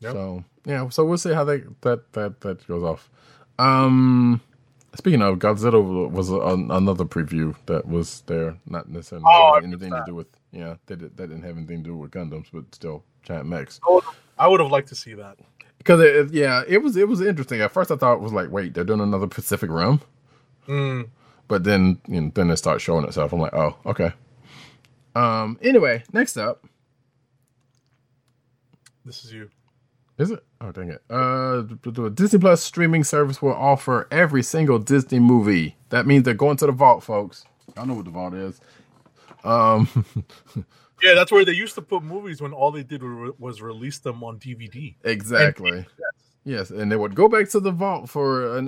Speaker 2: Yep.
Speaker 1: So yeah, so we'll see how they that that that goes off. Um, speaking of Godzilla, was a, another preview that was there. Not necessarily
Speaker 2: Oh,
Speaker 1: anything to do with yeah. Did, that didn't have anything to do with Gundams, but still giant mechs.
Speaker 2: I would have liked to see that.
Speaker 1: Because yeah, it was it was interesting. At first, I thought it was like, wait, they're doing another Pacific Rim,
Speaker 2: Mm,
Speaker 1: but then you know, then it starts showing itself. I'm like, oh, okay. Um. Anyway, next up
Speaker 2: this is you.
Speaker 1: Is it? Oh, dang it. Uh, the- Disney Plus streaming service will offer every single Disney movie. That means they're going to the vault, folks. I know what the vault is. Um.
Speaker 2: Yeah, that's where they used to put movies when all they did was release them on DVD.
Speaker 1: exactly. Yes, and they would go back to the vault for an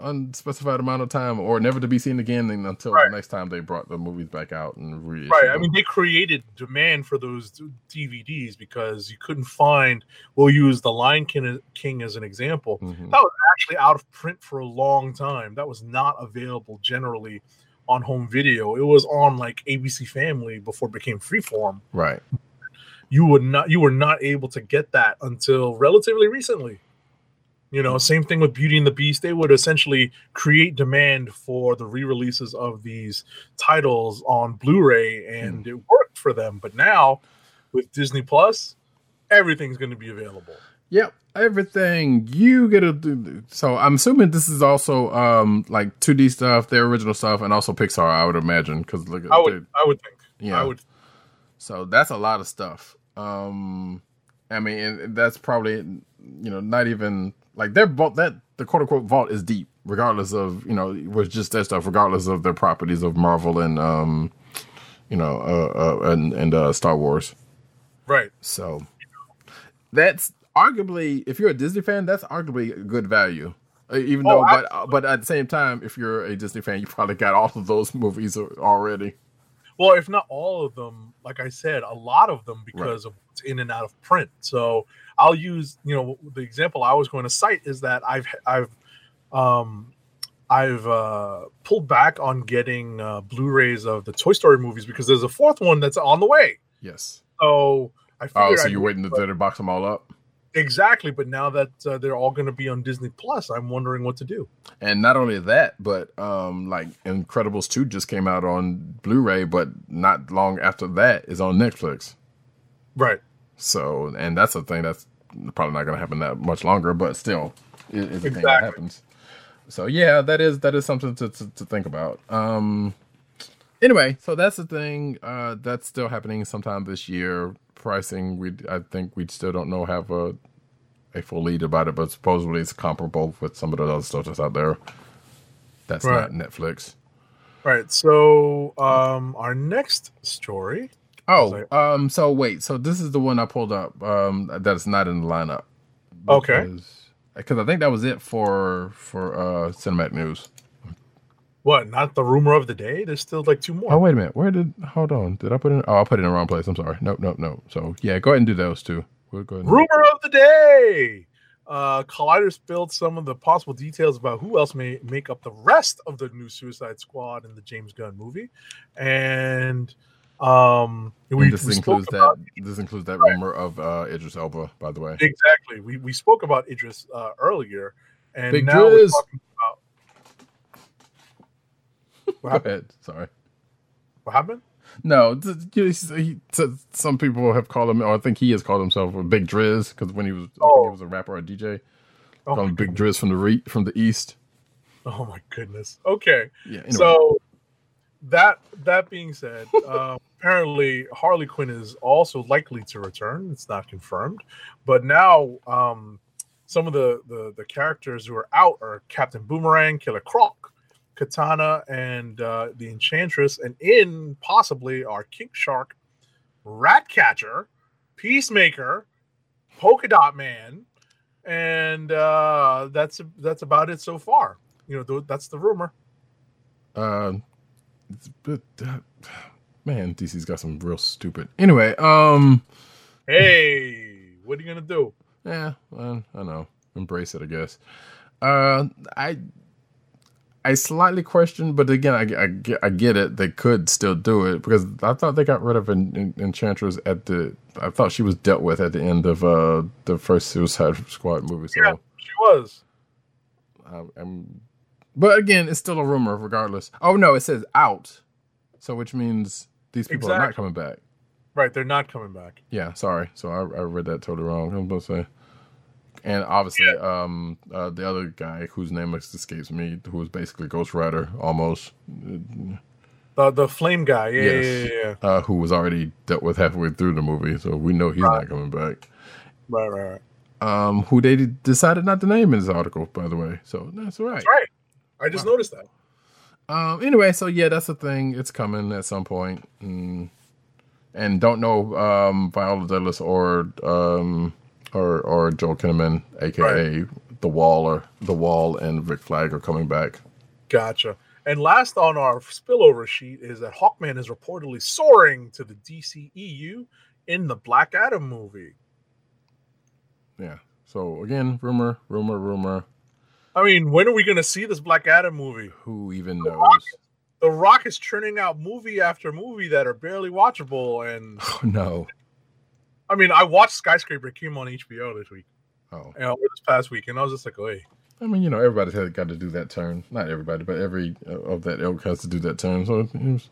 Speaker 1: unspecified amount of time, or never to be seen again until
Speaker 2: Right.
Speaker 1: the next time they brought the movies back out and reissued
Speaker 2: Right. I mean, they created demand for those DVDs because you couldn't find. We'll use the Lion King, as an example.
Speaker 1: Mhm.
Speaker 2: That was actually out of print for a long time. That was not available generally on home video. It was on like ABC Family before it became Freeform.
Speaker 1: right.
Speaker 2: You would not. You were not able to get that until relatively recently. You know, same thing with Beauty and the Beast. They would essentially create demand for the re-releases of these titles on Blu-ray, and it worked for them. But now, with Disney Plus, everything's going to be available.
Speaker 1: Yep, everything you get to do. So I'm assuming this is also um like 2D stuff, their original stuff, and also Pixar. I would imagine because look at
Speaker 2: I would, I would think.
Speaker 1: Yeah.
Speaker 2: I would.
Speaker 1: So that's a lot of stuff. Um, I mean, and that's probably you know not even like their vault. That the quote unquote vault is deep, regardless of you know was just their stuff, regardless of their properties of Marvel and um, you know, uh, uh and and uh, Star Wars.
Speaker 2: Right.
Speaker 1: So that's arguably, if you're a Disney fan, that's arguably a good value. Uh, Even
Speaker 2: Oh,
Speaker 1: though, but but at the same time, if you're a Disney fan, you probably got all of those movies already.
Speaker 2: Well, if not all of them, like I said, a lot of them because of what's in and out of print. So I'll use, you know, the example I was going to cite is that I've I've um I've uh pulled back on getting uh Blu-rays of the Toy Story movies because there's a fourth one that's on the way.
Speaker 1: Yes.
Speaker 2: So I figured
Speaker 1: Oh, so
Speaker 2: I'd-
Speaker 1: you're waiting to, to box them all up?
Speaker 2: Exactly, but now that uh, they're all going to be on Disney Plus, I'm wondering what to do.
Speaker 1: And not only that, but um, like Incredibles two just came out on Blu-ray, but not long after that is on Netflix.
Speaker 2: Right.
Speaker 1: So, and that's a thing that's probably not going to happen that much longer, but still, it, it's a thing that happens. So yeah, that is that is something to to, to think about. Um, anyway, so that's the thing uh, that's still happening sometime this year. Pricing, we I think we still don't know have a a full lead about it, but supposedly it's comparable with some of the other stuff that's out there. That's
Speaker 2: Right.
Speaker 1: not Netflix.
Speaker 2: Right. So um our next story
Speaker 1: Oh, um, so wait, so this is the one I pulled up. Um, that's not in the lineup.
Speaker 2: Okay.
Speaker 1: Because I think that was it for for uh cinematic news.
Speaker 2: What? Not the rumor of the day? There's still like two more.
Speaker 1: Oh wait a minute, where did? Hold on, did I put it? In, oh, I put it in the wrong place. I'm sorry. Nope, nope, nope. So yeah, go ahead and do those two. We'll go. And,
Speaker 2: Rumor of the day. Uh, Collider spilled some of the possible details about who else may make up the rest of the new Suicide Squad in the James Gunn movie, and um, we,
Speaker 1: and this
Speaker 2: we
Speaker 1: includes that.
Speaker 2: about
Speaker 1: This includes that rumor of uh Idris Elba, by the way.
Speaker 2: exactly. We we spoke about Idris uh, earlier, and
Speaker 1: Big
Speaker 2: now we're
Speaker 1: Driz.
Speaker 2: talking about what
Speaker 1: Go ahead. Sorry.
Speaker 2: What happened?
Speaker 1: No, th- you know, he, some people have called him, or I think he has called himself a Big Driz because when he was, I think
Speaker 2: Oh.
Speaker 1: he was a rapper or a DJ.
Speaker 2: Oh
Speaker 1: Call
Speaker 2: my,
Speaker 1: him Big Driz from the re- from the East.
Speaker 2: oh my goodness. Okay.
Speaker 1: Yeah. Anyway.
Speaker 2: So that that being said, uh, apparently Harley Quinn is also likely to return. It's not confirmed, but now um, some of the, the the characters who are out are Captain Boomerang, Killer Croc, Katana, and uh, the Enchantress, and in possibly our King Shark, Ratcatcher, Peacemaker, Polka Dot Man, and uh, that's that's about it so far. You know, th- that's the rumor.
Speaker 1: Um, but, uh, man, DC's got some real stupid. Anyway, um,
Speaker 2: Hey, what are you gonna do?
Speaker 1: yeah, well, I know, embrace it, I guess. Uh, I, I slightly question, but again, I, I, get, I get it. They could still do it because I thought they got rid of En- En- Enchantress at the. I thought she was dealt with at the end of uh the first Suicide Squad movie. So.
Speaker 2: Yeah. She was.
Speaker 1: Um, I'm, but again, it's still a rumor, regardless. Oh no, it says out, so which means these people are not coming back.
Speaker 2: Right, they're not coming back.
Speaker 1: Yeah, sorry. So I, I read that totally wrong. I'm supposed to say. And obviously, um, uh, the other guy whose name escapes me, who was basically Ghost Rider, almost,
Speaker 2: The the flame guy. Yeah,
Speaker 1: Yes.
Speaker 2: yeah, yeah, yeah.
Speaker 1: uh, who was already dealt with halfway through the movie, so we know he's not coming back.
Speaker 2: Right, right, right.
Speaker 1: Um, who they decided not to name in this article, by the way. So that's all right.
Speaker 2: That's right. I just noticed that.
Speaker 1: Um. Anyway, so yeah, that's the thing. It's coming at some point, mm. and don't know um Viola Davis or um or or Joel Kinnaman, aka the Wall, or the Wall, and Rick Flag are coming back.
Speaker 2: Gotcha. And last on our spillover sheet is that Hawkman is reportedly soaring to the DCEU in the Black Adam movie.
Speaker 1: Yeah. So again, rumor, rumor, rumor.
Speaker 2: I mean, when are we going to see this Black Adam movie?
Speaker 1: Who even knows?
Speaker 2: The Rock is churning out movie after movie that are barely watchable. And oh,
Speaker 1: no.
Speaker 2: I mean, I watched Skyscraper. Came on HBO this week,
Speaker 1: Oh.
Speaker 2: you know, this past week, and I was just like, oh, hey.
Speaker 1: I mean, you know, everybody's had got to do that turn. Not everybody, but every uh, of that ilk has to do that turn. So it was,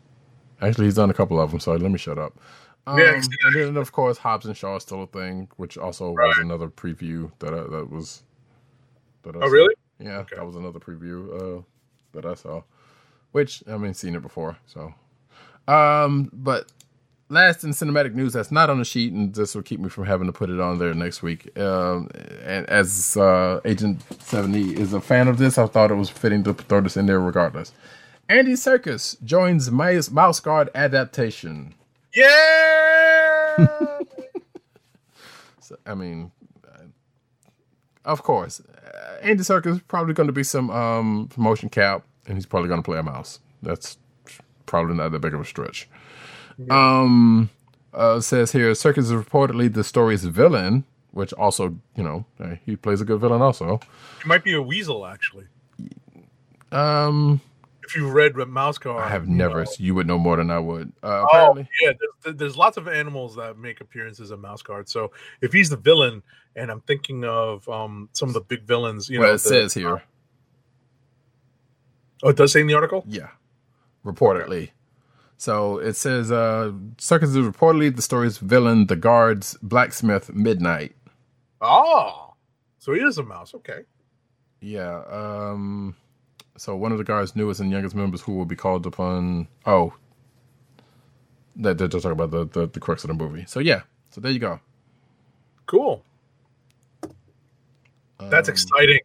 Speaker 1: actually, he's done a couple of them. So let me shut up. Um,
Speaker 2: Yeah,
Speaker 1: and then of course Hobbs and Shaw is still a thing, which also was another preview that I, that was. That I
Speaker 2: Oh,
Speaker 1: saw.
Speaker 2: really?
Speaker 1: Yeah,
Speaker 2: Okay.
Speaker 1: that was another preview uh, that I saw, which I mean, seen it before. So, um, but last in cinematic news that's not on the sheet, and this will keep me from having to put it on there next week. Um, and as uh, Agent Seventy is a fan of this, I thought it was fitting to throw this in there regardless. Andy Serkis joins Mouse, Mouse Guard adaptation.
Speaker 2: Yeah.
Speaker 1: So, I mean, uh, of course, uh, Andy Serkis is probably going to be some um, promotion cap, and he's probably going to play a mouse. That's probably not that big of a stretch. Um, uh, says here, Serkis is reportedly the story's villain, which also, you know, uh, he plays a good villain also.
Speaker 2: it might be a weasel, actually.
Speaker 1: Um,
Speaker 2: If you read Mouse Guard,
Speaker 1: I have
Speaker 2: you
Speaker 1: never.
Speaker 2: know.
Speaker 1: You would know more than I would. Uh,
Speaker 2: Oh
Speaker 1: apparently,
Speaker 2: yeah, there's, there's lots of animals that make appearances in Mouse Guard. So if he's the villain, and I'm thinking of um some of the big villains, you
Speaker 1: well,
Speaker 2: know,
Speaker 1: it
Speaker 2: the-
Speaker 1: says here,
Speaker 2: Oh, it does say in the article.
Speaker 1: yeah, reportedly. So it says, uh, Serkis is reportedly the story's villain, the guard's blacksmith, Midnight.
Speaker 2: Oh, so he is a mouse. Okay.
Speaker 1: Yeah. Um. So one of the guard's newest and youngest members, who will be called upon. Oh, that they're just talking about the, the the crux of the movie. So yeah. So there you go.
Speaker 2: Cool. That's
Speaker 1: Um,
Speaker 2: exciting.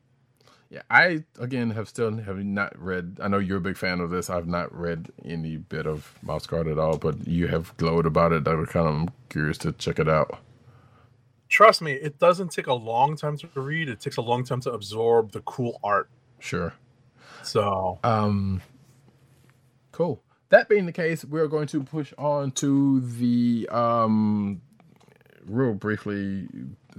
Speaker 1: Yeah, I again have still have not read. I know you're a big fan of this. I've not read any bit of Mouse Guard at all, but you have glowed about it. I was kind of curious to check it out.
Speaker 2: Trust me, it doesn't take a long time to read. It takes a long time to absorb the cool art.
Speaker 1: Sure.
Speaker 2: So
Speaker 1: Um, cool. That being the case, we're going to push on to the um, real briefly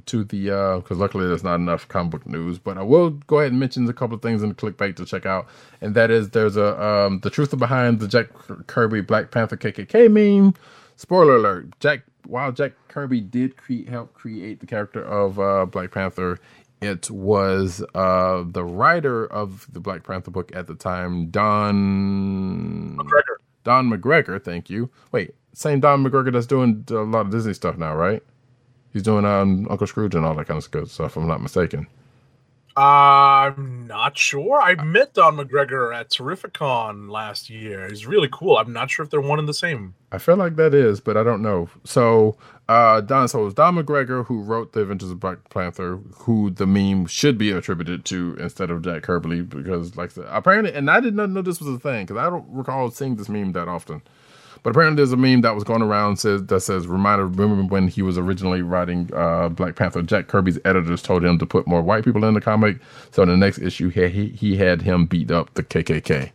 Speaker 1: to the uh, because luckily there's not enough comic book news, but I will go ahead and mention a couple of things in the clickbait to check out, and that is there's a um, the truth behind the Jack Kirby Black Panther KKK meme. Spoiler alert: Jack while Jack Kirby did cre- help create the character of uh, Black Panther, it was uh, the writer of the Black Panther book at the time, Don
Speaker 2: McGregor.
Speaker 1: Don McGregor. Thank you. Wait, same Don McGregor that's doing a lot of Disney stuff now, right? He's doing um, Uncle Scrooge and all that kind of good stuff. If I'm not mistaken.
Speaker 2: I'm not sure. I met Don McGregor at Terrificon last year. He's really cool. I'm not sure if they're one and the same.
Speaker 1: I feel like that is, but I don't know. So, uh, Don, so it was Don McGregor who wrote The Adventures of Black Panther, who the meme should be attributed to instead of Jack Kirby, because, like apparently, and I did not know this was a thing because I don't recall seeing this meme that often. But apparently, there's a meme that was going around says that says reminder. Remember when he was originally writing uh, Black Panther? Jack Kirby's editors told him to put more white people in the comic. So in the next issue, he he, he had him beat up the KKK.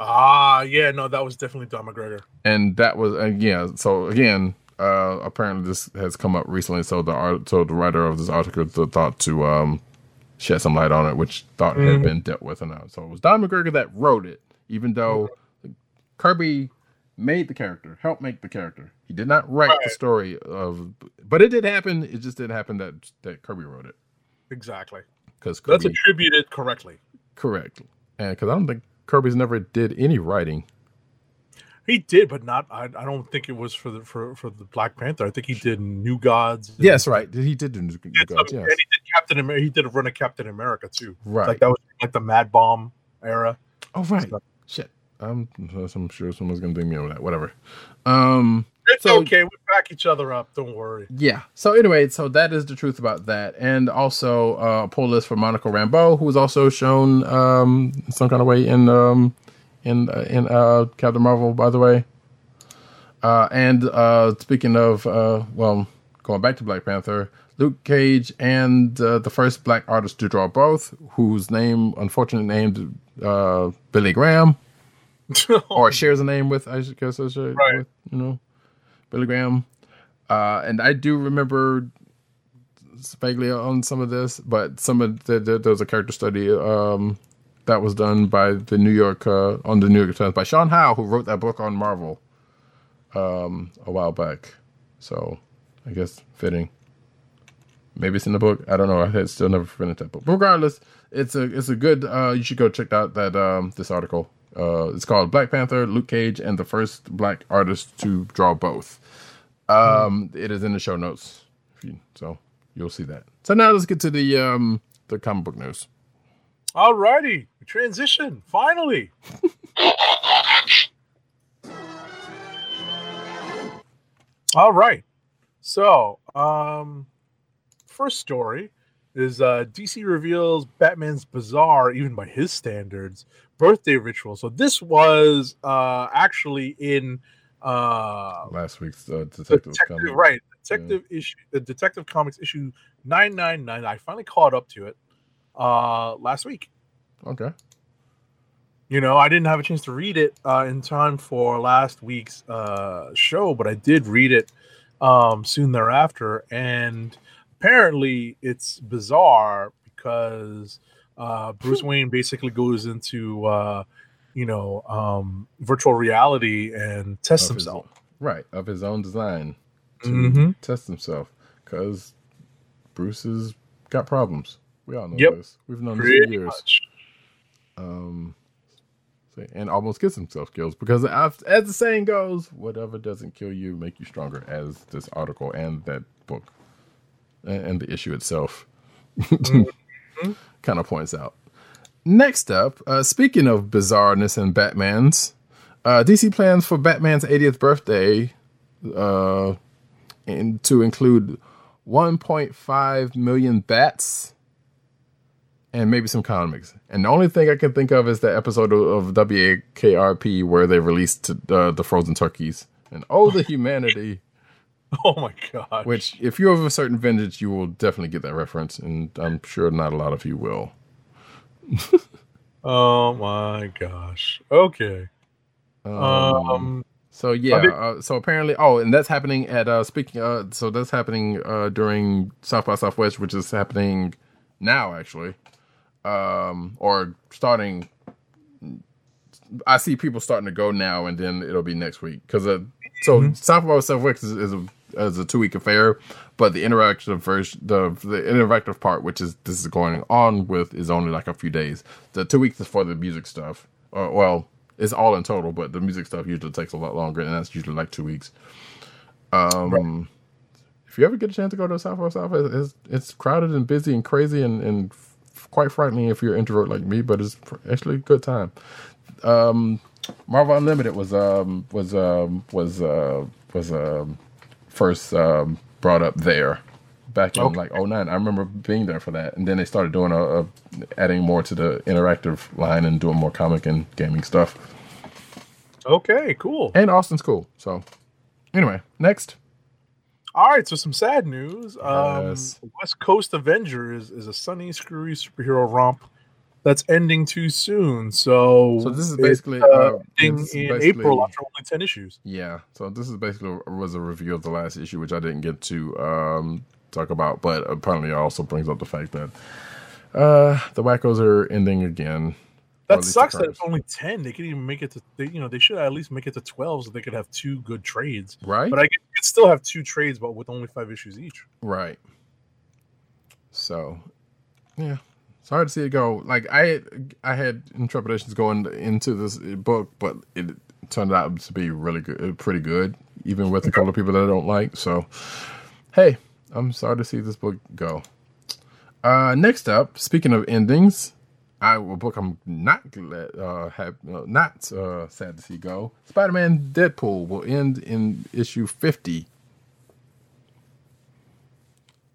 Speaker 2: Ah, yeah, no, that was definitely Don McGregor.
Speaker 1: and that was again so again uh apparently this has come up recently so the art so the writer of this article th- thought to um shed some light on it which thought had been dealt with and out so it was don mcgregor that wrote it even though kirby made the character helped make the character he did not write the story of but it did happen it just didn't happen that that kirby wrote it
Speaker 2: Exactly.
Speaker 1: because
Speaker 2: That's attributed correctly.
Speaker 1: correct and because i don't think kirby's never did any writing
Speaker 2: He did, but not. I, I don't think it was for the for, for the Black Panther. I think he did New Gods. and-
Speaker 1: yes right he did do New
Speaker 2: He did
Speaker 1: Gods, yes.
Speaker 2: And he did Captain America. He did a run of Captain America too.
Speaker 1: right
Speaker 2: Like that was like the Mad Bomb era.
Speaker 1: Oh right.
Speaker 2: So-
Speaker 1: Shit. I'm I'm sure someone's gonna dig me over that. Whatever. Um
Speaker 2: It's
Speaker 1: So-
Speaker 2: okay. We back each other up. Don't worry.
Speaker 1: yeah. So anyway, so that is the truth about that. And also uh a poll list for Monica Rambeau, who was also shown um some kind of way in um in uh, in uh Captain Marvel, by the way. Uh and uh speaking of uh well going back to Black Panther, Luke Cage and uh, the first black artist to draw both, whose name, unfortunately named uh, Billy Graham, or shares a name with, I guess, I should,
Speaker 2: Right.
Speaker 1: with, you know, Billy Graham. Uh, and I do remember vaguely on some of this, but some of the, the, there was a character study um, that was done by the New York uh, on the New York Times by Sean Howe, who wrote that book on Marvel um, a while back. So I guess fitting. Maybe it's in the book. I don't know. I had still never finished that book. But regardless, it's a it's a good. Uh, you should go check out that um, this article. Uh, it's called Black Panther, Luke Cage, and the first black artist to draw both. Um, It is in the show notes, you, so you'll see that. So now let's get to the um, the comic book news.
Speaker 2: Alrighty, transition finally. All right. So, um, first story is uh, DC reveals Batman's bizarre, even by his standards, birthday ritual. So this was uh, actually in uh,
Speaker 1: Last week's uh, detective,
Speaker 2: Detective, right? Detective issue, the Detective Comics issue nine nine nine. I finally caught up to it uh, last week.
Speaker 1: Okay.
Speaker 2: You know, I didn't have a chance to read it uh, in time for last week's uh, show, but I did read it um, soon thereafter. And apparently, it's bizarre because uh, Bruce Wayne basically goes into, uh, you know, um, virtual reality and tests
Speaker 1: Of
Speaker 2: himself.
Speaker 1: own- right of his own design to
Speaker 2: Mhm.
Speaker 1: test himself because Bruce has got problems. We all know
Speaker 2: Yep.
Speaker 1: this. We've known this for years.
Speaker 2: much.
Speaker 1: Um, and almost gets himself killed because, as, as the saying goes, whatever doesn't kill you make you stronger. As this article and that book and, the issue itself kind of points out. Next up, uh, speaking of bizarreness and Batman's, uh, DC plans for Batman's 80th birthday uh, and to include 1.5 million bats and maybe some comics. And the only thing I can think of is the episode of, of WKRP where they released uh, the frozen turkeys. And oh, the humanity!
Speaker 2: Oh my god.
Speaker 1: Which, if you're of a certain vintage, you will definitely get that reference, and I'm sure not a lot of you will.
Speaker 2: Oh my gosh. Okay.
Speaker 1: Um,
Speaker 2: Um.
Speaker 1: So yeah,
Speaker 2: they-
Speaker 1: uh, so apparently, oh, and that's happening at uh speaking. Uh, so that's happening uh during South by Southwest, which is happening now actually, um, or starting. I see people starting to go now, and then it'll be next week because uh, so South by Southwest is, is a a two week affair, but the interactive version, the the interactive part, which is this is going on with, is only like a few days. The two weeks is for the music stuff. Or, well, it's all in total, but the music stuff usually takes a lot longer, and that's usually like two weeks. Um, if you ever get a chance to go to South by Southwest, it's it's crowded and busy and crazy and and quite frightening if you're an introvert like me, but it's actually a good time. Um, Marvel Unlimited was um was um was uh was um first um brought up there back in
Speaker 2: Okay.
Speaker 1: like 09. I remember being there for that, and then they started doing a, a adding more to the interactive line and doing more comic and gaming stuff.
Speaker 2: Okay. Cool.
Speaker 1: And Austin's cool. So anyway, next.
Speaker 2: All right. So some sad news. Um, West Coast Avengers is a sunny, screwy superhero romp that's ending too soon. So,
Speaker 1: So this is basically,
Speaker 2: uh,
Speaker 1: uh,
Speaker 2: in
Speaker 1: basically-
Speaker 2: April after only ten issues.
Speaker 1: Yeah, so this is basically was a review of the last issue, which I didn't get to um, talk about, but apparently it also brings up the fact that uh, the wackos are ending again.
Speaker 2: That sucks that it's only ten. They could even make it to. They, you know, they should at least make it to twelve, so they could have two good trades.
Speaker 1: right,
Speaker 2: But I could, could still have two trades, but with only five issues each.
Speaker 1: right. So, yeah, it's hard to see it go. Like I, I had intrepidations going into this book, but it turned out to be really good, pretty good, even with a couple of people that I don't like. So, hey, I'm sorry to see this book go. Uh, next up, speaking of endings, I a book I'm not glad, uh, have, uh, not uh, sad to see go. Spider-Man Deadpool will end in issue 50.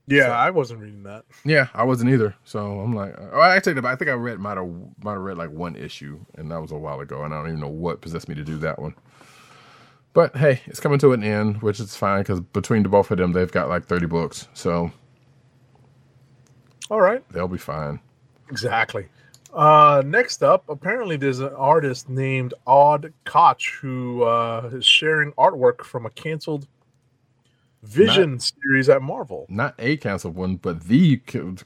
Speaker 2: Yeah,
Speaker 1: So-
Speaker 2: I wasn't reading that.
Speaker 1: Yeah, I wasn't either. So I'm like, oh, I take it. I think I read might have might have read like one issue, and that was a while ago, and I don't even know what possessed me to do that one. But hey, it's coming to an end, which is fine because between the both of them, they've got like 30 books. So
Speaker 2: All right.
Speaker 1: They'll be fine.
Speaker 2: Exactly. Uh, next up, apparently there's an artist named Aud Koch who uh, is sharing artwork from a canceled Vision series at Marvel.
Speaker 1: Not a canceled one, but the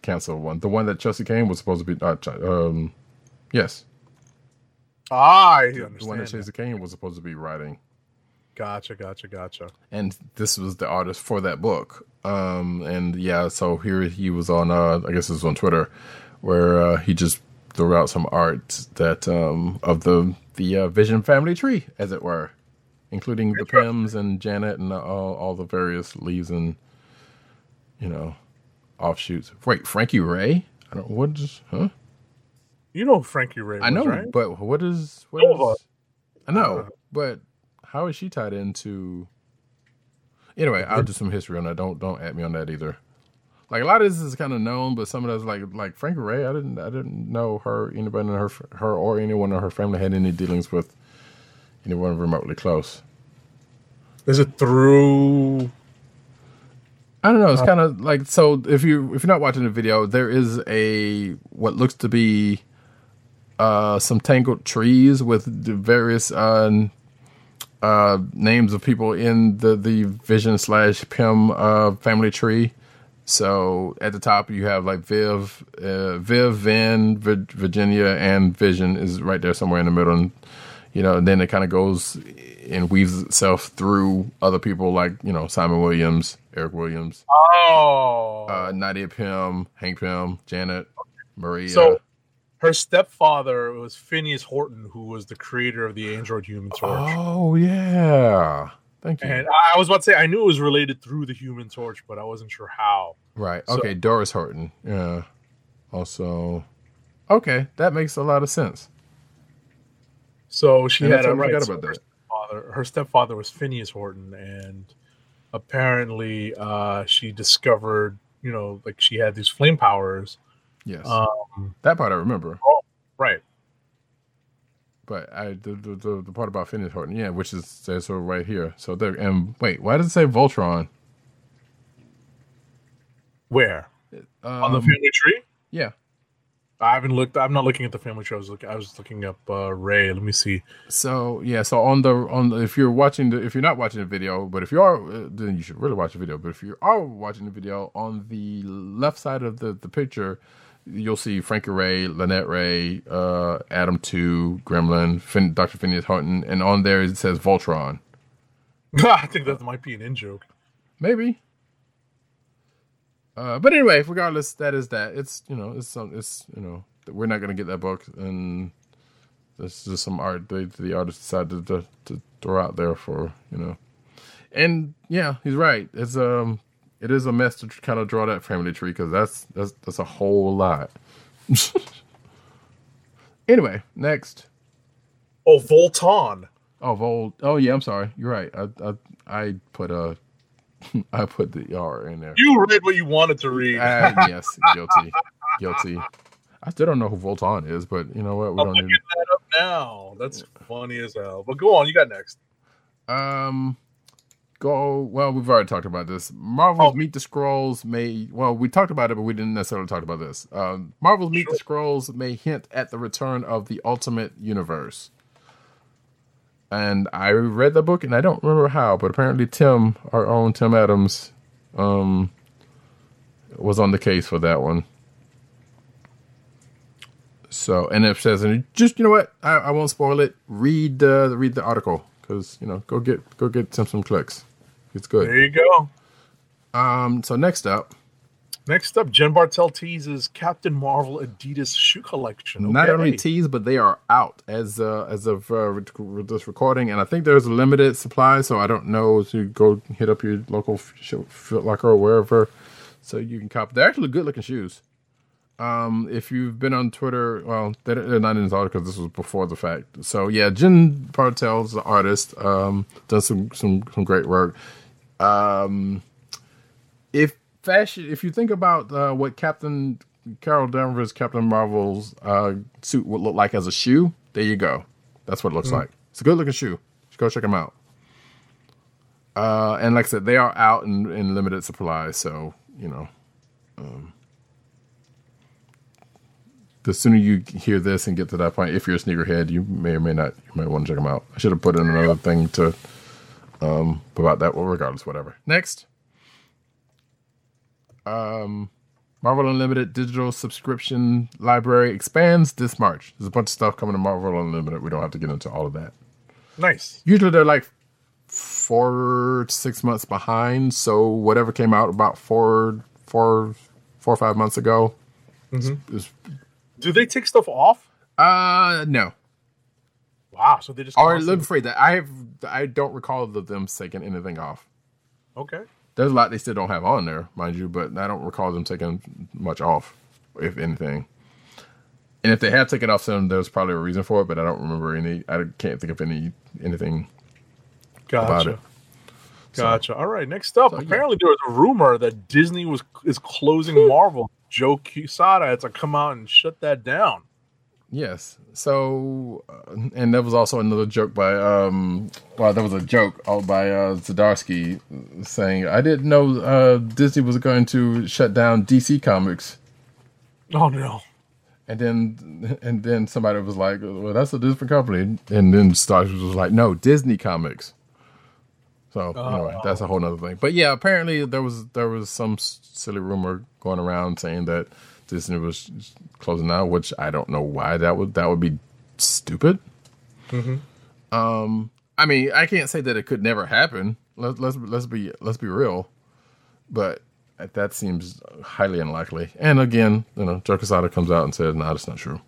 Speaker 1: canceled one. The one that Chelsea Cain was supposed to be. Uh, um, yes,
Speaker 2: Ah, I
Speaker 1: the one that Chelsea Cain was supposed to be writing.
Speaker 2: Gotcha, gotcha, gotcha.
Speaker 1: and this was the artist for that book. Um, and yeah, so here he was on, uh, I guess it was on Twitter, where uh, he just threw out some art that um, of the the uh, Vision family tree, as it were, including the Pims and Janet and all, all the various leaves and you know offshoots. Wait, Frankie Raye? I don't what is huh?
Speaker 2: You know Frankie Raye.
Speaker 1: I know,
Speaker 2: right?
Speaker 1: but what is what
Speaker 2: Nova.
Speaker 1: is- I know,
Speaker 2: Uh.
Speaker 1: but how is she tied into? Anyway, I'll do some history on that. Don't don't at me on that either. Like a lot of this is kind of known, but some of that's like like Frankie Raye. I didn't I didn't know her anybody in her her or anyone in her family had any dealings with anyone remotely close.
Speaker 2: Is it through?
Speaker 1: I don't know. It's kind of like so. If you if you're not watching the video, there is a what looks to be uh some tangled trees with the various uh uh names of people in the the Vision slash Pym uh family tree. So at the top you have like Viv, uh, Viv, Vin, Vir- Virginia, and Vision is right there somewhere in the middle. And you know, then it kind of goes and weaves itself through other people like you know Simon Williams, Eric Williams,
Speaker 2: Oh,
Speaker 1: uh, Nadia Pym, Hank Pym, Janet, Maria.
Speaker 2: so her stepfather was Phineas Horton, who was the creator of the Android Human Torch.
Speaker 1: oh yeah, thank you.
Speaker 2: And I I was about to say I knew it was related through the Human Torch, but I wasn't sure how.
Speaker 1: right.
Speaker 2: so-
Speaker 1: Okay, Doris Horton. Yeah. Also, okay, that makes a lot of sense.
Speaker 2: So she
Speaker 1: And
Speaker 2: had a right.
Speaker 1: forgot
Speaker 2: so
Speaker 1: about
Speaker 2: her
Speaker 1: that.
Speaker 2: stepfather, her stepfather was Phineas Horton, and apparently uh, she discovered, you know, like she had these flame powers.
Speaker 1: Yes,
Speaker 2: Um,
Speaker 1: that part I remember.
Speaker 2: right.
Speaker 1: But I the the, the, the part about Phineas Horton, yeah, which is says so right here. So there. And wait, why does it say Voltron?
Speaker 2: Where
Speaker 1: Um,
Speaker 2: on the family tree?
Speaker 1: yeah.
Speaker 2: I haven't looked. I'm not looking at the family tree. I was looking. I was looking up uh, Ray. Let me see.
Speaker 1: So yeah, so on the on the, if you're watching the if you're not watching the video, but if you are, uh, then you should really watch the video. But if you are watching the video, on the left side of the the picture, you'll see Frankie Raye, Lynette Ray, uh, Adam Two, Gremlin, Fin- Dr. Phineas Horton, and on there it says Voltron.
Speaker 2: I think that might be an in joke.
Speaker 1: Maybe. Uh, but anyway, regardless, that is that. It's you know, it's some, it's you know, we're not gonna get that book, and this is just some art they, the artist decided to, to throw out there for you know, and yeah, he's right. It's um, it is a mess to kind of draw that family tree because that's that's that's a whole lot. anyway, next.
Speaker 2: Oh, Volton.
Speaker 1: Oh, Vol. Oh yeah, I'm sorry. You're right. I I I put a I put the R in there.
Speaker 2: You read what you wanted to read.
Speaker 1: Uh, yes, guilty, guilty. I still don't know who Voltan is, but you know what? We
Speaker 2: I'm
Speaker 1: don't need.
Speaker 2: that up now. That's funny as hell. But go on. You got next.
Speaker 1: Um, go. Well, we've already talked about this. Marvel's
Speaker 2: Oh.
Speaker 1: Meet the Skrulls may. Well, we talked about it, but we didn't necessarily talk about this. Um, Marvel's Meet the Skrulls may hint at the return of the Ultimate Universe. And I read the book, and I don't remember how, but apparently Tim, our own Tim Adams, um, was on the case for that one. So, and it says, and just you know what, I, I won't spoil it. Read uh, read the article because you know, go get go get some some clicks. It's good.
Speaker 2: There you go.
Speaker 1: Um. So next up,
Speaker 2: Next up, Jen Bartel teases Captain Marvel Adidas shoe collection.
Speaker 1: not only teased, but they are out as uh, as of uh, this recording, and I think there's a limited supply. So I don't know if you go hit up your local Foot Locker or wherever, so you can cop. They're actually good looking shoes. Um, if you've been on Twitter, well, they're, not in this article. This was before the fact. So yeah, Jen Bartel's the artist. Um, does some some some great work. Um, fashion, if you think about uh, what Captain Carol Danvers, Captain Marvel's uh, suit would look like as a shoe, there you go. That's what it looks like. It's a good looking shoe. Just go check them out. Uh, and like I said, they are out in, in limited supply, so you know, um, the sooner you hear this and get to that point, if you're a sneakerhead, you may or may not. You may want to check them out. I should have put in another thing to um about that. Well, regardless, whatever. Next, um, Marvel Unlimited digital subscription library expands this March. There's a bunch of stuff coming to Marvel Unlimited. We don't have to get into all of that.
Speaker 2: Nice.
Speaker 1: Usually they're like four to six months behind. So whatever came out about four, four, four or five months ago. is- is-
Speaker 2: Do they take stuff off?
Speaker 1: uh, no.
Speaker 2: Wow. So they just.
Speaker 1: Or let me phrase that. I have. I don't recall them taking anything off.
Speaker 2: Okay.
Speaker 1: There's a lot they still don't have on there, mind you, but I don't recall them taking much off, if anything. And if they have taken off some, there's probably a reason for it, but I don't remember any. I can't think of any anything about
Speaker 2: Gotcha.
Speaker 1: it.
Speaker 2: Gotcha. All right. Next up,
Speaker 1: so, yeah.
Speaker 2: apparently there was a rumor that Disney was is closing Marvel. Joe Quesada had to come out and shut that down.
Speaker 1: Yes. So, uh, and that was also another joke by, um, well, there was a joke by uh, Zdarsky saying, "I didn't know uh, Disney was going to shut down DC Comics."
Speaker 2: Oh no.
Speaker 1: And then, and then somebody was like, "Well, that's a different company." And then Zdarsky was like, "No, Disney Comics." So anyway, that's a whole other thing. But yeah, apparently there was there was some silly rumor going around saying that Disney was closing down, which I don't know why that would that would be stupid. Um, I mean, I can't say that it could never happen. Let, let's let's be let's be real, but that seems highly unlikely. And again, you know, Joe Quesada comes out and says, "No, that's not true."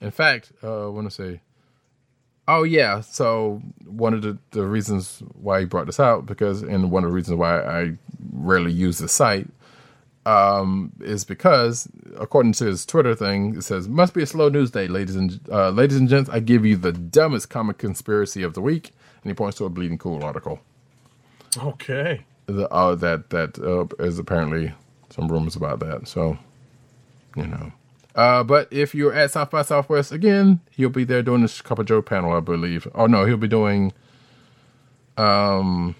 Speaker 1: In fact, uh, I want to say, oh yeah. So one of the, the reasons why he brought this out because, and one of the reasons why I rarely use the site, um, is because according to his Twitter thing, it says must be a slow news day, ladies and uh, ladies and gents. I give you the dumbest comic conspiracy of the week, and he points to a bleeding cool article
Speaker 2: Okay.
Speaker 1: the, uh, that that uh, is apparently some rumors about that. So, you know. Uh, but if you're at South by Southwest again, he'll be there doing this Cup of Joe panel, I believe. Oh no, he'll be doing. Um.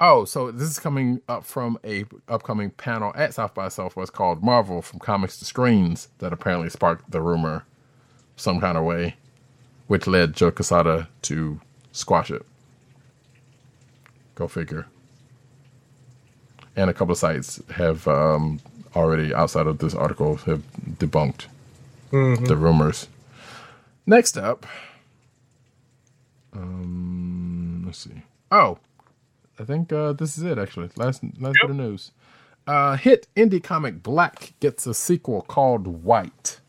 Speaker 1: Oh, so this is coming up from a upcoming panel at South by Southwest called Marvel from Comics to Screens that apparently sparked the rumor some kind of way, which led Joe Quesada to squash it. Go figure and a couple of sites have um, already outside of this article have debunked the rumors. Next up, um, let's see. Oh, I think uh, this is it. Actually, last last bit of news. Uh, hit indie comic Black gets a sequel called White.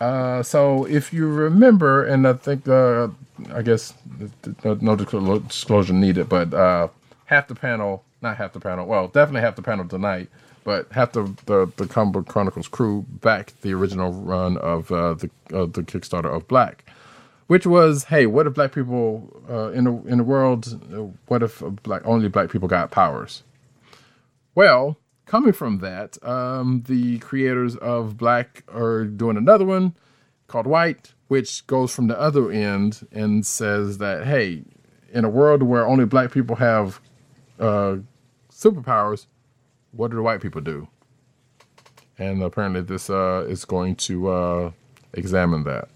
Speaker 1: Uh, so if you remember, and I think uh, I guess no, no disclosure needed, but uh, half the panel, not half the panel, well, definitely half the panel tonight, but half the the, the Comic Book Chronicles crew backed the original run of uh, the uh, the Kickstarter of Black, which was, hey, what if black people uh, in the in the world? What if black only black people got powers? Well, coming from that, um, the creators of Black are doing another one called White, which goes from the other end and says that, hey, in a world where only black people have uh, superpowers, what do the white people do? And apparently, this uh, is going to uh, examine that.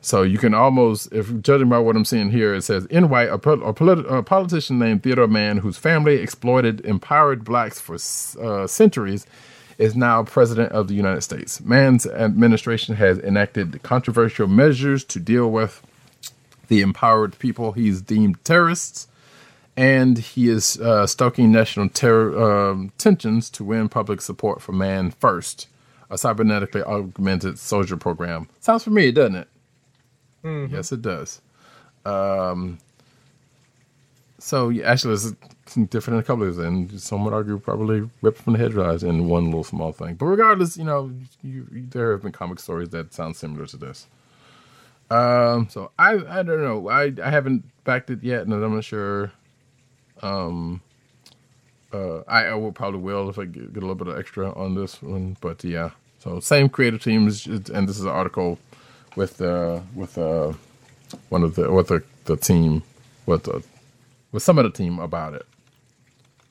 Speaker 1: So you can almost, if judging by what I'm seeing here, it says in white, a, a, a politician named Theodore Mann, whose family exploited empowered blacks for uh, centuries, is now president of the United States. Mann's administration has enacted controversial measures to deal with the empowered people he's deemed terrorists, and he is uh, stoking national terror um, tensions to win public support for Man First, a cybernetically augmented soldier program. Sounds familiar, doesn't it? Yes, it does. Um, so actually, it's different in a couple of ways, and some would argue probably ripped from the headlines in one little small thing. But regardless, you know, you, you, there have been comic stories that sound similar to this. Um, so I I don't know. I I haven't backed it yet, and I'm not sure. Um, uh, I, I will probably will if I get, get a little bit of extra on this one. But yeah, so same creative teams, and this is an article with uh with uh one of the with the the team with the with some of the team about it.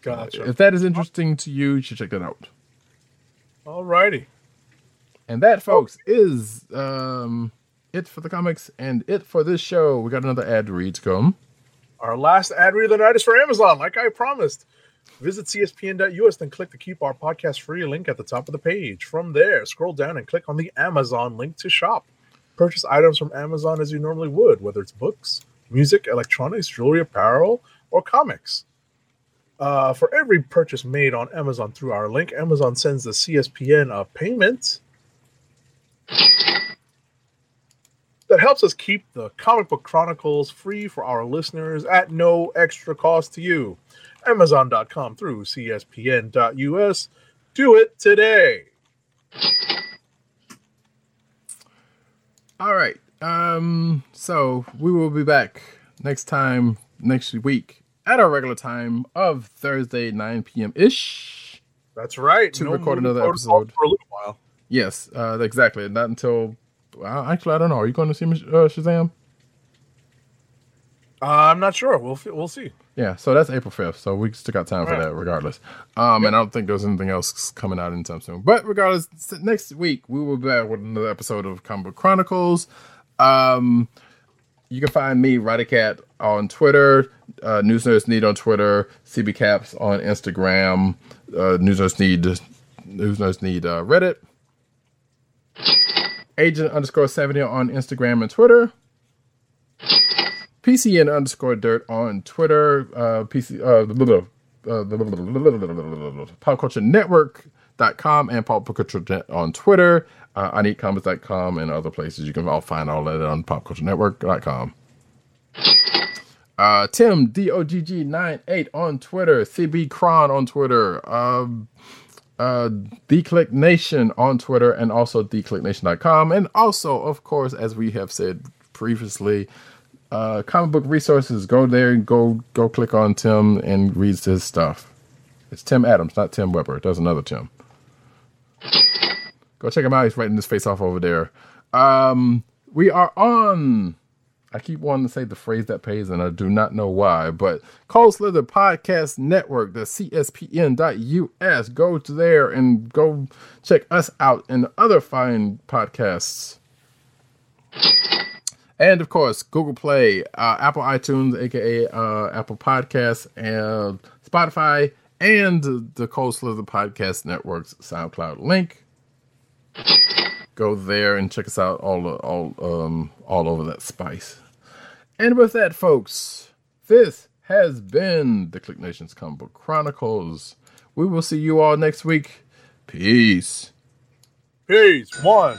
Speaker 2: Gotcha.
Speaker 1: If that is interesting to you, you should check that out.
Speaker 2: All righty.
Speaker 1: And that, folks, is um, it for the comics and it for this show. We got another ad read to come.
Speaker 2: Our last ad read of the night is for Amazon, like I promised. Visit cspn.us, then click the Keep Our Podcast Free link at the top of the page. From there, scroll down and click on the Amazon link to shop. Purchase items from Amazon as you normally would, whether it's books, music, electronics, jewelry, apparel, or comics. Uh, for every purchase made on Amazon through our link, Amazon sends the CSPN a payment that helps us keep the comic book chronicles free for our listeners at no extra cost to you. Amazon.com through CSPN.us. Do it today.
Speaker 1: All right. Um, so we will be back next time next week at our regular time of Thursday, 9 p.m. ish.
Speaker 2: That's right.
Speaker 1: To record another episode.
Speaker 2: for a little while.
Speaker 1: Yes, uh, exactly. Not until well, actually, I don't know. Are you going to see uh, Shazam?
Speaker 2: Uh, I'm not sure. We'll we'll see.
Speaker 1: Yeah, so that's April 5th. So we still got time for that regardless. Um, And I don't think there's anything else coming out anytime soon. But regardless, next week we will be back with another episode of Comic Chronicles. Um, you can find me, Roddykat, on Twitter, uh, News Nerds Need on Twitter, CB Caps on Instagram, uh, News Nerds Need, News Nerds Need uh, Reddit, Agent underscore 70 on Instagram and Twitter. PCN underscore dirt on Twitter, uh, PC, uh, uh, blah, blah, blah, blah, blah, blah, blah, popculturenetwork.com on Twitter, uh, I need and other places. You can all find all of that on popculturenetwork.com. Uh, Tim DOGG98 on Twitter, CB Cron on Twitter, um, uh, Declick Nation on Twitter, and also declicknation.com. And also, of course, as we have said previously, uh, comic book resources. Go there and go go click on Tim and read his stuff. It's Tim Adams, not Tim Weber. There's another Tim. Go check him out. He's writing his face off over there. Um, we are on. I keep wanting to say the phrase that pays, and I do not know why. But Cold Slither Podcast Network, the CSPN.us. Go to there and go check us out and other fine podcasts. And of course, Google Play, uh, Apple iTunes, aka uh, Apple Podcasts, and Spotify, and the Cold Slither Podcast Network's SoundCloud link. Go there and check us out all all um all over that spice. And with that, folks, this has been the Click Nation's Comic Book Chronicles. We will see you all next week. Peace.
Speaker 2: Peace. One.